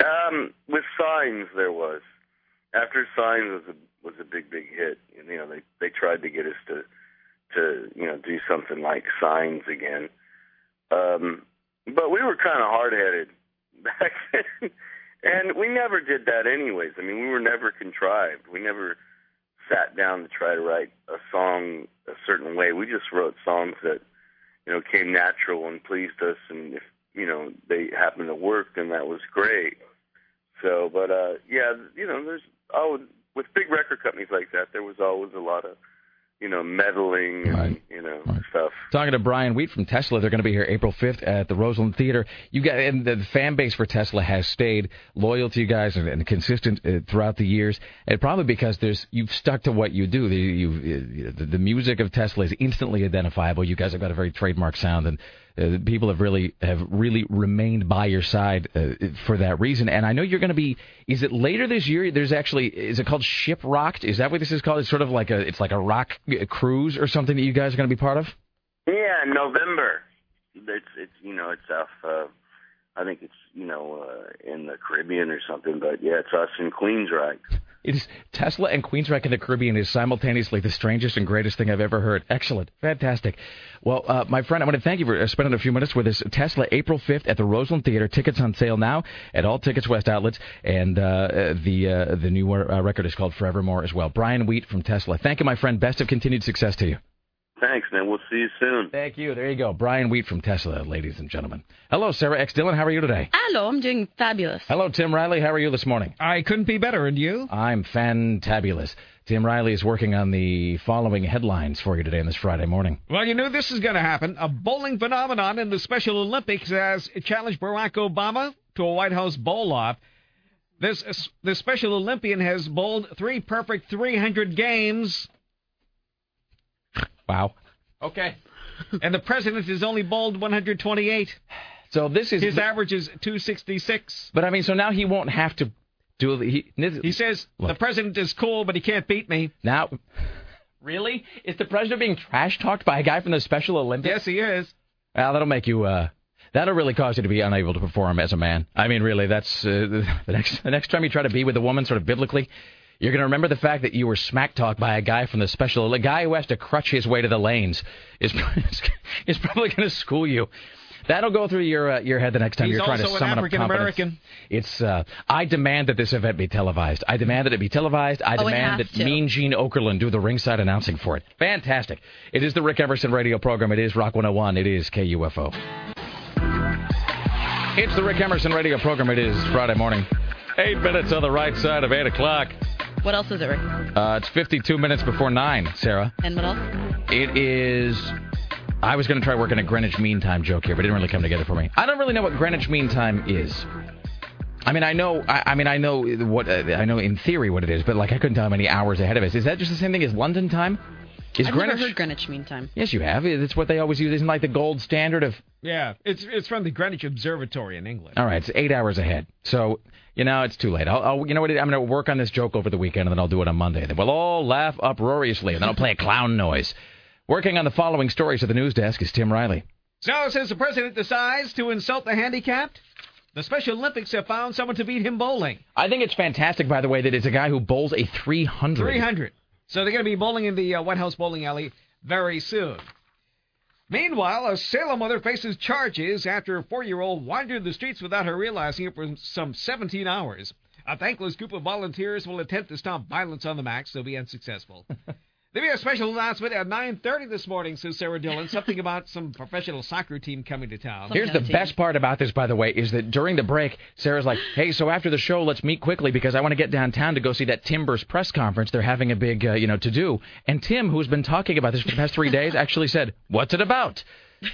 Um, with Signs, there was. After Signs was a was a big big hit. And, you know, they they tried to get us to to you know do something like Signs again. Um, but we were kind of hard headed back then, and we never did that anyways. I mean, we were never contrived. We never sat down to try to write a song a certain way. We just wrote songs that you know came natural and pleased us, and if you know they happened to work, then that was great. So, but uh yeah, you know, there's oh with big record companies like that, there was always a lot of you know meddling and you know stuff. Talking to Brian Wheat from Tesla, they're going to be here April 5th at the Roseland Theater. You got and the fan base for Tesla has stayed loyal to you guys and, and consistent uh, throughout the years, and probably because there's you've stuck to what you do. The, you, the, the music of Tesla is instantly identifiable. You guys have got a very trademark sound, and uh, people have really have really remained by your side uh, for that reason. And I know you're going to be. Is it later this year? There's actually is it called Ship Rocked? Is that what this is called? It's sort of like a it's like a rock uh, cruise or something that you guys are going to be part of. Yeah, November. It's it's you know it's off uh, I think it's you know uh, in the Caribbean or something. But yeah, it's us in Queensryche. It is Tesla and Queensryche in the Caribbean is simultaneously the strangest and greatest thing I've ever heard. Excellent, fantastic. Well, uh, my friend, I want to thank you for uh, spending a few minutes with us. Tesla, April fifth at the Roseland Theater. Tickets on sale now at all Tickets West outlets, and uh, the uh, the new uh, record is called Forevermore as well. Brian Wheat from Tesla. Thank you, my friend. Best of continued success to you. Thanks, man. We'll see you soon. Thank you. There you go. Brian Wheat from Tesla, ladies and gentlemen. Hello, Sarah X. Dillon. How are you today? Hello, I'm doing fabulous. Hello, Tim Riley. How are you this morning? I couldn't be better. And you? I'm fantabulous. Tim Riley is working on the following headlines for you today on this Friday morning. Well, you knew this is going to happen. A bowling phenomenon in the Special Olympics has challenged Barack Obama to a White House bowl off. This this Special Olympian has bowled three perfect 300 games. Wow. Okay. and the president is only bowled 128. So this is his the, average is 266. But I mean, so now he won't have to do. He he says look, the president is cool, but he can't beat me. Now, really, is the president being trash talked by a guy from the Special Olympics? Yes, he is. Well, that'll make you. uh That'll really cause you to be unable to perform as a man. I mean, really, that's uh, the next the next time you try to be with a woman, sort of biblically, you're going to remember the fact that you were smack talked by a guy from the special, a guy who has to crutch his way to the lanes is is probably going to school you. That'll go through your uh, your head the next time He's you're trying to summon African up confidence. American. It's. Uh, I demand that this event be televised. I demand that it be televised. I Oh, demand that to. Mean Gene Okerlund do the ringside announcing for it. Fantastic. It is the Rick Emerson radio program. It is Rock 101. It is KUFO. It's the Rick Emerson radio program. It is Friday morning. Eight minutes on the right side of eight o'clock. What else is it, Rick? Uh, it's 52 minutes before 9, Sarah. And what else? It is. I was going to try working a Greenwich Mean Time joke here, but it didn't really come together for me. I don't really know what Greenwich Mean Time is. I mean, I know. I, I mean, I know what. Uh, I know in theory what it is, but like I couldn't tell how many hours ahead of us. Is that just the same thing as London time? Is I've Greenwich? never heard Greenwich Mean Time. Yes, you have. It's what they always use. Isn't like the gold standard of. Yeah, it's it's from the Greenwich Observatory in England. All right, it's eight hours ahead. So you know it's too late. I'll, I'll you know what? I'm going to work on this joke over the weekend, and then I'll do it on Monday. Then we'll all laugh uproariously, and then I'll play a clown noise. Working on the following stories at the news desk is Tim Riley. So, since the president decides to insult the handicapped, the Special Olympics have found someone to beat him bowling. I think it's fantastic, by the way, that it's a guy who bowls a 300. 300. So they're going to be bowling in the uh, White House bowling alley very soon. Meanwhile, a Salem mother faces charges after a four-year-old wandered the streets without her realizing it for some 17 hours. A thankless group of volunteers will attempt to stop violence on the max. They'll be unsuccessful. There'll be a special announcement at 9.30 this morning, says Sarah Dillon. Something about some professional soccer team coming to town. Here's the best part about this, by the way, is that during the break, Sarah's like, "Hey, so after the show, let's meet quickly because I want to get downtown to go see that Timbers press conference. They're having a big, uh, you know, to do." And Tim, who's been talking about this for the past three days, actually said, "What's it about?"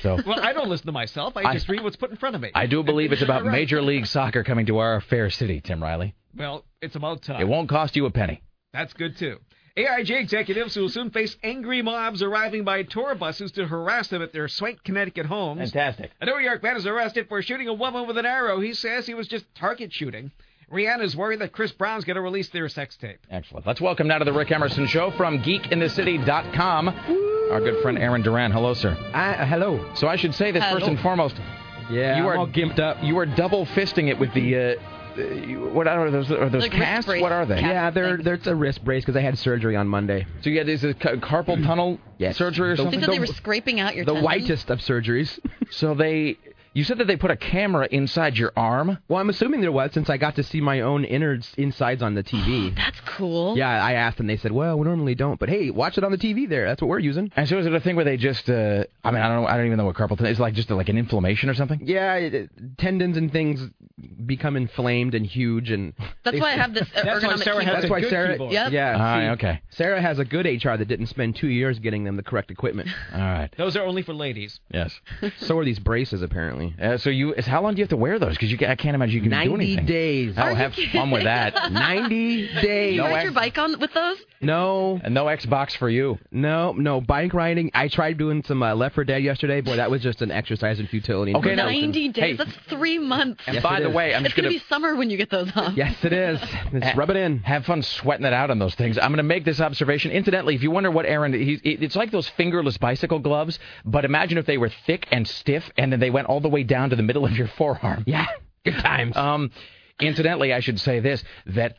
So Well, I don't listen to myself. I I- just read what's put in front of me. I do believe it's about Right. Major League Soccer coming to our fair city, Tim Riley. Well, it's about time. It won't cost you a penny. That's good too. AIG executives who will soon face angry mobs arriving by tour buses to harass them at their Swank, Connecticut homes. Fantastic. A New York man is arrested for shooting a woman with an arrow. He says he was just target shooting. Rihanna's worried that Chris Brown's going to release their sex tape. Excellent. Let's welcome now to the Rick Emerson Show from geekinthecity.com, our good friend Aaron Duran. Hello, sir. Uh, hello. So I should say this first and foremost. Yeah, you I'm are all gimped up. You are double fisting it with the. Uh, you- what are those? Are those Like casts? brace What are they? Yeah, they're they're it's a wrist brace because I had surgery on Monday. So you had this uh, ca- carpal tunnel Yes. surgery or something? They said they were scraping out your the tendons. whitest of surgeries. So they. You said that they put a camera inside your arm. Well, I'm assuming there was since I got to see my own innards insides on the TV. That's cool. yeah, I asked and they said, "Well, we normally don't, but hey, watch it on the TV there. That's what we're using." And so is it a thing where they just? Uh, I mean, I don't know. I don't even know what carpal tunnel is. Like just like an inflammation or something. Yeah, it, it- tendons and things become inflamed and huge, and That's they- why I have this uh, That's why ergonomic Sarah has. That's a why good Sarah. keyboard. Yep. Yeah, Ah, see, okay. Sarah has a good HR that didn't spend two years getting them the correct equipment. All right. Those are only for ladies. Yes. so are these braces apparently. Uh, so you, how long do you have to wear those? Because you, I can't imagine you can do anything. Ninety days. Oh, have fun with that. Ninety days. You No ride X- your bike on with those? No, And no Xbox for you. no, no. Bike riding. I tried doing some uh, Left 4 Dead yesterday. Boy, that was just an exercise in futility. Okay, now- Ninety days. Hey. That's three months. And Yes, by the is. way, I'm it's just gonna be summer when you get those off. Yes, it is. Let's rub it in. Have fun sweating it out on those things. I'm going to make this observation. Incidentally, if you wonder what Aaron, he, it's like those fingerless bicycle gloves, but imagine if they were thick and stiff, and then they went all the way down to the middle of your forearm. Yeah, good times. Um, incidentally, I should say this that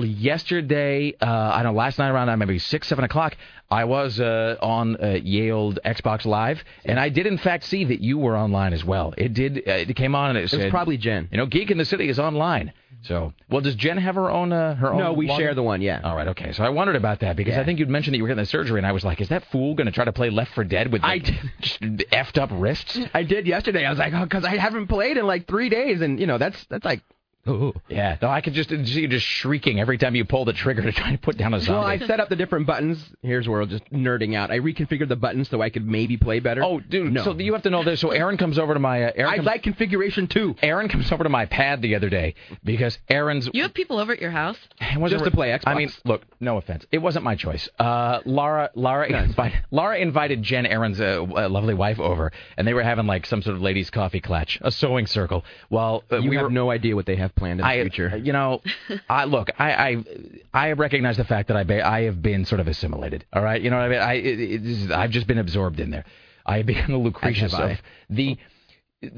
yesterday, uh, I don't know, last night around uh, maybe six, seven o'clock, I was uh, on uh, Yale Xbox Live, and I did in fact see that you were online as well. It did. Uh, it came on and it, It said, was probably Jen. You know, Geek in the City is online. So, well, does Jen have her own? Uh, her own. No, we login? share the one. Yeah. All right, okay. So I wondered about that because I think you'd mentioned that you were getting the surgery, and I was like, is that fool going to try to play Left 4 Dead with like, effed up wrists? I did yesterday. I was like, oh, because I haven't played in like three days, and you know that's that's like. Ooh. Yeah, no, I could just see you just shrieking every time you pull the trigger to try to put down a zombie. Well, I set up the different buttons. Here's where I'm just nerding out. I reconfigured the buttons so I could maybe play better. Oh, dude! No. So you have to know this. So Aaron comes over to my. Uh, Aaron I'd comes, like configuration two. Aaron comes over to my pad the other day because Aaron's. You have people over at your house. It wasn't Just to play Xbox. I mean, look, no offense. It wasn't my choice. Uh, Laura, Laura, invited, Laura invited Jen, Aaron's uh, uh, lovely wife, over, and they were having like some sort of ladies' coffee clutch, a sewing circle. Well, uh, you we have were, no idea what they have planned in the I, future. you know, I look, I, I, I recognize the fact that I, ba- I have been sort of assimilated. All right, you know what I mean? I, it, it, is- I've just been absorbed in there. I have become the Lucretius have of the.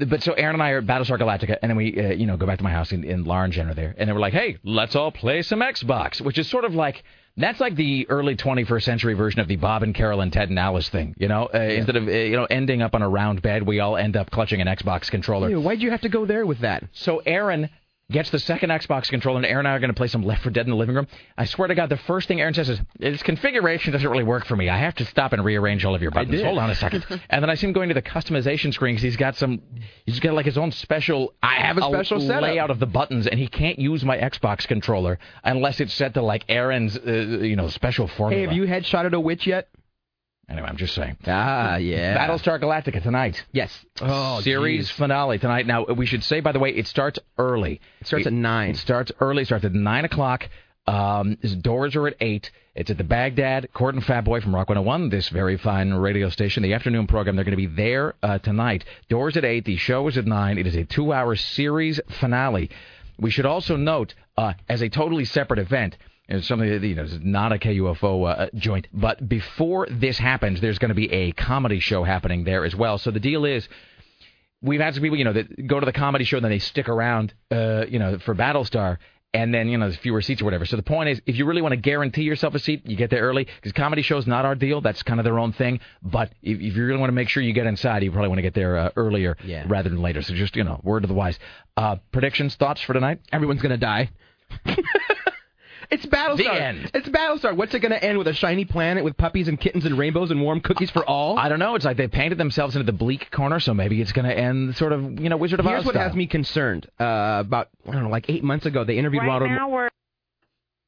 But so Aaron and I are at Battlestar Galactica, and then we, uh, you know, go back to my house in, in Laura and Jen are there, and they were like, "Hey, let's all play some Xbox," which is sort of like that's like the early 21st century version of the Bob and Carol and Ted and Alice thing, you know. Uh, Instead of uh, you know ending up on a round bed, we all end up clutching an Xbox controller. Ew, why'd you have to go there with that? So Aaron gets the second Xbox controller, and Aaron and I are going to play some Left 4 Dead in the living room. I swear to God, the first thing Aaron says is, "This configuration doesn't really work for me. I have to stop and rearrange all of your buttons. Hold on a second. and then I see him going to the customization screen because he's got some, he's got like his own special. I have a special setup. layout of the buttons, and he can't use my Xbox controller unless it's set to like Aaron's, uh, you know, special formula. Hey, have you headshotted a witch yet? Anyway, I'm just saying. Ah, yeah. Battlestar Galactica tonight. Yes. Oh, series geez. finale tonight. Now we should say, by the way, it starts early. It starts at nine. It starts early. It starts at nine o'clock. Um, doors are at eight. It's at the Bagdad Court and Fat Boy from Rock 101, this very fine radio station. The afternoon program. They're going to be there uh, tonight. Doors at eight. The show is at nine. It is a two-hour series finale. We should also note, uh, as a totally separate event. It's something that you know is not a KUFO uh, joint, but before this happens, there's going to be a comedy show happening there as well. So the deal is, we've had some people, you know, that go to the comedy show and then they stick around, uh, you know, for Battlestar, and then you know there's fewer seats or whatever. So the point is, if you really want to guarantee yourself a seat, you get there early because comedy shows not our deal. That's kind of their own thing. But if, if you really want to make sure you get inside, you probably want to get there uh, earlier Yeah. rather than later. So just you know, word of the wise. Uh, predictions, thoughts for tonight? Everyone's gonna die. it's Battlestar. The end. It's Battlestar. What's it gonna end with? A shiny planet with puppies and kittens and rainbows and warm cookies for all? I don't know. It's like they painted themselves into the bleak corner, so maybe it's going to end sort of you know Wizard of Here's Oz. Here's what style. has me concerned. Uh, about I don't know, like eight months ago, they interviewed Ronald. Now we're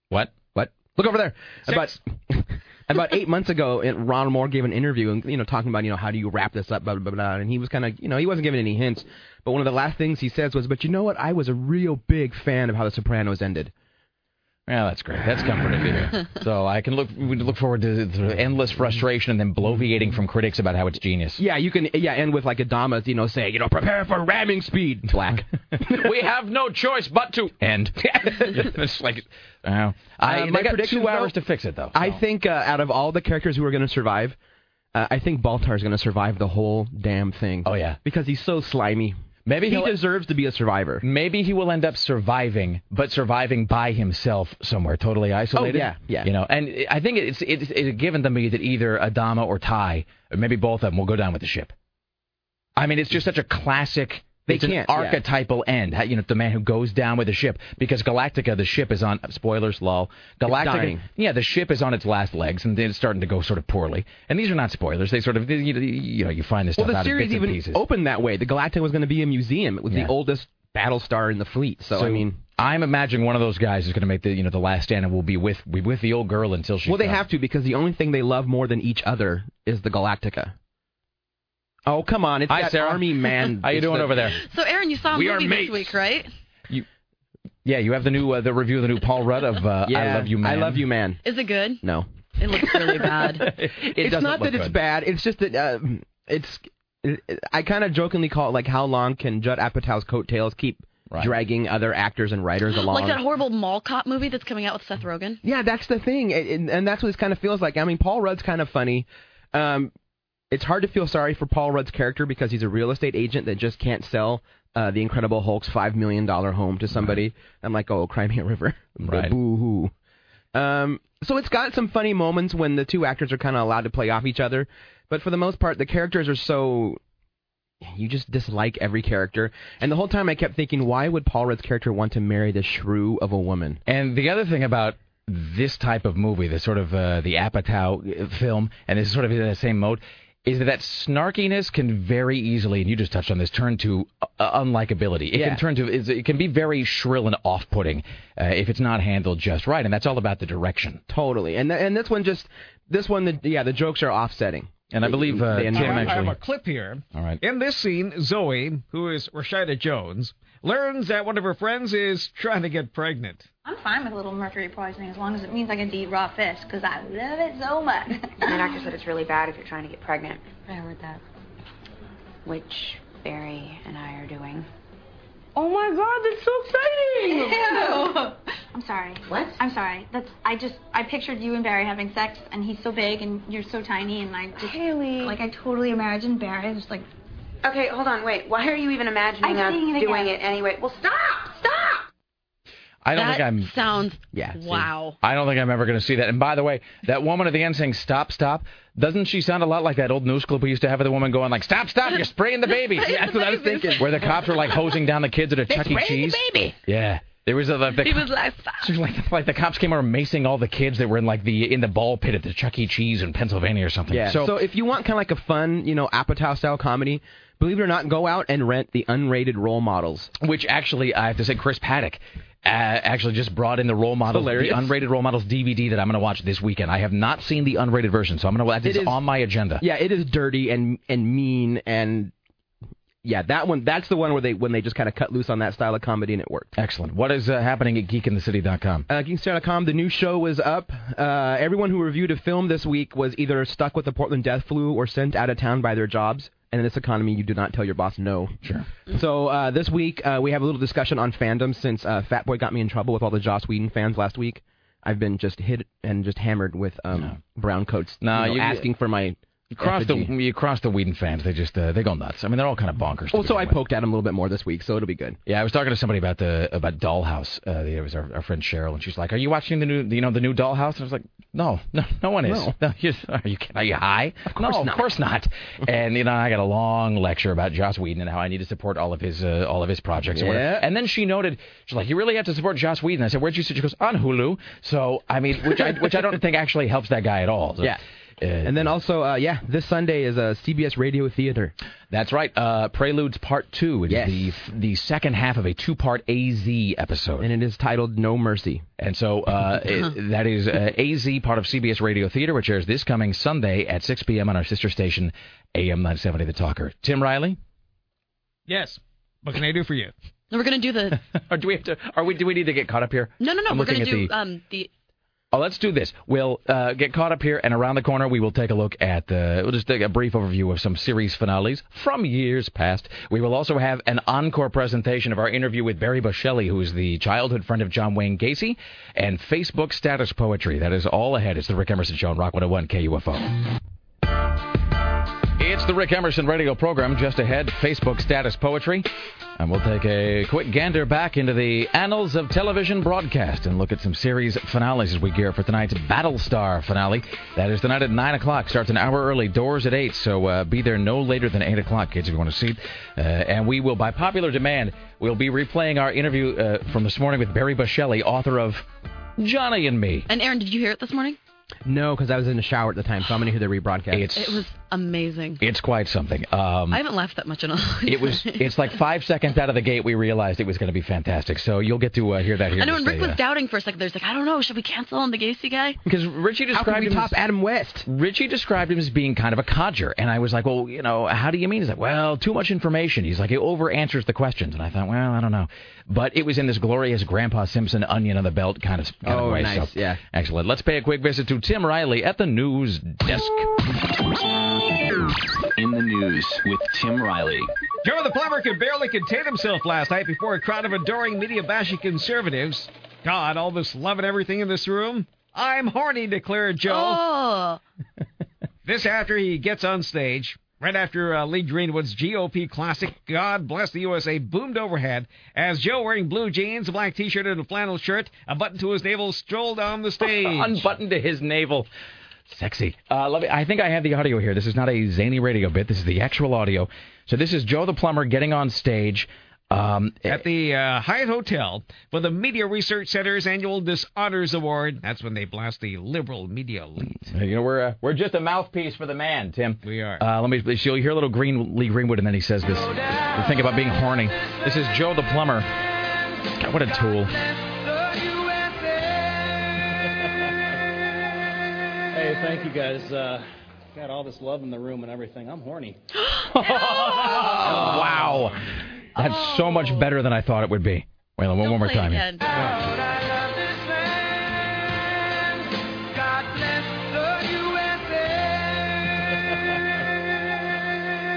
What? What? Look over there. Six. About about eight months ago, it, Ronald Moore gave an interview and you know talking about you know how do you wrap this up, blah blah blah, blah and he was kind of you know he wasn't giving any hints, but one of the last things he says was, but you know what? I was a real big fan of how The Sopranos ended. Yeah, that's great. That's comforting to hear. So I can look we look forward to sort endless frustration and then bloviating from critics about how it's genius. Yeah, you can yeah end with like Adama, you know, saying you know prepare for ramming speed. Black. we have no choice but to end. it's like, uh, I, Uh, they my got predictions, two hours though, to fix it though. I think uh, out of all the characters who are going to survive, uh, I think Baltar is going to survive the whole damn thing. Oh yeah, because he's so slimy. Maybe he deserves to be a survivor. Maybe he will end up surviving, but surviving by himself somewhere, totally isolated. Oh, yeah, yeah. You know, and I think it's it's, it's given to me that either Adama or Tigh, or maybe both of them, will go down with the ship. I mean, it's just such a classic. They it's an can't, yeah. archetypal end. You know, the man who goes down with the ship because Galactica, the ship is on. Spoilers, lol. Galactica, yeah, the ship is on its last legs and it's starting to go sort of poorly. And these are not spoilers. They sort of, you know, you, know, you find this Well, stuff the out series even and pieces. opened that way. The Galactica was going to be a museum. It was Yeah. the oldest Battlestar in the fleet. So, I mean, I'm imagining one of those guys is going to make the you know the last stand and will be with be with the old girl until she. well, they gone. have to because the only thing they love more than each other is the Galactica. Oh come on! It's Hi, that Sarah. army man. How you doing the- over there? So, Aaron, you saw a We are movie mates. this week, right? Yeah, you have the new uh, the review of the new Paul Rudd of uh, I Yeah, Love You Man. I love you, man. Is it good? No, It looks really bad. It it's doesn't not look that it's bad. It's just that uh, it's. I kind of jokingly call it like how long can Judd Apatow's coattails keep dragging other actors and writers along. Like that horrible mall cop movie that's coming out with Seth Rogen. Yeah, that's the thing, and, and that's what this kind of feels like. I mean, Paul Rudd's kind of funny. Um, it's hard to feel sorry for Paul Rudd's character because he's a real estate agent that just can't sell uh, the Incredible Hulk's five million dollar home to somebody. I'm like, oh, Crimea River, Right. Boo hoo. Um, so it's got some funny moments when the two actors are kind of allowed to play off each other, but for the most part, the characters are so you just dislike every character. And the whole time I kept thinking, why would Paul Rudd's character want to marry the shrew of a woman? And the other thing about this type of movie, the sort of uh, the Apatow film, and this is sort of in the same mode, is that that snarkiness can very easily, and you just touched on this, turn to uh, unlikability. It Yeah. can turn to, it can be very shrill and off-putting uh, if it's not handled just right, and that's all about the direction. Totally. And th- and this one just this one, the, yeah, the jokes are offsetting. And I believe uh, They Tim enjoy- I have a clip here. All right. In this scene, Zoe, who is Rashida Jones, learns that one of her friends is trying to get pregnant. I'm fine with a little mercury poisoning as long as it means I can eat raw fish because I love it so much. My doctor said it's really bad if you're trying to get pregnant, I heard that. which Barry and I are doing. Oh my god, that's so exciting! I'm sorry. What? I'm sorry. That's I just I pictured you and Barry having sex, and he's so big and you're so tiny, and I just Haley. like I totally imagined Barry just like Okay, hold on, wait. Why are you even imagining I'm us it doing again. it anyway? Well, stop! Stop! I don't that think I'm. sounds Yeah. see. wow. I don't think I'm ever going to see that. And by the way, that woman at the end saying "stop, stop," doesn't she sound a lot like that old news clip we used to have of the woman going like "stop, stop, you're spraying the baby"? Yeah, that's what I was thinking. Where the cops were like hosing down the kids at a They Chuck E. spraying the Cheese. baby. Yeah, there was a like, the, He was like, She was like like the cops came over macing all the kids that were in like the in the ball pit at the Chuck E. Cheese in Pennsylvania or something. Yeah. So, if you want kind of like a fun, you know, Apatow style comedy, believe it or not, go out and rent the unrated role models. Which actually, I have to say, Chris Paddock uh, actually just brought in the role models, Hilarious. the unrated role models DVD that I'm going to watch this weekend. I have not seen the unrated version, so I'm going to. It It's is- on my agenda. Yeah, it is dirty and and mean and yeah, that one. That's the one where they when they just kind of cut loose on that style of comedy and it worked. Excellent. What is uh, happening at geekinthecity.com? Uh, GeekStar.com, the new show is up. Uh, everyone who reviewed a film this week was either stuck with the Portland death flu or sent out of town by their jobs. And in this economy, you do not tell your boss no. Sure. So uh, this week, uh, we have a little discussion on fandom since uh, Fatboy got me in trouble with all the Joss Whedon fans last week. I've been just hit and just hammered with um, brown coats No, you know, you- asking for my You cross the you cross the Whedon fans. They just uh, they go nuts. I mean, they're all kind of bonkers. Well, so I with. poked at him a little bit more this week, so it'll be good. Yeah, I was talking to somebody about the about Dollhouse. Uh, it was our, our friend Cheryl, and she's like, "Are you watching the new you know the new Dollhouse?" And I was like, "No, no, no one is. No. No, you, are you are you high? course no, not. of course not." and you know, I got a long lecture about Joss Whedon and how I need to support all of his uh, all of his projects. Yeah. And then she noted, she's like, "You really have to support Joss Whedon." I said, "Where'd you see?" She goes, "On Hulu." So I mean, which I which I don't think actually helps that guy at all. So, Yeah. And then also, uh, yeah, this Sunday is a CBS Radio Theater. That's right. Uh, Preludes Part Two. It is Yes. the the second half of a two part AZ episode. And it is titled No Mercy. And so uh, it, that is uh, AZ, part of CBS Radio Theater, which airs this coming Sunday at 6 p.m. on our sister station, AM 970 The Talker. Tim Riley? Yes. What can I do for you? We're gonna do the or do we have to? Are we? Do we need to get caught up here? no, no, no. I'm we're gonna do the- um the Oh, let's do this. We'll uh, get caught up here, and around the corner, we will take a look at. Uh, we'll just take a brief overview of some series finales from years past. We will also have an encore presentation of our interview with Barry Boschelli, who is the childhood friend of John Wayne Gacy, and Facebook status poetry. That is all ahead. It's the Rick Emerson Show on Rock 101 KUFO. It's the Rick Emerson radio program. Just ahead, Facebook status poetry. And we'll take a quick gander back into the annals of television broadcast and look at some series finales as we gear for tonight's Battlestar finale. That is tonight at 9 o'clock. Starts an hour early, doors at 8, so uh, be there no later than 8 o'clock, kids, if you want to see. Uh, and we will, by popular demand, we'll be replaying our interview uh, from this morning with Barry Boschelli, author of Johnny and Me. and Aaron, did you hear it this morning? No, because I was in the shower at the time, so I'm going to hear the rebroadcast. It's It was amazing. it's quite something. Um, I haven't laughed that much in a long it was. It's like five seconds out of the gate we realized it was going to be fantastic. So you'll get to uh, hear that here. I know in when Rick a, was uh, doubting for a second, there's like, I don't know, should we cancel on the Gacy guy? Because Richie How described can we him top as, Adam West? Richie described him as being kind of a codger, and I was like, well, you know, how do you mean? He's like, well, too much information. He's like, he over answers the questions, and I thought, well, I don't know, but it was in this glorious Grandpa Simpson onion on the belt kind of, kind Oh, of way. nice, so, yeah. excellent. Let's pay a quick visit to Tim Riley at the news desk. In the news with Tim Riley. Joe the Plumber could barely contain himself last night before a crowd of adoring media bashing conservatives. God, all this love and everything in this room. I'm horny, declared Joe. Oh. This after he gets on stage. Right after uh, Lee Greenwood's GOP classic, God Bless the USA, boomed overhead as Joe, wearing blue jeans, a black t shirt, and a flannel shirt, a button to his navel, strolled on the stage. Unbuttoned to his navel. Sexy. Uh, me, I think I have the audio here. This is not a zany radio bit. This is the actual audio. So this is Joe the plumber getting on stage. Um, At the uh, Hyatt Hotel for the Media Research Center's annual Dishonors Award. That's when they blast the liberal media elite. you know, we're uh, we're just a mouthpiece for the man, Tim. We are. Uh, let me. You'll hear a little Green Lee Greenwood, and then he says this. You think about being horny. This is Joe the plumber. God, what a tool. Hey, thank you guys. Uh, got all this love in the room and everything. I'm horny. wow, that's so much better than I thought it would be. Wait, one, one more time. here.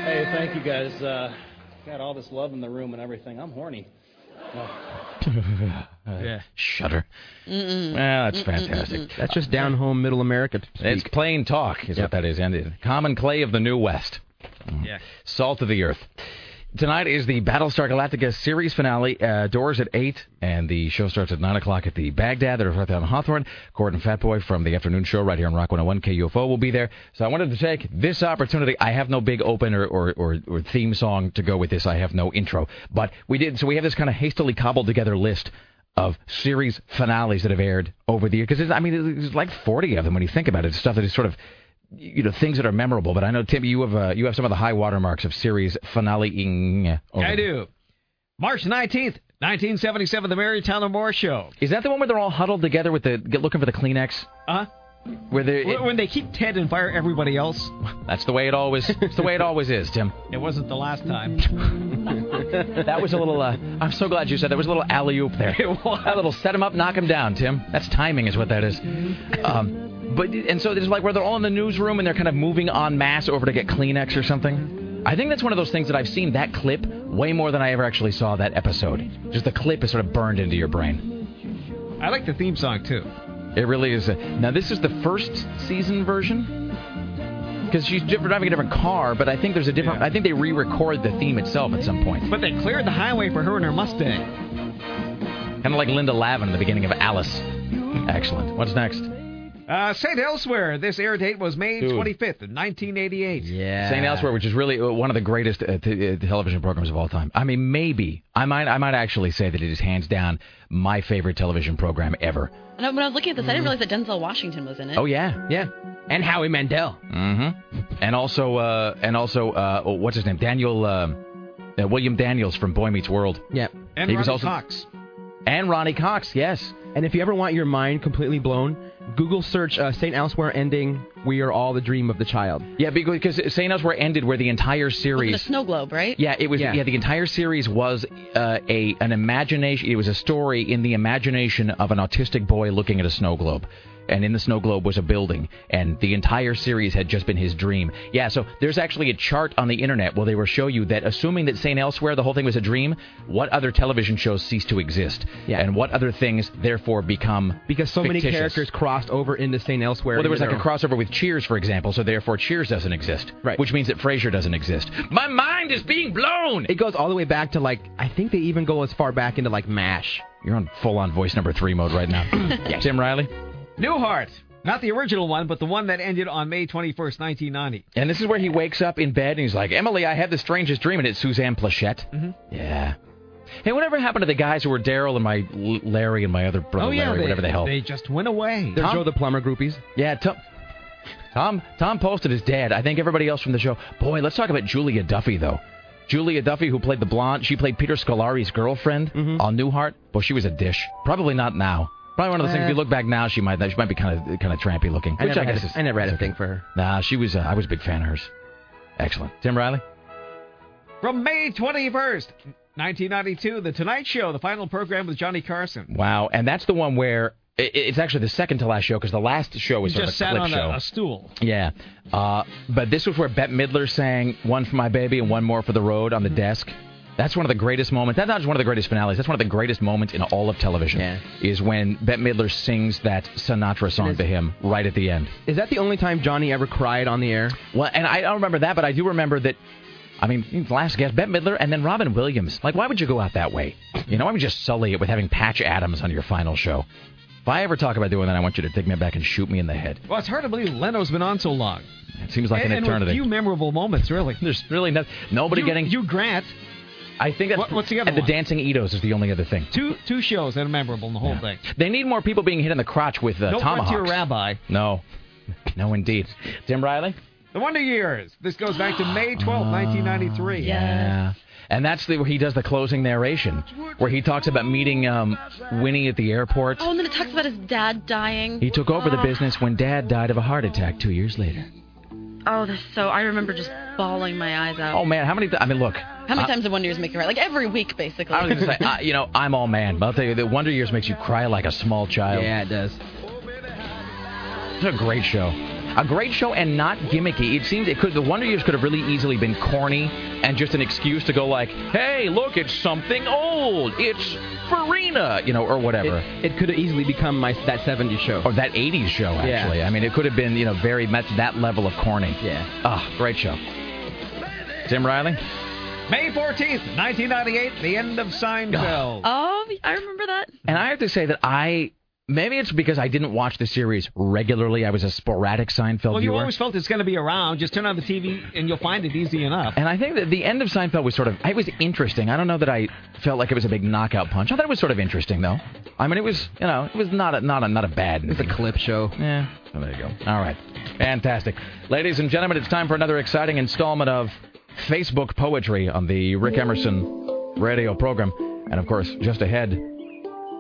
Hey, thank you guys. Uh, got all this love in the room and everything. I'm horny. yeah. Shudder. Mm-mm. Well, that's fantastic. That's just down home middle America. to It's plain talk, is what that is. And it- common clay of the New West. Mm. Yeah. Salt of the earth. Tonight is the Battlestar Galactica series finale. Uh, doors at 8, and the show starts at 9 o'clock at the Bagdad. There's right there on Hawthorne. Cort and Fatboy from the afternoon show right here on Rock 101 KUFO will be there. So I wanted to take this opportunity. I have no big open or, or, or, or theme song to go with this. I have no intro. But we did, so we have this kind of hastily cobbled together list of series finales that have aired over the year. Because, I mean, there's like 40 of them when you think about it. It's stuff that is sort of you know things that are memorable. But I know Tim, you have uh, you have some of the high watermarks of series finaleing. over I do. March 19th, 1977, The Mary Tyler Moore Show. Is that the one where they're all huddled together with the looking for the Kleenex? Uh Where they When when they keep Ted and fire everybody else. that's the way it always it's the way it always is, Tim. It wasn't the last time. That was a little. Uh, I'm so glad you said that was a little alley oop there. It was. A little set him up, knock him down, Tim. That's timing, is what that is. Um, but and so there's like where they're all in the newsroom and they're kind of moving en masse over to get Kleenex or something. I think that's one of those things that I've seen that clip way more than I ever actually saw that episode. Just the clip is sort of burned into your brain. I like the theme song too. It really is. A, now this is the first season version because she's different, driving a different car, but I think there's a different. I think they re-record the theme itself at some point. But they cleared the highway for her and her Mustang. Kind of like Linda Lavin in the beginning of Alice. Excellent. What's next? Uh, St. Elsewhere. This air date was May Dude. 25th, 1988. Yeah. St. Elsewhere, which is really uh, one of the greatest uh, t- uh, television programs of all time. I mean, maybe I might I might actually say that it is hands down my favorite television program ever. And when I was looking at this, I didn't realize that Denzel Washington was in it. Oh yeah, Yeah. And Howie Mandel. mm-hmm. And also uh, and also uh, oh, what's his name? Daniel uh, uh, William Daniels from Boy Meets World. Yeah. And He was Ronny also- Cox. And Ronny Cox, yes. And if you ever want your mind completely blown, Google search uh, St. Elsewhere ending, We Are All the Dream of the Child. Yeah, because St. Elsewhere ended where the entire Was it series a snow globe, right? Yeah, it was. Yeah, Yeah. the entire series was uh, a an imagination. It was a story in the imagination of an autistic boy looking at a snow globe, and in the snow globe was a building, and the entire series had just been his dream. Yeah, so there's actually a chart on the internet where they will show you that, assuming that Saint Elsewhere, the whole thing was a dream, what other television shows cease to exist, Yeah. and what other things therefore become Because so many characters crossed over into St. Elsewhere. Well, there was like a crossover with Cheers, for example, so therefore Cheers doesn't exist. Right. Which means that Frasier doesn't exist. My mind is being blown! It goes all the way back to like I think they even go as far back into like MASH. You're on full on voice number three mode right now. Tim Riley? Newhart. Not the original one, but the one that ended on May 21st, 1990. And this is where he wakes up in bed and he's like, Emily, I had the strangest dream, and it's Suzanne Pleshette. Mhm. Yeah. Hey, whatever happened to the guys who were Daryl and my L- Larry and my other brother oh, yeah. Larry, they, whatever the hell? They just went away. They're Tom? Joe the Plumber groupies. Yeah, Tom. Tom Tom posted his dad. I think everybody else from the show. Boy, let's talk about Julia Duffy though. Julia Duffy, who played the blonde, she played Peter Scolari's girlfriend Mhm. on Newhart. Boy, she was a dish. Probably not now. Probably one of those things. If you look back now, she might she might be kind of kind of trampy looking. I Which never, I guess had, is, I never had a okay. thing for her. Nah, she was. Uh, I was a big fan of hers. Excellent. Tim Riley. From May 21st, 1992, The Tonight Show, the final program with Johnny Carson. Wow, and that's the one where It, it's actually the second to last show because the last show was He sort just of a sat clip on show. a, a stool. Yeah. Uh, but this was where Bette Midler sang One for My Baby and One More for the Road on the desk. That's one of the greatest moments. That's not just one of the greatest finales. That's one of the greatest moments in all of television. Is when Bette Midler sings that Sinatra song to him right at the end. Is that the only time Johnny ever cried on the air? Well, and I don't remember that, but I do remember that. I mean, last guest, Bette Midler, and then Robin Williams. Like, why would you go out that way? You know, I would just sully it with having Patch Adams on your final show? If I ever talk about doing that, I want you to take me back and shoot me in the head. Well, it's hard to believe Leno's been on so long. It seems like and, an eternity. and with few memorable moments, really. There's really no, nobody you, getting. You Grant. I think that What- what's the other and the one? Dancing Itos is the only other thing. Two two shows that are memorable in the whole thing. They need more people being hit in the crotch with uh, no tomahawks. Frontier Rabbi. No, no, indeed. Tim Riley. The Wonder Years. This goes back to May 12, 1993. Yeah. And that's the, where he does the closing narration, where he talks about meeting um, Winnie at the airport. Oh, and then it talks about his dad dying. He took over the Oh. business when Dad died of a heart attack two years later. Oh, that's so. I remember just bawling my eyes out. Oh man, how many? Th- I mean, look. How many I- times did Wonder Years make you cry? Like every week, basically. I was going to say, uh, you know, I'm all man, but I'll tell you, the Wonder Years makes you cry like a small child. Yeah, it does. It's a great show. A great show and not gimmicky. It seems it could the Wonder Years could have really easily been corny and just an excuse to go like, "Hey, look, it's something old. It's Farina," you know, or whatever. It, it could have easily become my that 70s show. or that 80s show actually. I mean, it could have been, you know, very that's that level of corny. Yeah. Ah, great show. Tim Riley? May 14th, 1998, the end of Seinfeld. Oh, I remember that. And I have to say that I maybe it's because I didn't watch the series regularly. I was a sporadic Seinfeld well, you viewer. always felt it's going to be around. Just turn on the TV and you'll find it easy enough. And I think that the end of Seinfeld was sort of it was interesting. I don't know that I felt like it was a big knockout punch. I thought it was sort of interesting though. I mean, it was you know it was not a not a not a bad. It's a clip show. Yeah. So there you go. All right. Fantastic. Ladies and gentlemen, it's time for another exciting installment of Facebook Poetry on the Rick Emerson radio program. And of course, just ahead,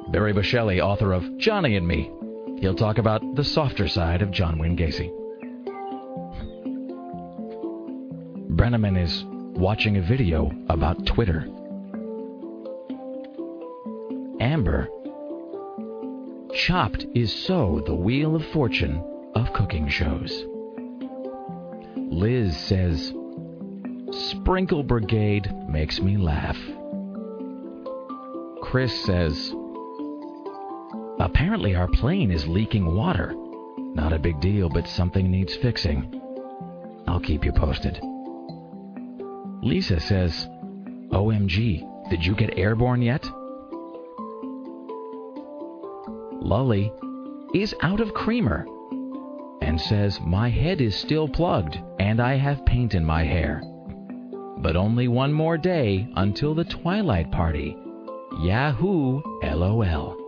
Barry Boschelli, author of Johnny and Me. He'll talk about the softer side of John Wayne Gacy. Brenneman is watching a video about Twitter. Amber. Chopped is so the wheel of fortune of cooking shows. Liz says, Sprinkle Brigade makes me laugh. Chris says, Apparently our plane is leaking water. Not a big deal, but something needs fixing. I'll keep you posted. Lisa says, OMG, did you get airborne yet? Lully is out of creamer and says, My head is still plugged and I have paint in my hair. But only one more day until the twilight party. Yahoo, lol.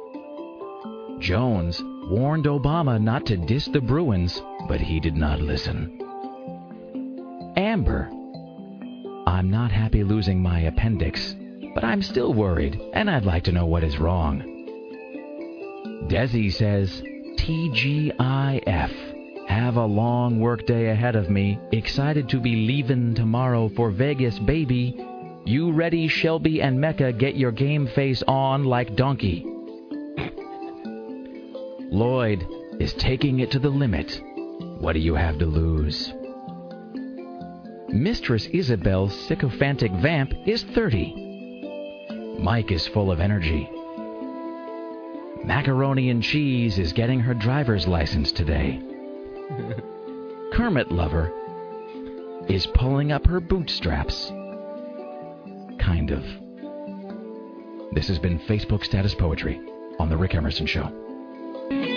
Jones warned Obama not to diss the Bruins, but he did not listen. Amber. I'm not happy losing my appendix, but I'm still worried, and I'd like to know what is wrong. Desi says, TGIF. Have a long workday ahead of me. Excited to be leaving tomorrow for Vegas, baby. You ready, Shelby and Mecca? Get your game face on like donkey. Lloyd is taking it to the limit. What do you have to lose? Mistress Isabel's sycophantic vamp is 30. Mike is full of energy. Macaroni and Cheese is getting her driver's license today. Kermit Lover is pulling up her bootstraps. Kind of. This has been Facebook Status Poetry on The Rick Emerson Show.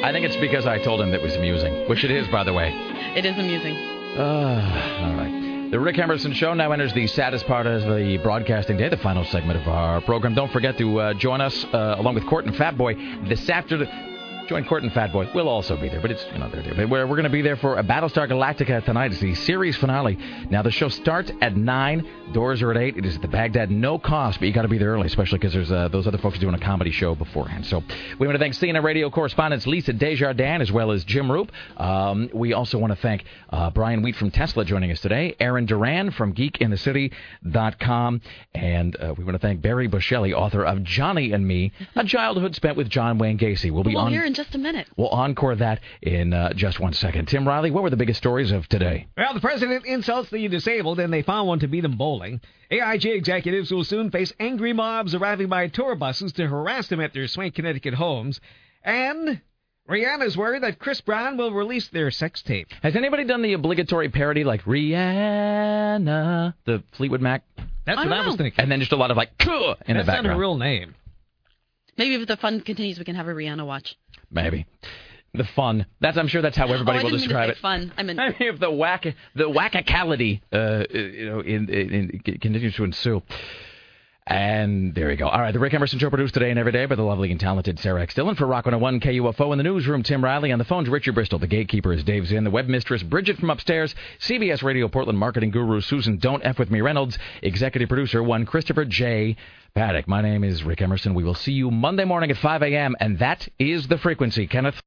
I think it's because I told him that was amusing, which it is, by the way. It is amusing. Uh, all right. The Rick Emerson Show now enters the saddest part of the broadcasting day, the final segment of our program. Don't forget to uh, join us uh, along with Cort and Fatboy this afternoon. Join Cort and Fatboy. We'll also be there, but it's you know they're there. But we're, we're going to be there for a Battlestar Galactica tonight. It's the series finale. Now the show starts at nine. Doors are at eight. It is at the Bagdad, no cost, but you got to be there early, especially because there's uh, those other folks doing a comedy show beforehand. So we want to thank CNN radio correspondents Lisa Desjardins as well as Jim Roope. Um, we also want to thank uh, Brian Wheat from Tesla joining us today, Aaron Duran from GeekInTheCity.com, and uh, we want to thank Barry Boschelli, author of Johnny and Me, a childhood spent with John Wayne Gacy. We'll be well, on. Here in just a minute. We'll encore that in uh, just one second. Tim Riley, what were the biggest stories of today? Well, the president insults the disabled, and they found one to beat them bowling. AIG executives will soon face angry mobs arriving by tour buses to harass them at their Swank, Connecticut homes. And Rihanna's worried that Chris Brown will release their sex tape. Has anybody done the obligatory parody like Rihanna, the Fleetwood Mac? That's I what don't I was thinking. And then just a lot of like "Kuh" in That's the not background. a real name. Maybe if the fun continues, we can have a Rihanna watch. Maybe. The fun. That's I'm sure that's how everybody oh, will describe it. fun. I mean, I mean, if the whack the wackacality uh, you know in, in, in continues to ensue. And there you go. All right, the Rick Emerson Show produced today and every day by the lovely and talented Sarah X. Dillon for Rock 101 KUFO in the newsroom. Tim Riley on the phones. Richard Bristol, the gatekeeper, is Dave Zinn. The web mistress Bridget from upstairs. CBS Radio Portland marketing guru Susan Don't F with me Reynolds. Executive producer one Christopher J. Paddock. My name is Rick Emerson. We will see you Monday morning at 5 a.m. and that is the frequency. Kenneth.